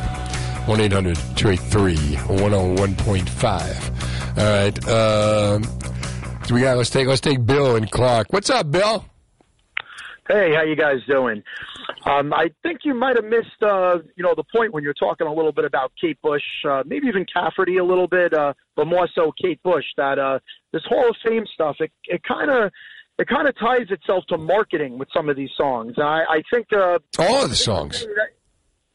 Speaker 4: 1 800 283 101.5. All right. So we got, let's take, let's take Bill and Clark. What's up, Bill?
Speaker 25: Hey, how you guys doing? Um, I think you might have missed, uh, you know, the point when you're talking a little bit about Kate Bush, uh, maybe even Cafferty a little bit, uh, but more so Kate Bush. That uh, this Hall of Fame stuff, it it kind of it kind of ties itself to marketing with some of these songs. I, I think uh,
Speaker 4: All of the songs.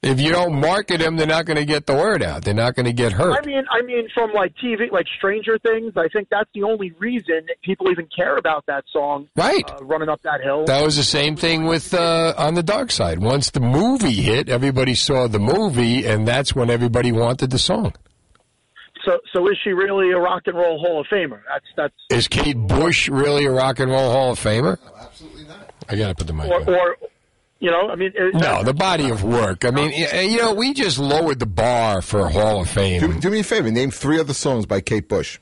Speaker 4: If you don't market them, they're not going to get the word out. They're not going to get hurt.
Speaker 25: I mean, I mean, from like TV, like Stranger Things. I think that's the only reason people even care about that song.
Speaker 4: Right.
Speaker 25: Uh, running up that hill.
Speaker 4: That was the same thing with uh, on the dark side. Once the movie hit, everybody saw the movie, and that's when everybody wanted the song.
Speaker 25: So, so is she really a rock and roll Hall of Famer? That's that's
Speaker 4: Is Kate Bush really a rock and roll Hall of Famer? No, absolutely not. I got to put the mic.
Speaker 25: or, or you know, I mean, it,
Speaker 4: No, the body of work. I mean, you know, we just lowered the bar for Hall of Fame.
Speaker 15: Do, do me a favor. Name three other songs by Kate Bush.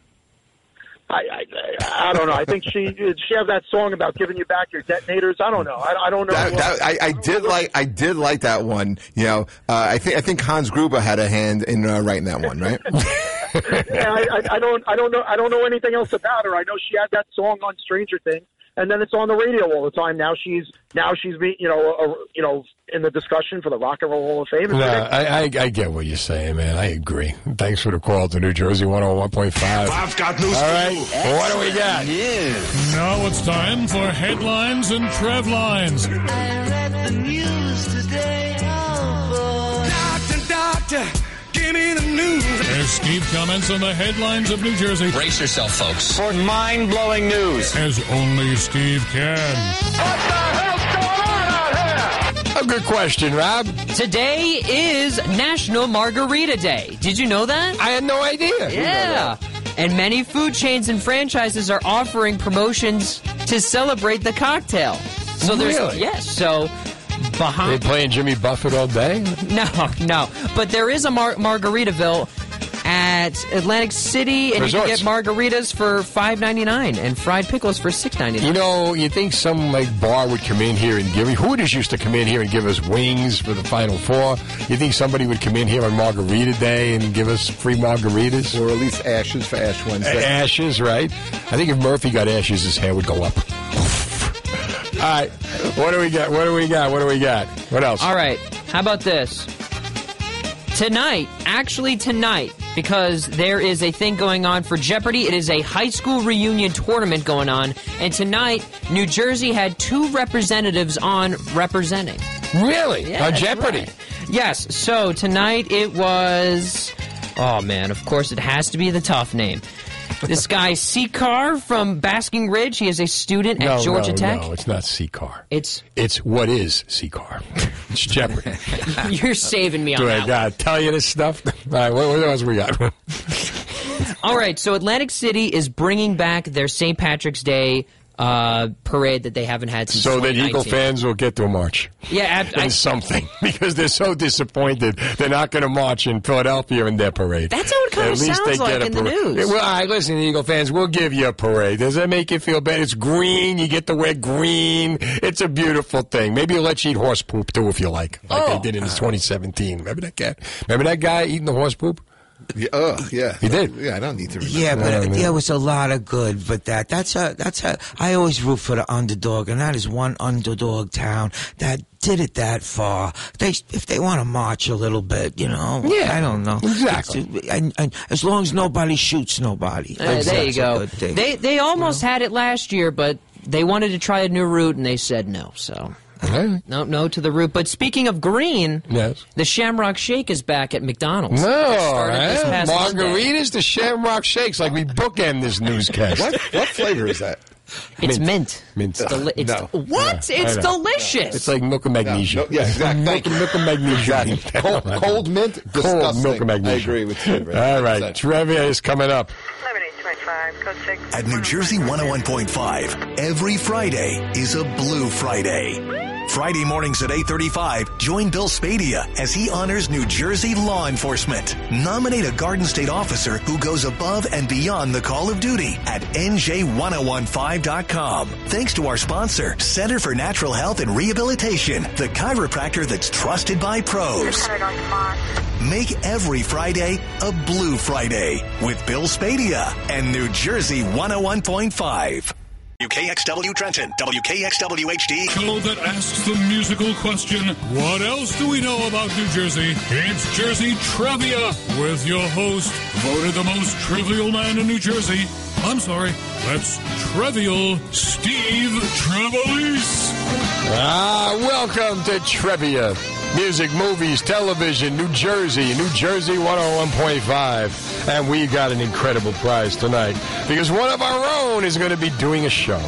Speaker 25: I, I, I don't know. I think she did she have that song about giving you back your detonators. I don't know. I, I don't know.
Speaker 15: That, that, I, I did like. I did like that one. You know, uh, I think I think Hans Gruber had a hand in uh, writing that one, right? [LAUGHS]
Speaker 25: yeah, I, I, I don't. I don't know. I don't know anything else about her. I know she had that song on Stranger Things, and then it's on the radio all the time. Now she's now she's be you know uh, you know in the discussion for the Rock and Roll Hall of Fame.
Speaker 4: No, I, I, I get what you're saying, man. I agree. Thanks for the call to New Jersey 101.5.
Speaker 1: I've got news
Speaker 4: All
Speaker 1: for
Speaker 4: right.
Speaker 1: you.
Speaker 4: Well, what do we got?
Speaker 6: Now it's time for headlines and Trev lines.
Speaker 26: I read the news today. Oh, boy. Doctor, doctor, give me the news.
Speaker 6: As Steve comments on the headlines of New Jersey.
Speaker 27: Brace yourself, folks.
Speaker 6: For mind-blowing news. As only Steve can. What the hell's going on out here?
Speaker 4: A good question, Rob.
Speaker 16: Today is National Margarita Day. Did you know that?
Speaker 4: I had no idea.
Speaker 16: Yeah. And many food chains and franchises are offering promotions to celebrate the cocktail. So there's
Speaker 4: Really?
Speaker 16: yes, so Uh-huh.
Speaker 4: They
Speaker 16: behind
Speaker 4: playing Jimmy Buffett all day?
Speaker 16: No, no. But there is a Mar- Margaritaville at Atlantic City and you can get margaritas for five ninety nine and fried pickles for six ninety nine.
Speaker 4: You know, you think some like bar would come in here and give Hooters used to come in here and give us wings for the Final Four. You think somebody would come in here on Margarita Day and give us free margaritas?
Speaker 15: Or at least ashes for Ash Wednesday.
Speaker 4: Ashes, right? I think if Murphy got ashes, his hair would go up. All right, what do we got? What do we got? What do we got? What else?
Speaker 16: All right. How about this? Tonight, actually tonight, because there is a thing going on for Jeopardy. It is a high school reunion tournament going on, and tonight, New Jersey had two representatives on representing.
Speaker 4: Really?
Speaker 16: Yeah,
Speaker 4: on Jeopardy?
Speaker 16: right. Yes. So tonight it was. Oh man! Of course, it has to be the tough name. This guy Sikar from Basking Ridge. He is a student at
Speaker 4: No,
Speaker 16: Georgia
Speaker 4: no,
Speaker 16: Tech.
Speaker 4: no, it's not C-Car.
Speaker 16: It's
Speaker 4: It's what is C-Car. [LAUGHS] It's Jeopardy. [LAUGHS]
Speaker 16: You're saving me on
Speaker 4: Do
Speaker 16: that.
Speaker 4: I gotta tell you this stuff? [LAUGHS] All right, what, what else we got?
Speaker 16: All right, so Atlantic City is bringing back their St. Patrick's Day uh, parade that they haven't had since.
Speaker 4: So that Eagle fans will get to a march.
Speaker 16: Yeah, ab- I-
Speaker 4: and something [LAUGHS] because they're so disappointed they're not going to march in Philadelphia in their parade.
Speaker 16: That's how it kinda
Speaker 4: At least
Speaker 16: sounds
Speaker 4: they
Speaker 16: like in the news.
Speaker 4: Well, all right, listen, to Eagle fans, we'll give you a parade. Does that make you feel better? It's green. You get to wear green. It's a beautiful thing. Maybe you'll let you eat horse poop too if you like, like
Speaker 16: Oh.
Speaker 4: they did in 2017. Remember that cat? Remember that guy eating the horse poop?
Speaker 15: Yeah, uh, yeah.
Speaker 4: He did.
Speaker 15: Yeah, I don't need to remember.
Speaker 23: Yeah, but
Speaker 4: Yeah,
Speaker 23: uh,
Speaker 4: man.
Speaker 23: there was a lot of good. But that that's a that's a. I always root for the underdog, and that is one underdog town that did it that far. They if they want to march a little bit, you know.
Speaker 16: Yeah,
Speaker 23: I don't know
Speaker 4: exactly.
Speaker 23: And, and as long as nobody shoots nobody.
Speaker 16: Uh, there you go.
Speaker 23: thing.
Speaker 16: They they almost had it last year, but they wanted to try a new route and they said no. So no no to the root. But speaking of green,
Speaker 4: Yes.
Speaker 16: the Shamrock Shake is back at McDonald's.
Speaker 4: No,
Speaker 16: It started this? Monday.
Speaker 4: margaritas to Shamrock Shakes, like we bookend this newscast.
Speaker 15: What what flavor is that?
Speaker 16: It's mint.
Speaker 4: Mint.
Speaker 16: It's deli- it's
Speaker 15: No.
Speaker 16: what?
Speaker 4: Yeah,
Speaker 16: it's delicious.
Speaker 4: It's like milk and magnesia.
Speaker 15: No, yeah, exactly.
Speaker 4: milk,
Speaker 15: Thank
Speaker 4: milk and magnesia.
Speaker 15: Cold, [LAUGHS] cold mint,
Speaker 4: Cold
Speaker 15: disgusting.
Speaker 4: milk and magnesia.
Speaker 15: I agree with you.
Speaker 4: All right, trivia is coming up.
Speaker 1: At New Jersey 101.5, every Friday is a Blue Friday. Friday mornings at 8:35, join Bill Spadea as he honors New Jersey law enforcement. Nominate a Garden State officer who goes above and beyond the call of duty at nj1015.com. Thanks to our sponsor, Center for Natural Health and Rehabilitation, the chiropractor that's trusted by pros. Make every Friday a Blue Friday with Bill Spadea and New Jersey 101.5. WKXW Trenton, WKXW HD.
Speaker 28: Show that asks the musical question, what else do we know about New Jersey? It's Jersey Trivia with your host, voted the most trivial man in New Jersey. I'm sorry, that's Trivial Steve Trevelise.
Speaker 4: Ah, welcome to Trivia. Music, movies, television, New Jersey, New Jersey 101.5. And we got an incredible prize tonight because one of our own is going to be doing a show.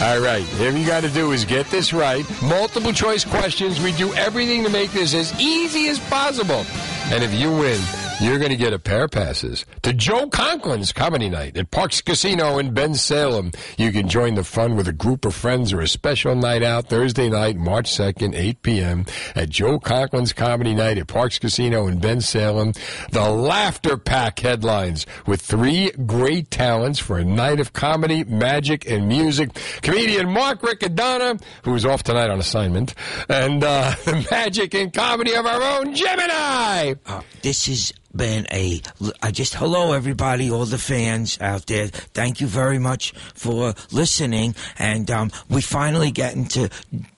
Speaker 4: All right, all you got to do is get this right. Multiple choice questions. We do everything to make this as easy as possible. And if you win, you're going to get a pair of passes to Joe Conklin's Comedy Night at Parx Casino in Bensalem. You can join the fun with a group of friends or a special night out Thursday night, March 2nd, 8 p.m. at Joe Conklin's Comedy Night at Parx Casino in Bensalem. The Laughter Pack headlines with three great talents for a night of comedy, magic, and music. Comedian Mark Riccadonna, who's off tonight on assignment, and uh, [LAUGHS] the magic and comedy of our own Gemini.
Speaker 23: Uh, this has been a I just hello everybody all the fans out there. Thank you very much for listening. And um, we finally getting to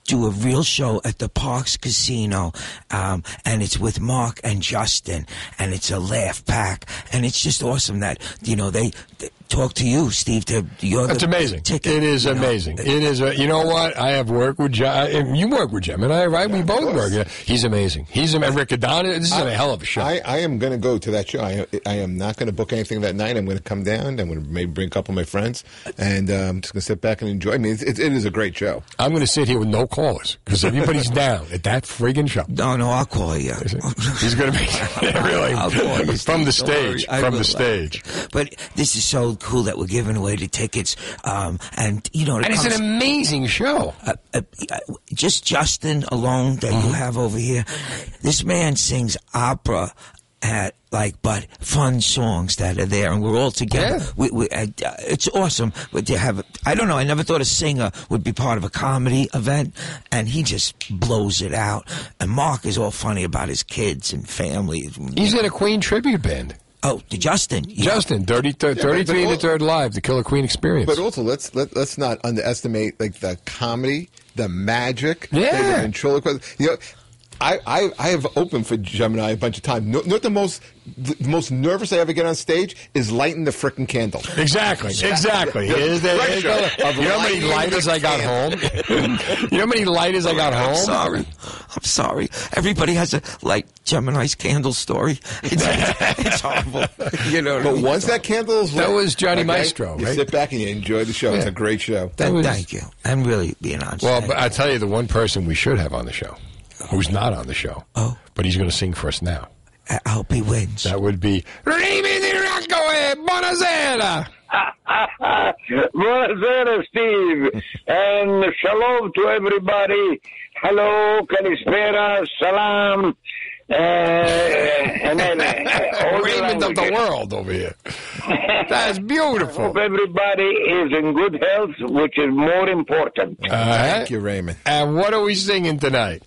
Speaker 23: do a real show at the Parx Casino um, and it's with Mark and Justin and it's a laugh pack. And it's just awesome that you know they, they talk to you Steve to you're
Speaker 4: That's
Speaker 23: the
Speaker 4: amazing.
Speaker 23: ticket,
Speaker 4: it is
Speaker 23: you know.
Speaker 4: amazing. It is. A, you know what? I have worked with John. You work with Jim, and I, right? we both work. Yeah. He's amazing. He's a Riccadonna. This is a hell of a show.
Speaker 15: I, I am going to go to that show. I, I am not going to book anything that night. I'm going to come down. I'm going to maybe bring a couple of my friends, and uh, I'm just going to sit back and enjoy. I mean, it's, it, it is a great show.
Speaker 4: I'm going to sit here with no callers because everybody's [LAUGHS] down at that friggin' show.
Speaker 23: No, no, I'll call you.
Speaker 4: He's going to be [LAUGHS] really
Speaker 23: I'll call you,
Speaker 4: from the
Speaker 23: Steve. Don't
Speaker 4: stage. From the stage.
Speaker 23: But this is so cool that we're giving away the tickets, um, and you know, it
Speaker 4: And it's an amazing show.
Speaker 23: uh, uh, uh, just Justin alone that
Speaker 4: Mm-hmm.
Speaker 23: you have over here. This man sings opera at like, but fun songs that are there, and we're all together. We, we, uh, uh, it's awesome. But to have, I don't know. I never thought a singer would be part of a comedy event, and he just blows it out. And Mark is all funny about his kids and family.
Speaker 4: He's in a Queen tribute band.
Speaker 23: Oh, the Justin. yeah.
Speaker 4: Justin, 30,
Speaker 15: but-
Speaker 4: 33 and the third live, the Killer Queen experience.
Speaker 15: But also, let's let, let's not underestimate like the comedy, the magic,
Speaker 4: Yeah.
Speaker 15: the ventriloquism. You know, I, I I have opened for Gemini a bunch of times. No, not the most the most nervous I ever get on stage is lighting the frickin' candle.
Speaker 4: Exactly, exactly. Here's the- here's the- you know how many lighters I got home? you know how many lighters I got home?
Speaker 23: I'm sorry. I'm sorry. Everybody has a light Gemini's candle story. It's, [LAUGHS] it's horrible. You know. I
Speaker 15: But
Speaker 23: mean?
Speaker 15: once that candle is lit, That
Speaker 4: was Johnny
Speaker 15: okay,
Speaker 4: Maestro,
Speaker 15: You sit back and you enjoy the show. It's a great show.
Speaker 23: Th-
Speaker 4: was-
Speaker 23: thank you. I'm really being honest.
Speaker 4: Well, but I tell you, the one person we should have on the show, who's not on the show,
Speaker 23: Oh.
Speaker 4: but he's going to sing for us now.
Speaker 23: I I hope he wins.
Speaker 4: That would be Raymond the Rock Go ahead. Buonasera. [LAUGHS]
Speaker 29: Buonasera, Steve, and shalom to everybody. Hello, kalispera, salam, uh, and then uh, all the
Speaker 4: Raymond of the world over here. That's beautiful. [LAUGHS]
Speaker 29: Hope everybody is in good health, which is more important.
Speaker 4: Thank
Speaker 15: you, Raymond.
Speaker 4: And what are we singing tonight?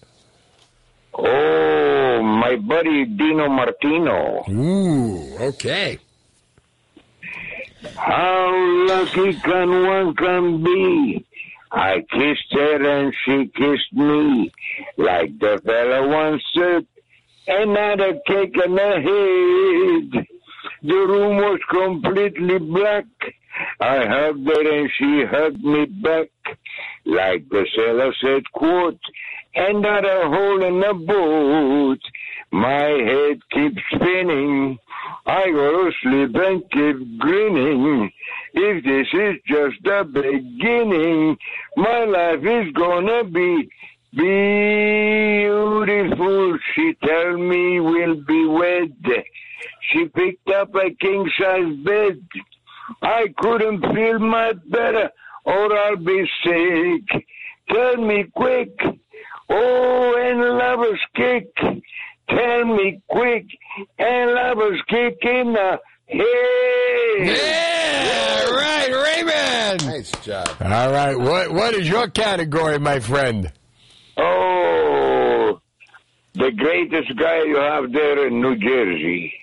Speaker 29: Oh, my buddy Dino Martino.
Speaker 4: Ooh, okay.
Speaker 29: How lucky can one can be? I kissed her and she kissed me, like the fella once said, and not a cake in the head. The room was completely black. I hugged her and she hugged me back, like the sailor said, quote, and not a hole in the boat. My head keeps spinning. I go to sleep and keep grinning. If this is just the beginning, my life is gonna be beautiful. She tell me we'll be wed. She picked up a king size bed. I couldn't feel my better or I'll be sick. Tell me quick. Oh, and lovers kick. Tell me quick. And lovers kick in the head.
Speaker 4: Yeah, right, Raymond.
Speaker 15: Nice job.
Speaker 4: All right. What What is your category, my friend?
Speaker 29: Oh, the greatest guy you have there in New Jersey.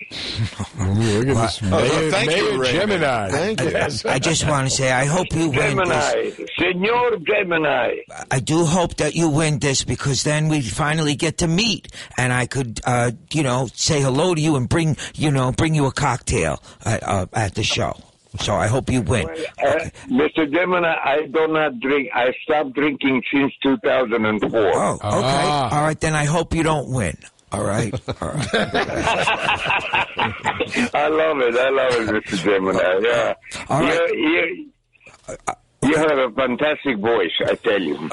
Speaker 4: Look at this Mayor,
Speaker 29: thank you,
Speaker 4: Mayor
Speaker 29: Raymond.
Speaker 4: Gemini.
Speaker 29: Thank you.
Speaker 23: I, I just want to say, I hope you win
Speaker 29: Gemini.
Speaker 23: this.
Speaker 29: Senor Gemini.
Speaker 23: I do hope that you win this because then we finally get to meet, and I could, uh, you know, say hello to you and bring, you know, bring you a cocktail at, uh, at the show. So I hope you win.
Speaker 29: Uh, Mr. Gemini, I do not drink. I stopped drinking since 2004.
Speaker 23: Oh, okay. Ah. All right, then I hope you don't win. All right. All right. [LAUGHS]
Speaker 29: I love it. I love it, Mr. Gemini. Yeah.
Speaker 23: All right.
Speaker 29: You, you, uh, uh, you have a fantastic voice, I tell you.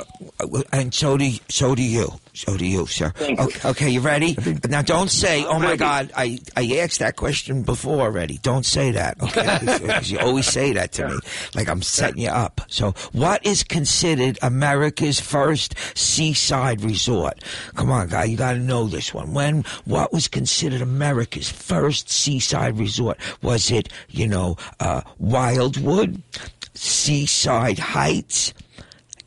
Speaker 23: and so do so do you. So do you, sir. Thank Okay, okay, you ready? Now, don't say, "Oh my God, I I asked that question before already." Don't say that, okay? [LAUGHS] Because you always say that to me, like I'm setting you up. So, what is considered America's first seaside resort? Come on, guy, you got to know this one. When what was considered America's first seaside resort? Was it, you know, uh, Wildwood, Seaside Heights?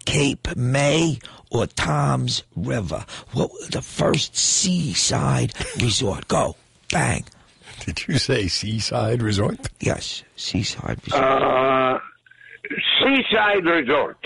Speaker 23: Cape May or Tom's River? What was the first seaside resort? Go. Bang.
Speaker 4: Did you say seaside resort?
Speaker 23: Yes, seaside resort.
Speaker 29: Uh, Seaside Resort.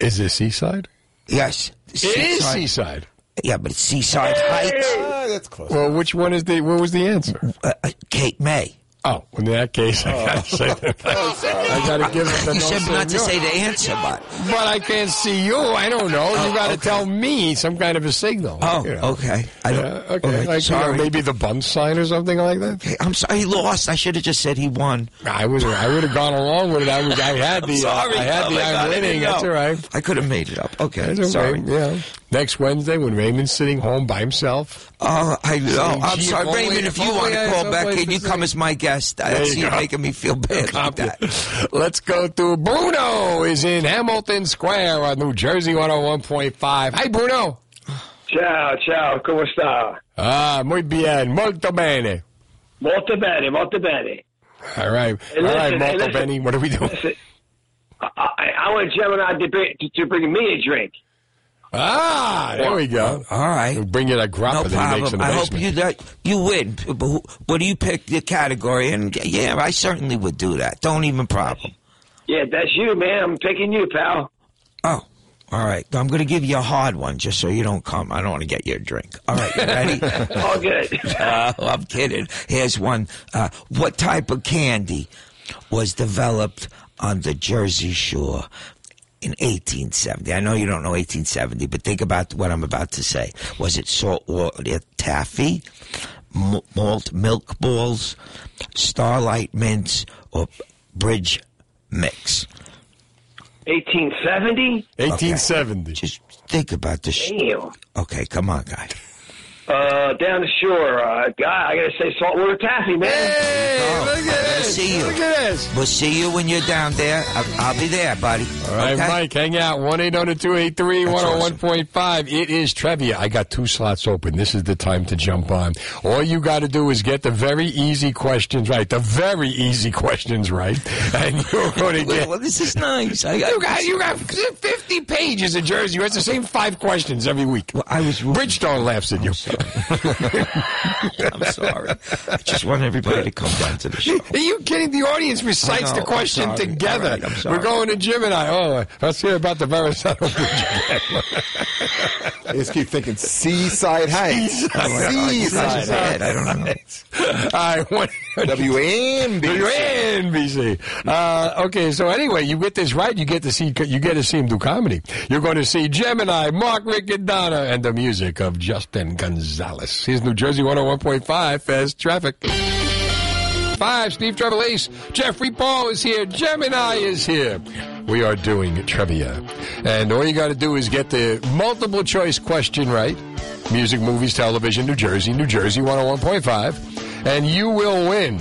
Speaker 4: Is it seaside?
Speaker 23: Yes.
Speaker 4: It is seaside.
Speaker 23: Yeah, but it's Seaside Heights.
Speaker 15: that's close.
Speaker 4: Well, which one is the? What was the answer?
Speaker 23: Uh, uh, Cape May.
Speaker 4: Oh, in that case, I gotta say that. [LAUGHS] I gotta give it the
Speaker 23: You
Speaker 4: no
Speaker 23: said not to say the answer, but.
Speaker 4: But I can't see you. I don't know.
Speaker 23: Oh,
Speaker 4: you got to
Speaker 23: okay.
Speaker 4: tell me some kind of a signal.
Speaker 23: Oh,
Speaker 4: you know.
Speaker 23: okay. I don't,
Speaker 4: Yeah, okay.
Speaker 23: okay,
Speaker 4: Like, you know,
Speaker 23: sorry.
Speaker 4: maybe the bun sign or something like that.
Speaker 23: Okay, I'm sorry, he lost. I should have just said he won.
Speaker 4: I was. I would have gone along with it. I, was, I had the.
Speaker 23: I'm sorry.
Speaker 4: Uh, I had
Speaker 23: Oh
Speaker 4: the.
Speaker 23: my
Speaker 4: I'm winning.
Speaker 23: didn't
Speaker 4: That's all right.
Speaker 23: I could have made it up. Okay,
Speaker 4: That's
Speaker 23: sorry.
Speaker 4: okay. Yeah. Next Wednesday, when Raymond's sitting home by himself.
Speaker 23: Oh, I know.
Speaker 4: Saying,
Speaker 23: I'm sorry, Raymond. If
Speaker 4: if
Speaker 23: you want to call back, can you come as my guest?
Speaker 4: There
Speaker 23: That's
Speaker 4: you
Speaker 23: you making me feel [LAUGHS] bad like that.
Speaker 4: Let's go to Bruno. Is in Hamilton Square on New Jersey 101.5. Hi, Bruno.
Speaker 30: Ciao, ciao, come sta?
Speaker 4: Ah, muy bien, molto bene.
Speaker 30: Molto bene, molto bene.
Speaker 4: All right,
Speaker 30: Hey,
Speaker 4: all right,
Speaker 30: listen, hey,
Speaker 4: molto
Speaker 30: listen.
Speaker 4: bene. What are we doing?
Speaker 30: Listen, I, I, I want Gemini to bring, to, to bring me a drink.
Speaker 4: Ah, there we go.
Speaker 23: All right.
Speaker 4: We'll bring you that grappa
Speaker 23: No
Speaker 4: that he makes in
Speaker 23: problem.
Speaker 4: the
Speaker 23: I hope
Speaker 4: basement.
Speaker 23: you that you win. But who- What do you pick the category? And yeah, I certainly would do that. Don't even problem.
Speaker 30: Yeah, that's you, man. I'm picking you, pal.
Speaker 23: Oh, all right. I'm going to give you a hard one just so you don't come. I don't want to get you a drink. All right, you ready? [LAUGHS]
Speaker 30: All good.
Speaker 23: Uh, [LAUGHS] I'm kidding. Here's one. Uh, what type of candy was developed on the Jersey Shore in 1870? I know you don't know 1870, but think about what I'm about to say. Was it saltwater taffy, m- malt milk balls, starlight mints, or bridge mix?
Speaker 30: 1870?
Speaker 4: 1870.
Speaker 23: Just think about this.
Speaker 30: Damn.
Speaker 23: Okay, come on, guy.
Speaker 30: Uh, down the shore. Uh, God, I gotta say saltwater taffy, man.
Speaker 4: Hey, look at
Speaker 23: this. See you.
Speaker 4: Look at this.
Speaker 23: We'll see you when you're down there. I'll, I'll be there, buddy.
Speaker 4: All right,
Speaker 23: Okay?
Speaker 4: Mike, hang out. 1 800 283 101.5. It is Trevia. I got two slots open. This is the time to jump on. All you got to do is get the very easy questions right. The very easy questions right. [LAUGHS] And you're going to get.
Speaker 23: Well, this is nice. I,
Speaker 4: you, got, you got 50 pages of Jersey. It's the same five questions every week. Well,
Speaker 23: I was.
Speaker 4: Bridgestone laughs at you. [LAUGHS]
Speaker 23: I'm sorry. I just want everybody to come down to the show.
Speaker 4: Are you kidding? The audience recites
Speaker 23: know,
Speaker 4: the
Speaker 23: I'm
Speaker 4: question
Speaker 23: sorry.
Speaker 4: together.
Speaker 23: All right, I'm sorry.
Speaker 4: We're going to Gemini. Oh, let's hear about the Verrazano Bridge
Speaker 15: I just keep thinking Seaside Heights.
Speaker 4: Seaside.
Speaker 15: Seaside Heights.
Speaker 23: I don't know.
Speaker 4: All right, [LAUGHS] what,
Speaker 15: WNBC.
Speaker 4: WNBC. Uh, okay, so anyway, you get this right, you get to see you get to see him do comedy. You're going to see Gemini, Mark Riccadonna, and Donna and the music of Justin Gonzalez. Here's New Jersey 101.5 Fast Traffic. Five, Steve Trevelise. Jeffrey Paul is here. Gemini is here. We are doing trivia. And all you got to do is get the multiple choice question right. Music, movies, television, New Jersey, New Jersey 101.5. And you will win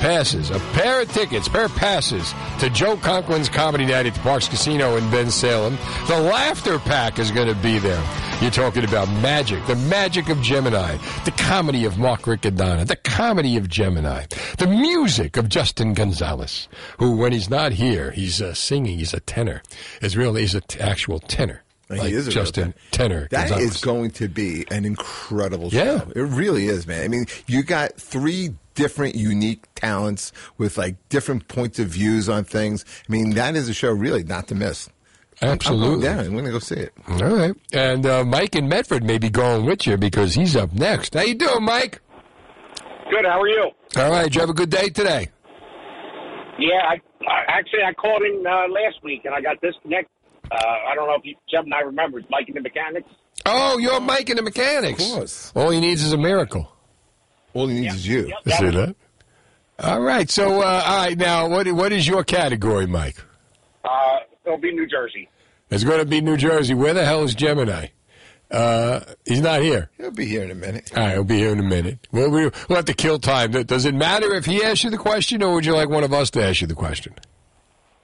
Speaker 4: passes, a pair of tickets, pair of passes to Joe Conklin's Comedy Night at the Parx Casino in Bensalem. The Laughter Pack is going to be there. You're talking about magic, the magic of Gemini, the comedy of Mark Riccadonna, the comedy of Gemini, the music of Justin Gonzalez, who, when he's not here, he's uh, singing, he's a tenor. Is really, he's an actual tenor.
Speaker 15: He
Speaker 4: Like
Speaker 15: is a real
Speaker 4: Justin tenor.
Speaker 15: That
Speaker 4: Gonzalez.
Speaker 15: is going to be an incredible show. Yeah. It really is, man. I mean, you got three different unique talents with like different points of views on things. I mean, that is a show really not to miss.
Speaker 4: Absolutely.
Speaker 15: yeah, I'm going to go see it.
Speaker 4: All right. And uh, Mike in Medford may be going with you because he's up next. How you doing, Mike?
Speaker 31: Good. How are you?
Speaker 4: All right. Did you have a good day today?
Speaker 31: Yeah, I, I actually I called in uh, last week and I got disconnected. Uh, I don't know if you, Gemini remembers Mike and the Mechanics.
Speaker 4: Oh, you're Mike and the mechanics.
Speaker 15: Of course.
Speaker 4: All he needs is a miracle.
Speaker 15: All he needs is you.
Speaker 4: You see that? All right. So, uh, all right. Now, what what is your category, Mike?
Speaker 31: Uh, it'll be New Jersey.
Speaker 4: It's going to be New Jersey. Where the hell is Gemini? Uh, he's not here.
Speaker 15: He'll be here in a minute.
Speaker 4: All right, he'll be here in a minute. We'll, we'll have to kill time. Does it matter if he asks you the question, or would you like one of us to ask you the question?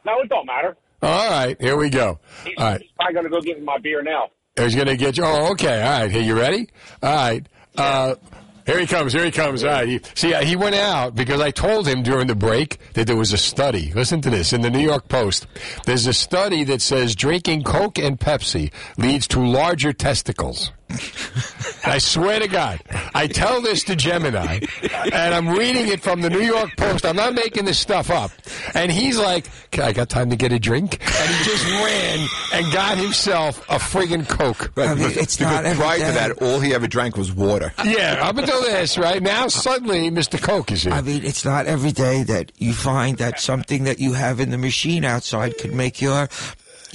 Speaker 31: No, it don't matter.
Speaker 4: All right, here we go.
Speaker 31: He's,
Speaker 4: All right.
Speaker 31: he's probably going to go get my beer now.
Speaker 4: He's going to get you. Oh, okay. All right. Here, you ready? All right. Uh, here he comes. Here he comes. All right. He, see, he went out because I told him during the break that there was a study. Listen to this in the New York Post. There's a study that says drinking Coke and Pepsi leads to larger testicles. I swear to God. I tell this to Gemini, and I'm reading it from the New York Post. I'm not making this stuff up. And he's like, "Okay, I got time to get a drink? And he just ran and got himself a friggin' Coke.
Speaker 15: Right, because, because prior to that, all he ever drank was water.
Speaker 4: Yeah, up until this, right? Now, suddenly, Mr. Coke is here.
Speaker 23: I mean, it's not every day that you find that something that you have in the machine outside could make your,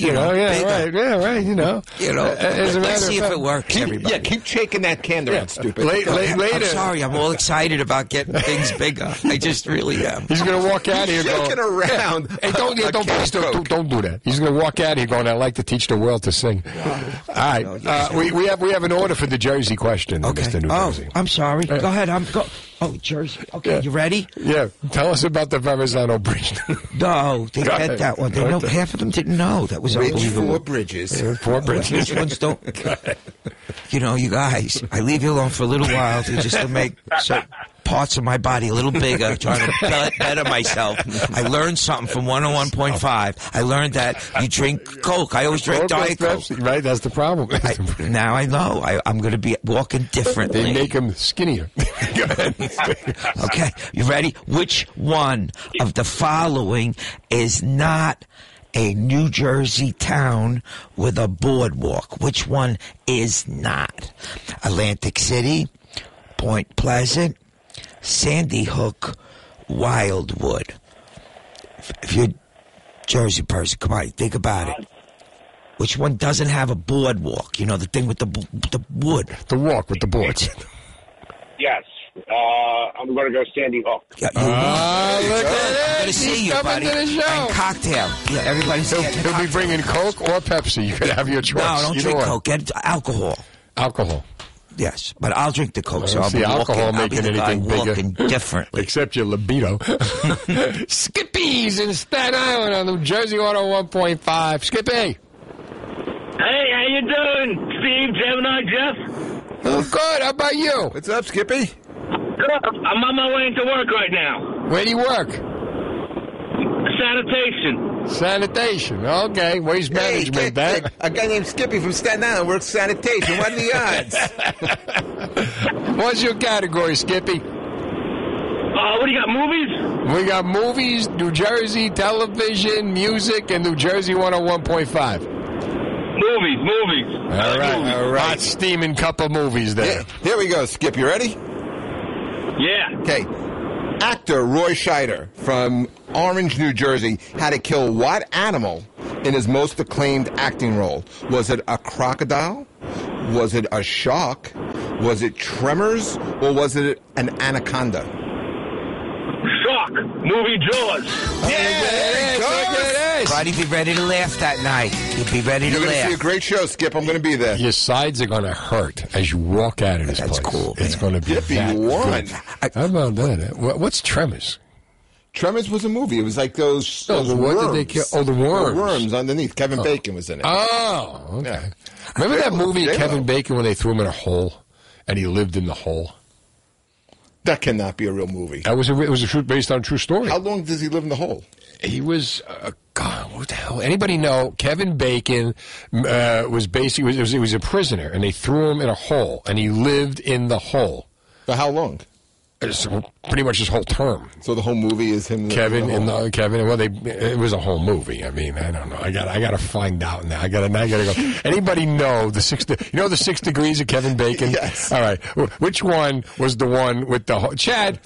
Speaker 23: you know,
Speaker 4: Oh, yeah,
Speaker 23: bigger.
Speaker 4: right, yeah, right, you know.
Speaker 23: You know,
Speaker 4: Uh, as a matter
Speaker 23: let's
Speaker 4: of
Speaker 23: see if
Speaker 4: fact-
Speaker 23: it works, everybody.
Speaker 15: Yeah, keep shaking that can around, stupid.
Speaker 4: Late- late-
Speaker 23: I'm sorry, I'm all excited about getting things bigger. I just really am.
Speaker 4: He's going to walk out of here going,
Speaker 15: Shaking around.
Speaker 4: Yeah. Hey, don't, yeah, don't, please don't, don't, do that. He's going to walk out of here going, I like to teach the world to sing. All right. Uh, we, we, have, we have an order for the Jersey question, Mr. New
Speaker 23: Oh, I'm sorry. Go ahead. I'm go. Oh, Jersey. Okay, you ready?
Speaker 4: Yeah, tell us about the Verrazano Bridge. [LAUGHS]
Speaker 23: No, they get that one. They know half of them didn't know. That was
Speaker 15: Bridge
Speaker 23: unbelievable.
Speaker 15: four bridges.
Speaker 4: Yeah, Four bridges.
Speaker 23: Which ones don't? [LAUGHS] You know, you guys. I leave you alone for a little while to just to make [LAUGHS] certain parts of my body a little bigger, [LAUGHS] trying to better myself. I learned something from 101.5. I learned that you drink Coke. I always drink
Speaker 4: Coke
Speaker 23: Diet Coke.
Speaker 4: Pepsi, Right, that's the problem.
Speaker 23: I, now I know. I, I'm going to be walking differently.
Speaker 4: they make them skinnier. [LAUGHS]
Speaker 23: Okay, you ready? Which one of the following is not a New Jersey town with a boardwalk? Which one is not? Atlantic City, Point Pleasant, Sandy Hook, Wildwood. If- If you're a Jersey person, come on, think about it. Which one doesn't have a boardwalk? You know, the thing with the the wood.
Speaker 4: The walk with the boards.
Speaker 31: Yes. Uh, I'm going to go Sandy Hook.
Speaker 23: Yeah, you
Speaker 4: Ah,
Speaker 23: won.
Speaker 4: look at
Speaker 23: I'm
Speaker 4: it.
Speaker 23: gonna see
Speaker 4: He's
Speaker 23: you,
Speaker 4: coming
Speaker 23: buddy.
Speaker 4: to the show.
Speaker 23: And cocktail. Yeah, everybody's
Speaker 4: He'll,
Speaker 23: getting
Speaker 4: he'll be
Speaker 23: cocktail.
Speaker 4: bringing Coke or Pepsi. You could have your choice.
Speaker 23: No, don't
Speaker 4: Either
Speaker 23: drink
Speaker 4: one.
Speaker 23: Coke. Get alcohol.
Speaker 4: Alcohol.
Speaker 23: Yes, but I'll drink the Coke, so
Speaker 4: I
Speaker 23: I'll
Speaker 4: don't
Speaker 23: be
Speaker 4: see alcohol
Speaker 23: walking, I'll be
Speaker 4: making anything bigger.
Speaker 23: walking [LAUGHS] differently.
Speaker 4: Except your libido. [LAUGHS] Skippy's in Staten Island on New Jersey 101.5. Skippy.
Speaker 30: Hey, how you doing, Steve, Gemini, Jeff?
Speaker 4: Oh, good. How about you?
Speaker 15: What's up, Skippy?
Speaker 30: Good. I'm on my way into work right now.
Speaker 4: Where do you work?
Speaker 30: Sanitation.
Speaker 4: Sanitation. Okay. Waste management. that.
Speaker 15: A guy named Skippy from Staten Island works sanitation. What are the odds? [LAUGHS]
Speaker 4: What's your category, Skippy?
Speaker 30: Uh, what do you got, movies?
Speaker 4: We got movies, New Jersey television, music, and New Jersey 101.5.
Speaker 30: Movies, movies.
Speaker 4: All right, all right. Hot steaming cup of movies there.
Speaker 15: Here we go, Skip. You ready?
Speaker 30: Yeah.
Speaker 15: Okay. Actor Roy Scheider from Orange, New Jersey, had to kill what animal in his most acclaimed acting role? Was it a crocodile? Was it a shark? Was it Tremors? Or was it an anaconda?
Speaker 30: Shark. Movie Jaws.
Speaker 23: But he'd be ready to laugh that night. He'd be ready
Speaker 15: You're
Speaker 23: to
Speaker 15: going to see a
Speaker 23: laugh.
Speaker 15: great show, Skip. I'm going to be there.
Speaker 4: Your sides are going to hurt as you walk out of this place. cool. It's going to be
Speaker 15: Skippy
Speaker 4: that
Speaker 15: won.
Speaker 4: good. How about that? What- What's Tremors?
Speaker 15: Tremors was a movie. It was like those,
Speaker 4: Oh,
Speaker 15: those
Speaker 4: the what did
Speaker 15: worms.
Speaker 4: they kill- oh, the worms.
Speaker 15: worms underneath. Kevin
Speaker 4: Oh.
Speaker 15: Bacon was in it.
Speaker 4: Oh, okay. Remember that movie
Speaker 15: J-Lo.
Speaker 4: Kevin Bacon when they threw him in a hole and he lived in the hole?
Speaker 15: That cannot be a real movie.
Speaker 4: That was a, it was a true, based on a true story.
Speaker 15: How long does he live in the hole?
Speaker 4: He was uh, God. What the hell? Anybody know? Kevin Bacon uh, was basically was, was he was a prisoner, and they threw him in a hole, and he lived in the hole.
Speaker 15: For how long?
Speaker 4: It's pretty much his whole term.
Speaker 15: So the whole movie is him.
Speaker 4: Kevin
Speaker 15: in
Speaker 4: in
Speaker 15: the hole.
Speaker 4: the Kevin. Well, they it was a whole movie. I mean, I don't know. I got I got to find out now. I got to I got to go. [LAUGHS] Anybody know the six? De- you know the six degrees of Kevin Bacon?
Speaker 15: Yes.
Speaker 4: All right. Which one was the one with the ho- Chad?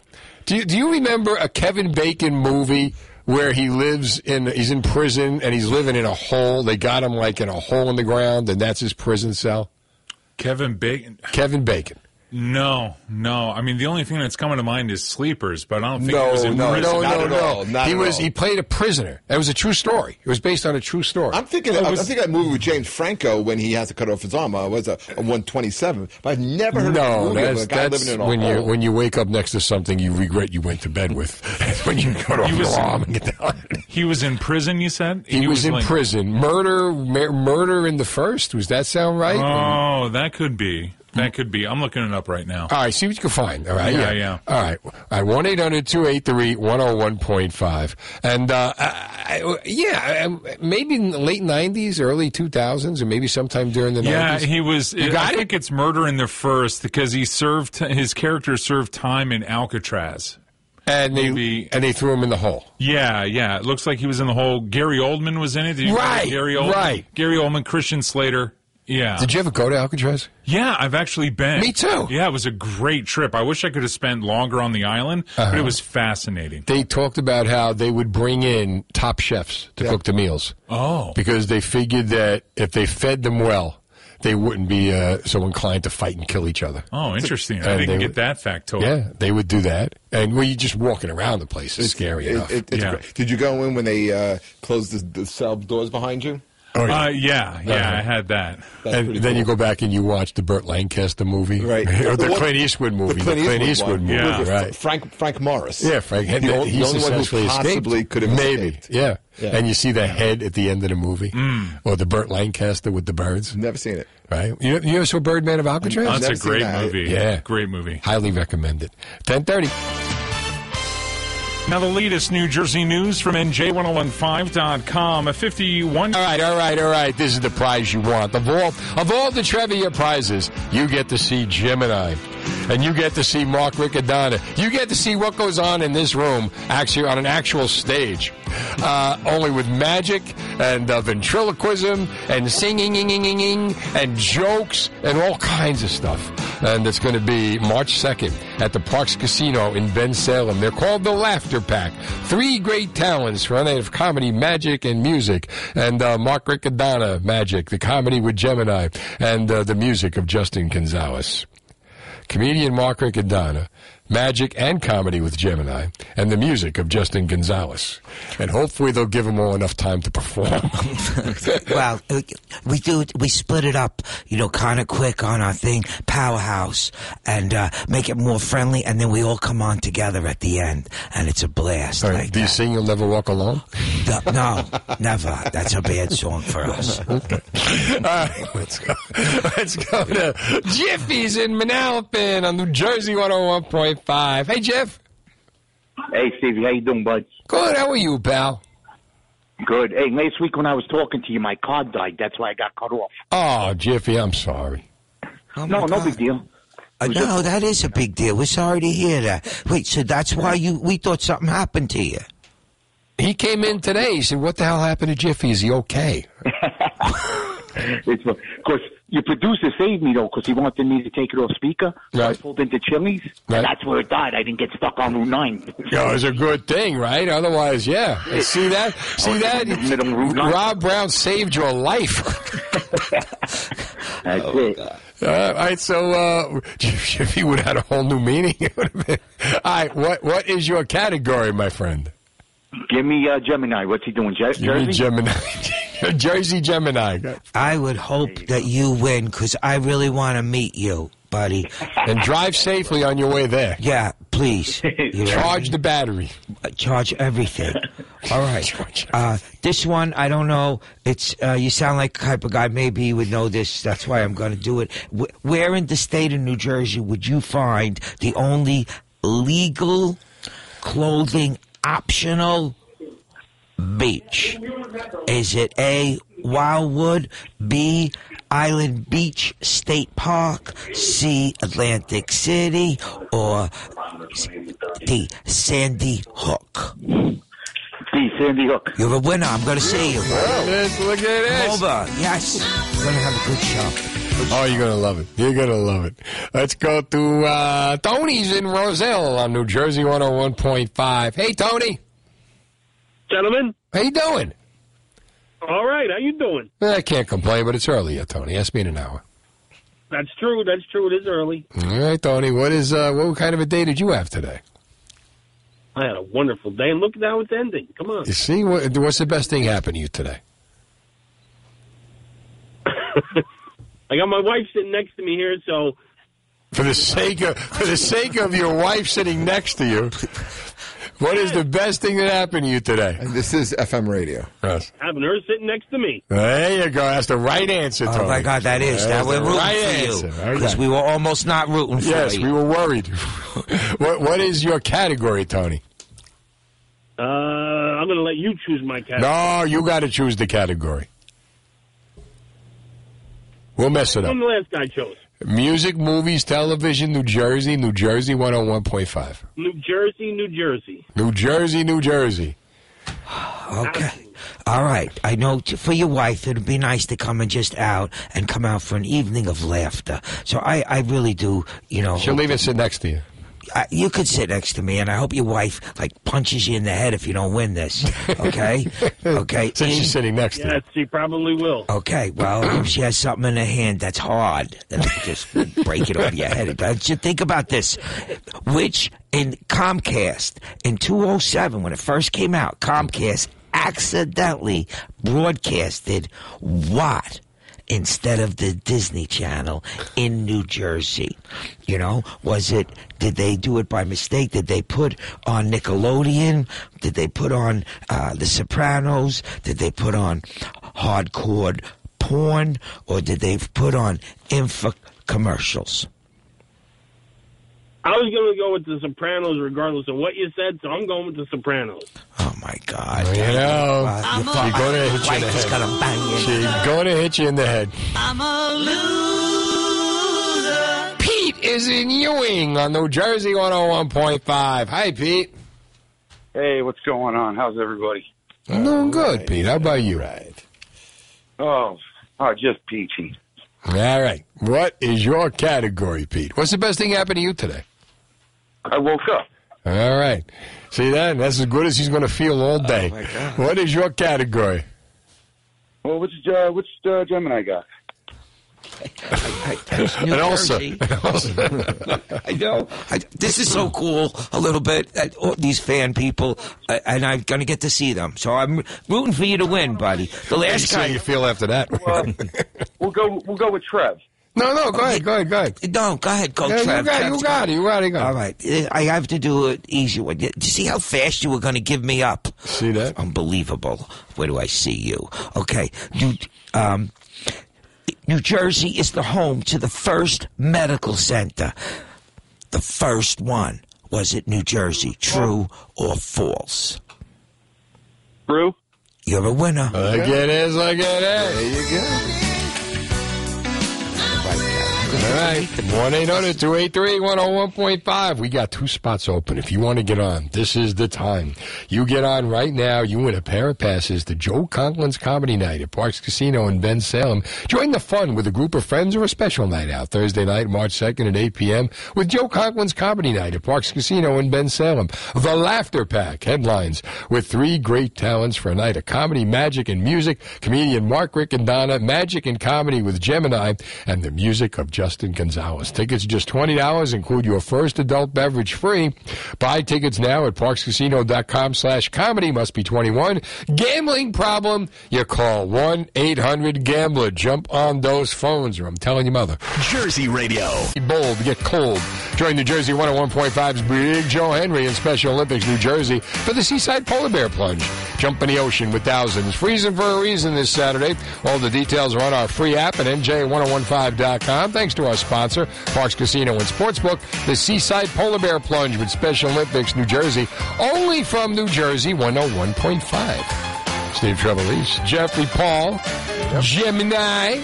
Speaker 4: Do you, do you remember a Kevin Bacon movie? Where he lives in, he's in prison and he's living in a hole. They got him like in a hole in the ground, and that's his prison cell.
Speaker 6: Kevin Bacon.
Speaker 4: Kevin Bacon.
Speaker 6: No, no. I mean, the only thing that's coming to mind is Sleepers, but I don't think
Speaker 15: No,
Speaker 6: it was in
Speaker 15: no,
Speaker 6: prison.
Speaker 4: no,
Speaker 15: not
Speaker 4: no,
Speaker 15: at
Speaker 4: no.
Speaker 15: all, not
Speaker 4: he was.
Speaker 15: all.
Speaker 4: He played a prisoner. It was a true story. It was based on a true story.
Speaker 15: I'm thinking. I'm thinking that movie with James Franco when he has to cut off his arm uh, was a, a 127. But I've never heard of a movie
Speaker 4: that's,
Speaker 15: of a guy
Speaker 4: that's
Speaker 15: living in a
Speaker 4: when you when you wake up next to something you regret you went to bed with. [LAUGHS] when you cut off
Speaker 6: was-
Speaker 4: your arm and get down.
Speaker 6: He was in prison. You said
Speaker 4: He, was, in
Speaker 6: like-
Speaker 4: prison. Murder, mur- murder in the first. Does that sound right?
Speaker 6: Oh, that could be. That could be. I'm looking it up right now.
Speaker 4: All right, see what you can find. All right,
Speaker 6: Yeah, yeah.
Speaker 4: All right, all right. One 1-800-283-101.5. and uh, I, yeah, maybe in the late '90s, early 2000s, or maybe sometime during the
Speaker 6: Yeah,
Speaker 4: 90s.
Speaker 6: he was.
Speaker 4: You got
Speaker 6: I
Speaker 4: it?
Speaker 6: think it's murder in the first because he served his character served time in Alcatraz.
Speaker 4: and they
Speaker 6: Maybe-
Speaker 4: and they threw him in the hole.
Speaker 6: Yeah, yeah. It looks like he was in the hole. Gary Oldman was in it.
Speaker 4: Right,
Speaker 6: Gary Oldman.
Speaker 4: right.
Speaker 6: Gary Oldman, Christian Slater. Yeah.
Speaker 4: Did you ever go to Alcatraz?
Speaker 6: Yeah, I've actually been.
Speaker 4: Me too.
Speaker 6: Yeah, it was a great trip. I wish I could have spent longer on the island, but
Speaker 4: Uh-huh.
Speaker 6: it was fascinating.
Speaker 4: They talked about how they would bring in top chefs to cook the meals.
Speaker 6: Oh.
Speaker 4: because they figured that if they fed them well, they wouldn't be uh, so inclined to fight and kill each other.
Speaker 6: Oh, interesting. I didn't
Speaker 4: they
Speaker 6: get that factoid.
Speaker 4: Yeah, they would do that, and well, you just walking around the place It's scary
Speaker 15: It-
Speaker 4: enough.
Speaker 15: it- it's
Speaker 6: Yeah.
Speaker 15: Did you go in when they uh, closed the, the cell doors behind you?
Speaker 4: Oh, yeah.
Speaker 6: Uh, yeah, yeah,
Speaker 4: Uh-huh.
Speaker 6: I had that.
Speaker 15: That's
Speaker 4: and
Speaker 15: pretty
Speaker 4: then you go back and you watch the Burt Lancaster movie,
Speaker 15: Right. [LAUGHS]
Speaker 4: or the
Speaker 15: What-
Speaker 4: Clint Eastwood movie,
Speaker 15: The Clint,
Speaker 4: Eastwood
Speaker 15: one.
Speaker 4: movie,
Speaker 6: Yeah.
Speaker 15: With
Speaker 4: right?
Speaker 15: Frank Frank Morris.
Speaker 4: Yeah, Frank.
Speaker 15: The,
Speaker 4: and
Speaker 15: only- the only one who possibly
Speaker 4: escaped.
Speaker 15: could have
Speaker 4: maybe,
Speaker 15: escaped.
Speaker 4: yeah.
Speaker 15: Yeah.
Speaker 4: And you see the head at the end of the movie, or the Burt Lancaster with the birds,
Speaker 15: Never seen it.
Speaker 4: right? You, you ever saw Birdman of Alcatraz?
Speaker 6: That's a great
Speaker 15: that.
Speaker 6: movie.
Speaker 4: Yeah.
Speaker 6: Great movie.
Speaker 4: Highly recommend it. Ten thirty.
Speaker 6: Now, the latest New Jersey news from NJ1015.com. A 51.
Speaker 4: All right, all right, all right. This is the prize you want. Of all of all the trivia prizes, you get to see Gemini. And you get to see Mark Riccadonna. You get to see what goes on in this room, actually on an actual stage. Uh, only with magic and uh, ventriloquism and singing and jokes and all kinds of stuff. And it's going to be March 2nd at the Parx Casino in Bensalem. They're called the Laughter Pack. Three great talents for of comedy, magic, and music. And uh, Mark Riccadonna, magic, the comedy with Gemini, and uh, the music of Justin Gonzalez. Comedian Mark Riccadonna magic, and comedy with Gemini, and the music of Justin Gonzalez. And hopefully they'll give them all enough time to perform. [LAUGHS]
Speaker 23: well, we do we split it up, you know, kind of quick on our thing, powerhouse, and uh, make it more friendly, and then we all come on together at the end, and it's a blast.
Speaker 4: Right,
Speaker 23: like
Speaker 4: do you
Speaker 23: that.
Speaker 4: sing You'll Never Walk Alone?
Speaker 23: No, no, never. That's a bad song for [LAUGHS] us. okay.
Speaker 4: All right, let's go. Let's go to Jiffy's in Manalapan on New Jersey 101.5. Hey, Jeff.
Speaker 32: Hey, Stevie, how you doing, bud?
Speaker 4: Good. How are you, pal?
Speaker 32: Good. Hey, last week when I was talking to you, my card died. That's why I got cut off.
Speaker 4: Oh, Jiffy, I'm sorry.
Speaker 32: no, no big deal.
Speaker 23: Uh, no, that is a big deal. We're sorry to hear that. Wait, so that's why you? We thought something happened to you.
Speaker 4: He came in today. He said, "What the hell happened to Jiffy? Is he okay?" [LAUGHS] [LAUGHS]
Speaker 32: It's because your producer saved me though, because he wanted me to take it off speaker. So I pulled into Chili's,
Speaker 4: Right.
Speaker 32: and that's where it died. I didn't get stuck on Route Nine.
Speaker 4: Yeah, it's a good thing, right? Otherwise, yeah. See that? See that? Rob Brown saved your life. [LAUGHS]
Speaker 32: That's it.
Speaker 4: Uh, all right, so uh, [LAUGHS] Jiffy would have had a whole new meaning. It would have been. All right, what what is your category, my friend?
Speaker 32: Give me uh, Gemini. What's he doing? Je-
Speaker 4: Give me? Gemini. [LAUGHS] Jersey Gemini.
Speaker 23: I would hope that you win because I really want to meet you, buddy.
Speaker 4: And drive safely on your way there.
Speaker 23: Yeah, please. [LAUGHS] You?
Speaker 4: Charge the battery.
Speaker 23: Uh, Charge everything. [LAUGHS] All right. Uh, this one, I don't know. It's uh, you sound like the type of guy. Maybe you would know this. That's why I'm going to do it. Where in the state of New Jersey would you find the only legal clothing optional beach? Is it A. Wildwood, B. Island Beach State Park, C. Atlantic City, or D. Sandy Hook?
Speaker 32: D. Sandy Hook.
Speaker 23: You're a winner. I'm going to see you.
Speaker 4: Yes, look at this.
Speaker 23: Come over. Yes. We're going to have a good show.
Speaker 4: Oh, you're gonna love it. You're gonna love it. Let's go to uh, Tony's in Roselle on New Jersey 101.5. Hey, Tony.
Speaker 33: Gentlemen.
Speaker 4: How you doing?
Speaker 33: All right, how you doing?
Speaker 4: I can't complain, but it's early yet, Tony. Ask me in an hour.
Speaker 33: That's true. That's true. It is early.
Speaker 4: All right, Tony. What is uh, what kind of a day did you have today?
Speaker 33: I had a wonderful day, and look at how it's ending. Come on.
Speaker 4: You see, what, what's the best thing happened to you today? [LAUGHS]
Speaker 33: I got my wife sitting next to me here, so
Speaker 4: For the sake of for the sake of your wife sitting next to you, what is the best thing that happened to you today?
Speaker 15: And this is FM radio.
Speaker 4: Yes.
Speaker 33: having her sitting next to me.
Speaker 4: There you go. That's the right answer, Tony.
Speaker 23: Oh my God, that is. Now
Speaker 4: That's
Speaker 23: we're rooting
Speaker 4: right
Speaker 23: for
Speaker 4: answer.
Speaker 23: you
Speaker 4: Okay.
Speaker 23: because we were almost not rooting for
Speaker 4: Yes,
Speaker 23: you.
Speaker 4: we were worried. [LAUGHS] what What is your category, Tony?
Speaker 33: Uh, I'm going to let you choose my category.
Speaker 4: No, you got to choose the category. We'll mess it up.
Speaker 33: When the last guy chose.
Speaker 4: Music, movies, television, New Jersey, New Jersey 101.5.
Speaker 33: New Jersey, New Jersey.
Speaker 4: New Jersey, New Jersey. [SIGHS]
Speaker 23: Okay. All right. I know t- for your wife, it'd be nice to come and just out and come out for an evening of laughter. So I, I really do, you know.
Speaker 4: She'll
Speaker 23: hope-
Speaker 4: leave and sit next to you.
Speaker 23: I, you could sit next to me, and I hope your wife like punches you in the head if you don't win this. Okay. [LAUGHS] okay.
Speaker 4: Since she's sitting next to you.
Speaker 33: Yes, she probably will.
Speaker 23: Okay, well, if she has something in her hand that's hard, then just break it over your head. But you think about this, which in Comcast in 207, when it first came out, Comcast accidentally broadcasted what? Instead of the Disney Channel in New Jersey, you know, was it? Did they do it by mistake? Did they put on Nickelodeon? Did they put on uh, The Sopranos? Did they put on hardcore porn, or did they put on info commercials?
Speaker 33: I was going to go with The Sopranos regardless of what you said, so I'm going with The Sopranos.
Speaker 23: Oh my God!
Speaker 4: You know,
Speaker 23: Uh,
Speaker 4: she's
Speaker 23: your
Speaker 4: going to hit you in the head.
Speaker 23: gonna bang you.
Speaker 4: She's going to hit you in the head.
Speaker 26: I'm a loser.
Speaker 4: Pete is in Ewing on New Jersey 101.5. Hi, Pete.
Speaker 27: Hey, what's going on? How's everybody?
Speaker 4: I'm doing good, Pete. How about you? Right.
Speaker 27: Oh, oh, just peachy.
Speaker 4: All right. What is your category, Pete? What's the best thing happened to you today?
Speaker 27: I woke up.
Speaker 4: All right. See that? That's as good as he's going to feel all day. What is your category?
Speaker 27: Well, which uh, which uh, Gemini got?
Speaker 23: New
Speaker 4: and also, [LAUGHS] and also
Speaker 23: I know. I, this is so cool. A little bit. Uh, these fan people, uh, and I'm going to get to see them. So I'm rooting for you to win, buddy. The last
Speaker 4: how
Speaker 23: guy.
Speaker 4: you feel after that?
Speaker 27: We'll go. We'll go with Trev.
Speaker 4: No, no, go ahead, go ahead, go ahead.
Speaker 23: No, go ahead, go,
Speaker 4: Yeah, you
Speaker 23: Trev.
Speaker 4: got it,
Speaker 23: Trev's
Speaker 4: you got it, you got it, you got it.
Speaker 23: All right, Uh, I have to do an easy one. Do you see how fast you were going to give me up?
Speaker 4: See that?
Speaker 23: Unbelievable. Where do I see you? Okay, New, um, New Jersey is the home to the first medical center. The first one was it New Jersey. True or false?
Speaker 27: True.
Speaker 23: You're a winner.
Speaker 4: Look at this, look at this.
Speaker 15: There you go.
Speaker 4: All right. 1 800 283 101.5. We got two spots open. If you want to get on, this is the time. You get on right now. You win a pair of passes to Joe Conklin's Comedy Night at Parx Casino in Bensalem. Join the fun with a group of friends or a special night out Thursday night, March 2nd at 8 p.m. with Joe Conklin's Comedy Night at Parx Casino in Bensalem. The Laughter Pack headlines with three great talents for a night of comedy, magic, and music. Comedian Mark Riccadonna, magic and comedy with Gemini, and the music of Justin Gonzalez. Tickets just $20, include your first adult beverage free. Buy tickets now at parxcasino.com slash comedy. Must be 21. Gambling problem? You call 1-800-GAMBLER. Jump on those phones or I'm telling your mother.
Speaker 1: Jersey Radio.
Speaker 4: Be bold, get cold. Join New Jersey 101.5's Big Joe Henry in Special Olympics, New Jersey for the Seaside Polar Bear Plunge. Jump in the ocean with thousands. Freezing for a reason this Saturday. All the details are on our free app at NJ1015.com. Thanks to our sponsor, Parx Casino and Sportsbook, the Seaside Polar Bear Plunge with Special Olympics, New Jersey. Only from New Jersey 101.5. Steve Trevelise, Jeffrey Paul, Gemini.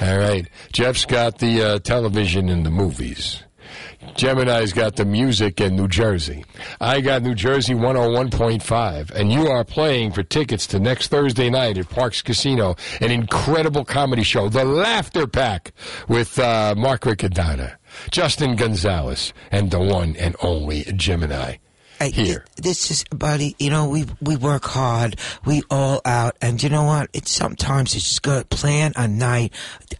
Speaker 4: All right. Jeff's got the uh, television and the movies. Gemini's got the music in New Jersey. I got New Jersey 101.5. And you are playing for tickets to next Thursday night at Parx Casino, an incredible comedy show, The Laughter Pack, with uh, Mark Riccadonna, Justin Gonzalez, and the one and only Gemini.
Speaker 23: Hey,
Speaker 4: Here.
Speaker 23: th- this is, buddy. You know, we we work hard. We all out, and you know what? It's sometimes it's just good. Plan a night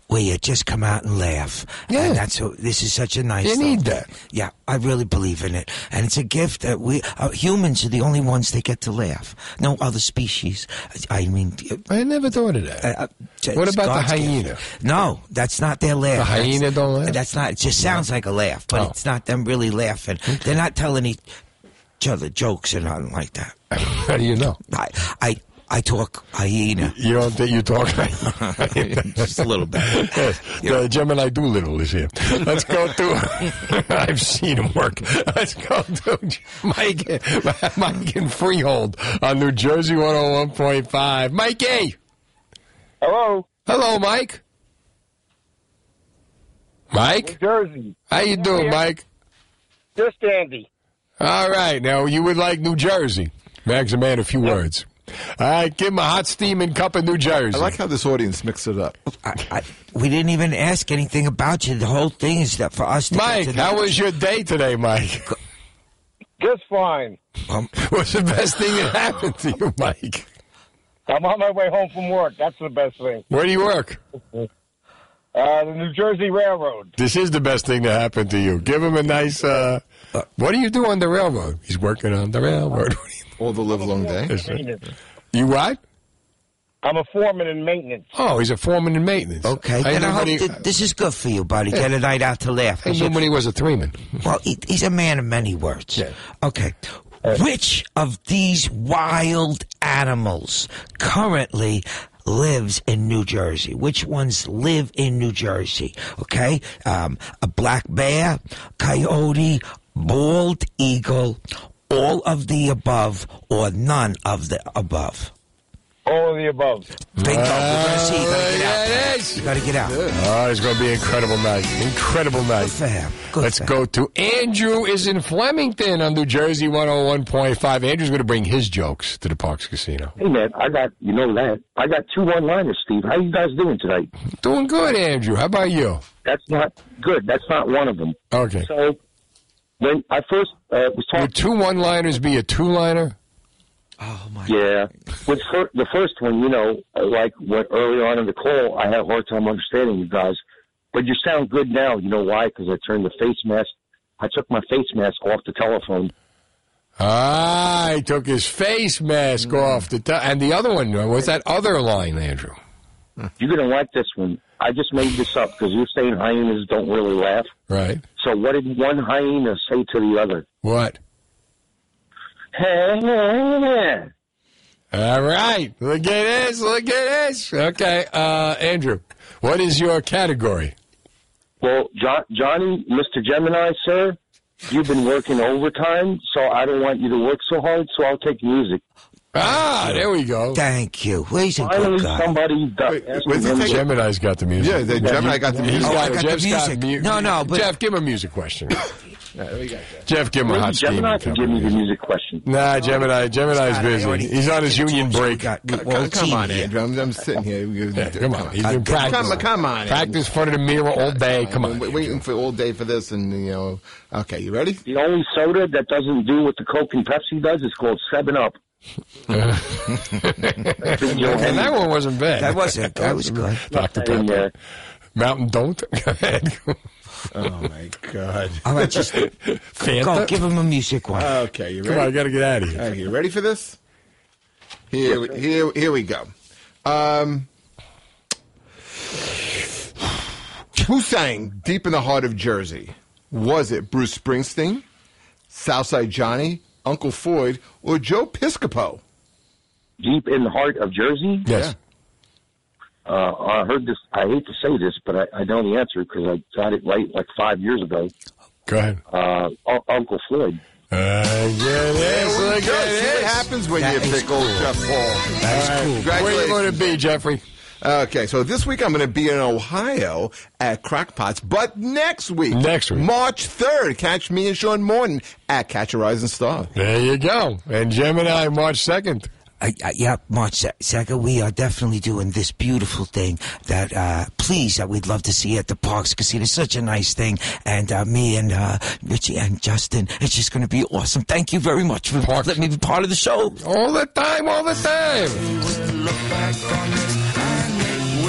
Speaker 23: where you just come out and laugh. Yeah, and that's what, this is such a nice.
Speaker 4: You need
Speaker 23: thing. Yeah, I really believe in it, and it's a gift that we uh, humans are the only ones that get to laugh. No other species. I mean,
Speaker 4: I never thought of that.
Speaker 23: Uh,
Speaker 4: What
Speaker 23: it's
Speaker 4: about the
Speaker 23: God's gift.
Speaker 4: hyena?
Speaker 23: No, that's not their laugh.
Speaker 4: The hyena
Speaker 23: That's-
Speaker 4: don't laugh?
Speaker 23: That's not. It just sounds like a laugh, but
Speaker 4: Oh.
Speaker 23: it's not them really laughing. They're not telling each other jokes or nothing like that. [LAUGHS]
Speaker 4: How do you know?
Speaker 23: I I I talk hyena.
Speaker 4: You don't think you talk [LAUGHS] [LAUGHS]
Speaker 23: Just a little bit.
Speaker 4: Yes, the Gemini Dolittle is here. Let's go to. I've seen him work. Let's go to Mike, Mike in Freehold on New Jersey 101.5. Mikey!
Speaker 27: Hello.
Speaker 4: Hello, Mike. Mike?
Speaker 27: New Jersey.
Speaker 4: How you doing, Mike?
Speaker 27: Just Andy.
Speaker 4: All right, now you would like New Jersey. Mag's a man, a few words. All right, give him a hot steaming cup of New Jersey.
Speaker 15: I like how this audience mixed it up.
Speaker 23: I, I, we didn't even ask anything about you. The whole thing is that for us to
Speaker 4: Mike,
Speaker 23: to
Speaker 4: how was your day today, Mike?
Speaker 27: Just fine. [LAUGHS]
Speaker 4: What's the best thing that happened to you, Mike?
Speaker 27: I'm on my way home from work. That's the best thing.
Speaker 4: Where do you work?
Speaker 27: Uh, the New Jersey Railroad.
Speaker 4: This is the best thing that happened to you. Give him a nice. Uh, what do you do on the railroad? He's working on the railroad. [LAUGHS]
Speaker 15: All the live long day.
Speaker 4: You what?
Speaker 27: I'm a foreman in maintenance.
Speaker 4: Oh, he's a foreman in maintenance.
Speaker 23: Okay,
Speaker 4: I
Speaker 23: then
Speaker 4: knew
Speaker 23: I hope
Speaker 4: when
Speaker 23: th- this is good for you, buddy. Get a night out to laugh.
Speaker 4: I knew when he was a threeman.
Speaker 23: Well, he, he's a man of many words.
Speaker 4: Yeah.
Speaker 23: Okay. Which of these wild animals currently lives in New Jersey? Which ones live in New Jersey? Okay. Um, a black bear, coyote, bald eagle, all of the above, or none of the above.
Speaker 27: All of the above.
Speaker 23: Bingo. Ah, We're going to see. You got to get out.
Speaker 4: There it is.
Speaker 23: You got to get out.
Speaker 4: Oh, it's going to be an incredible night. Incredible night.
Speaker 23: Good for him. Good
Speaker 4: Let's
Speaker 23: for
Speaker 4: go to Andrew is in Flemington on New Jersey 101.5. Andrew's going to bring his jokes to the Parx Casino.
Speaker 27: Hey, man, I got, you know that. I got two one-liners, Steve. How you guys doing tonight?
Speaker 4: Doing good, Andrew. How about you?
Speaker 27: That's not good. That's not one of them.
Speaker 4: Okay.
Speaker 27: So, when I first uh, was talking...
Speaker 4: Would two one-liners be a two-liner?
Speaker 23: Oh my!
Speaker 27: Yeah, with fir- the first one, you know, like what early on in the call, I had a hard time understanding you guys, but you sound good now. You know why? Because I turned the face mask. I took my face mask off the telephone.
Speaker 4: Ah, he took his face mask off. The t- and the other one, was that other line, Andrew?
Speaker 27: You're gonna like this one. I just made this up because you're saying hyenas don't really laugh.
Speaker 4: Right.
Speaker 27: So what did one hyena say to the other?
Speaker 4: What?
Speaker 27: Hey,
Speaker 4: All right. Look at this. Look at this. Okay, uh, Andrew, what is your category?
Speaker 27: Well, jo- Johnny, Mr. Gemini, sir, you've been working overtime, so I don't want you to work so hard, so I'll take music.
Speaker 4: Ah, there we go.
Speaker 23: Thank you. He's a
Speaker 27: Finally,
Speaker 23: good guy.
Speaker 27: somebody got
Speaker 15: was he taking-
Speaker 4: Gemini's got the music.
Speaker 15: Yeah, the Gemini got the music.
Speaker 23: Oh, I
Speaker 4: got,
Speaker 23: got the
Speaker 4: Jeff's got
Speaker 23: music.
Speaker 4: mu-
Speaker 23: No, no, but-
Speaker 4: Jeff, give him a music question. [LAUGHS]
Speaker 15: we
Speaker 4: Jeff, give him a hot
Speaker 27: Maybe
Speaker 4: steam.
Speaker 27: Gemini can give me the music question.
Speaker 4: Nah, Gemini. Gemini's
Speaker 23: Scott, I
Speaker 4: busy.
Speaker 23: already-
Speaker 4: He's on his union break.
Speaker 23: Got, we,
Speaker 15: Come,
Speaker 23: well,
Speaker 15: come
Speaker 23: team
Speaker 15: on,
Speaker 23: here.
Speaker 15: Andrew. I'm, I'm sitting here.
Speaker 4: Yeah, come on. He's been
Speaker 15: Come,
Speaker 4: practicing.
Speaker 15: come on.
Speaker 4: Practice in front of the mirror all day. Come on.
Speaker 15: We're waiting for all day for this, and you know. Okay, you ready?
Speaker 27: The only soda that doesn't do what the Coke and Pepsi does is called Seven Up. [LAUGHS]
Speaker 4: and that one wasn't bad.
Speaker 23: That wasn't. That was good.
Speaker 4: Dr.
Speaker 27: And,
Speaker 4: Pepper.
Speaker 27: uh,
Speaker 4: Mountain Don't. [LAUGHS] Go ahead.
Speaker 15: Oh my God.
Speaker 23: All right, just [LAUGHS] go. Give him a music one.
Speaker 15: Okay, you ready?
Speaker 4: Come on, I got to get out of here.
Speaker 15: All right, you ready for this? Here, we- here, here we go. Um, who sang "Deep in the Heart of Jersey"? Was it Bruce Springsteen, Southside Johnny, Uncle Floyd, or Joe Piscopo?
Speaker 27: Deep in the heart of Jersey?
Speaker 4: Yes.
Speaker 27: Uh, I heard this. I hate to say this, but I, I know the answer because I got it right like five years ago.
Speaker 4: Go ahead.
Speaker 27: Uh, Un- Uncle Floyd.
Speaker 4: Uh, yeah, this. Look at
Speaker 15: see what happens when
Speaker 23: That
Speaker 15: you
Speaker 23: is
Speaker 15: pick old. Jeff Paul.
Speaker 23: That's
Speaker 4: All right.
Speaker 23: cool.
Speaker 4: Where are
Speaker 15: you
Speaker 4: going to be, Jeffrey?
Speaker 15: Okay, so this week I'm going to be in Ohio at Crockpots, but next week,
Speaker 4: Next week.
Speaker 15: March 3rd, catch me and Sean Morton at Catch a Rising Star.
Speaker 4: There you go. And Gemini, March 2nd.
Speaker 23: Uh, uh, yeah, March second, we are definitely doing this beautiful thing that, uh, please, that we'd love to see at the Parx Casino. It's such a nice thing. And, uh, me and, uh, Richie and Justin, it's just going to be awesome. Thank you very much for letting me be part of the show.
Speaker 4: All the time, all the time.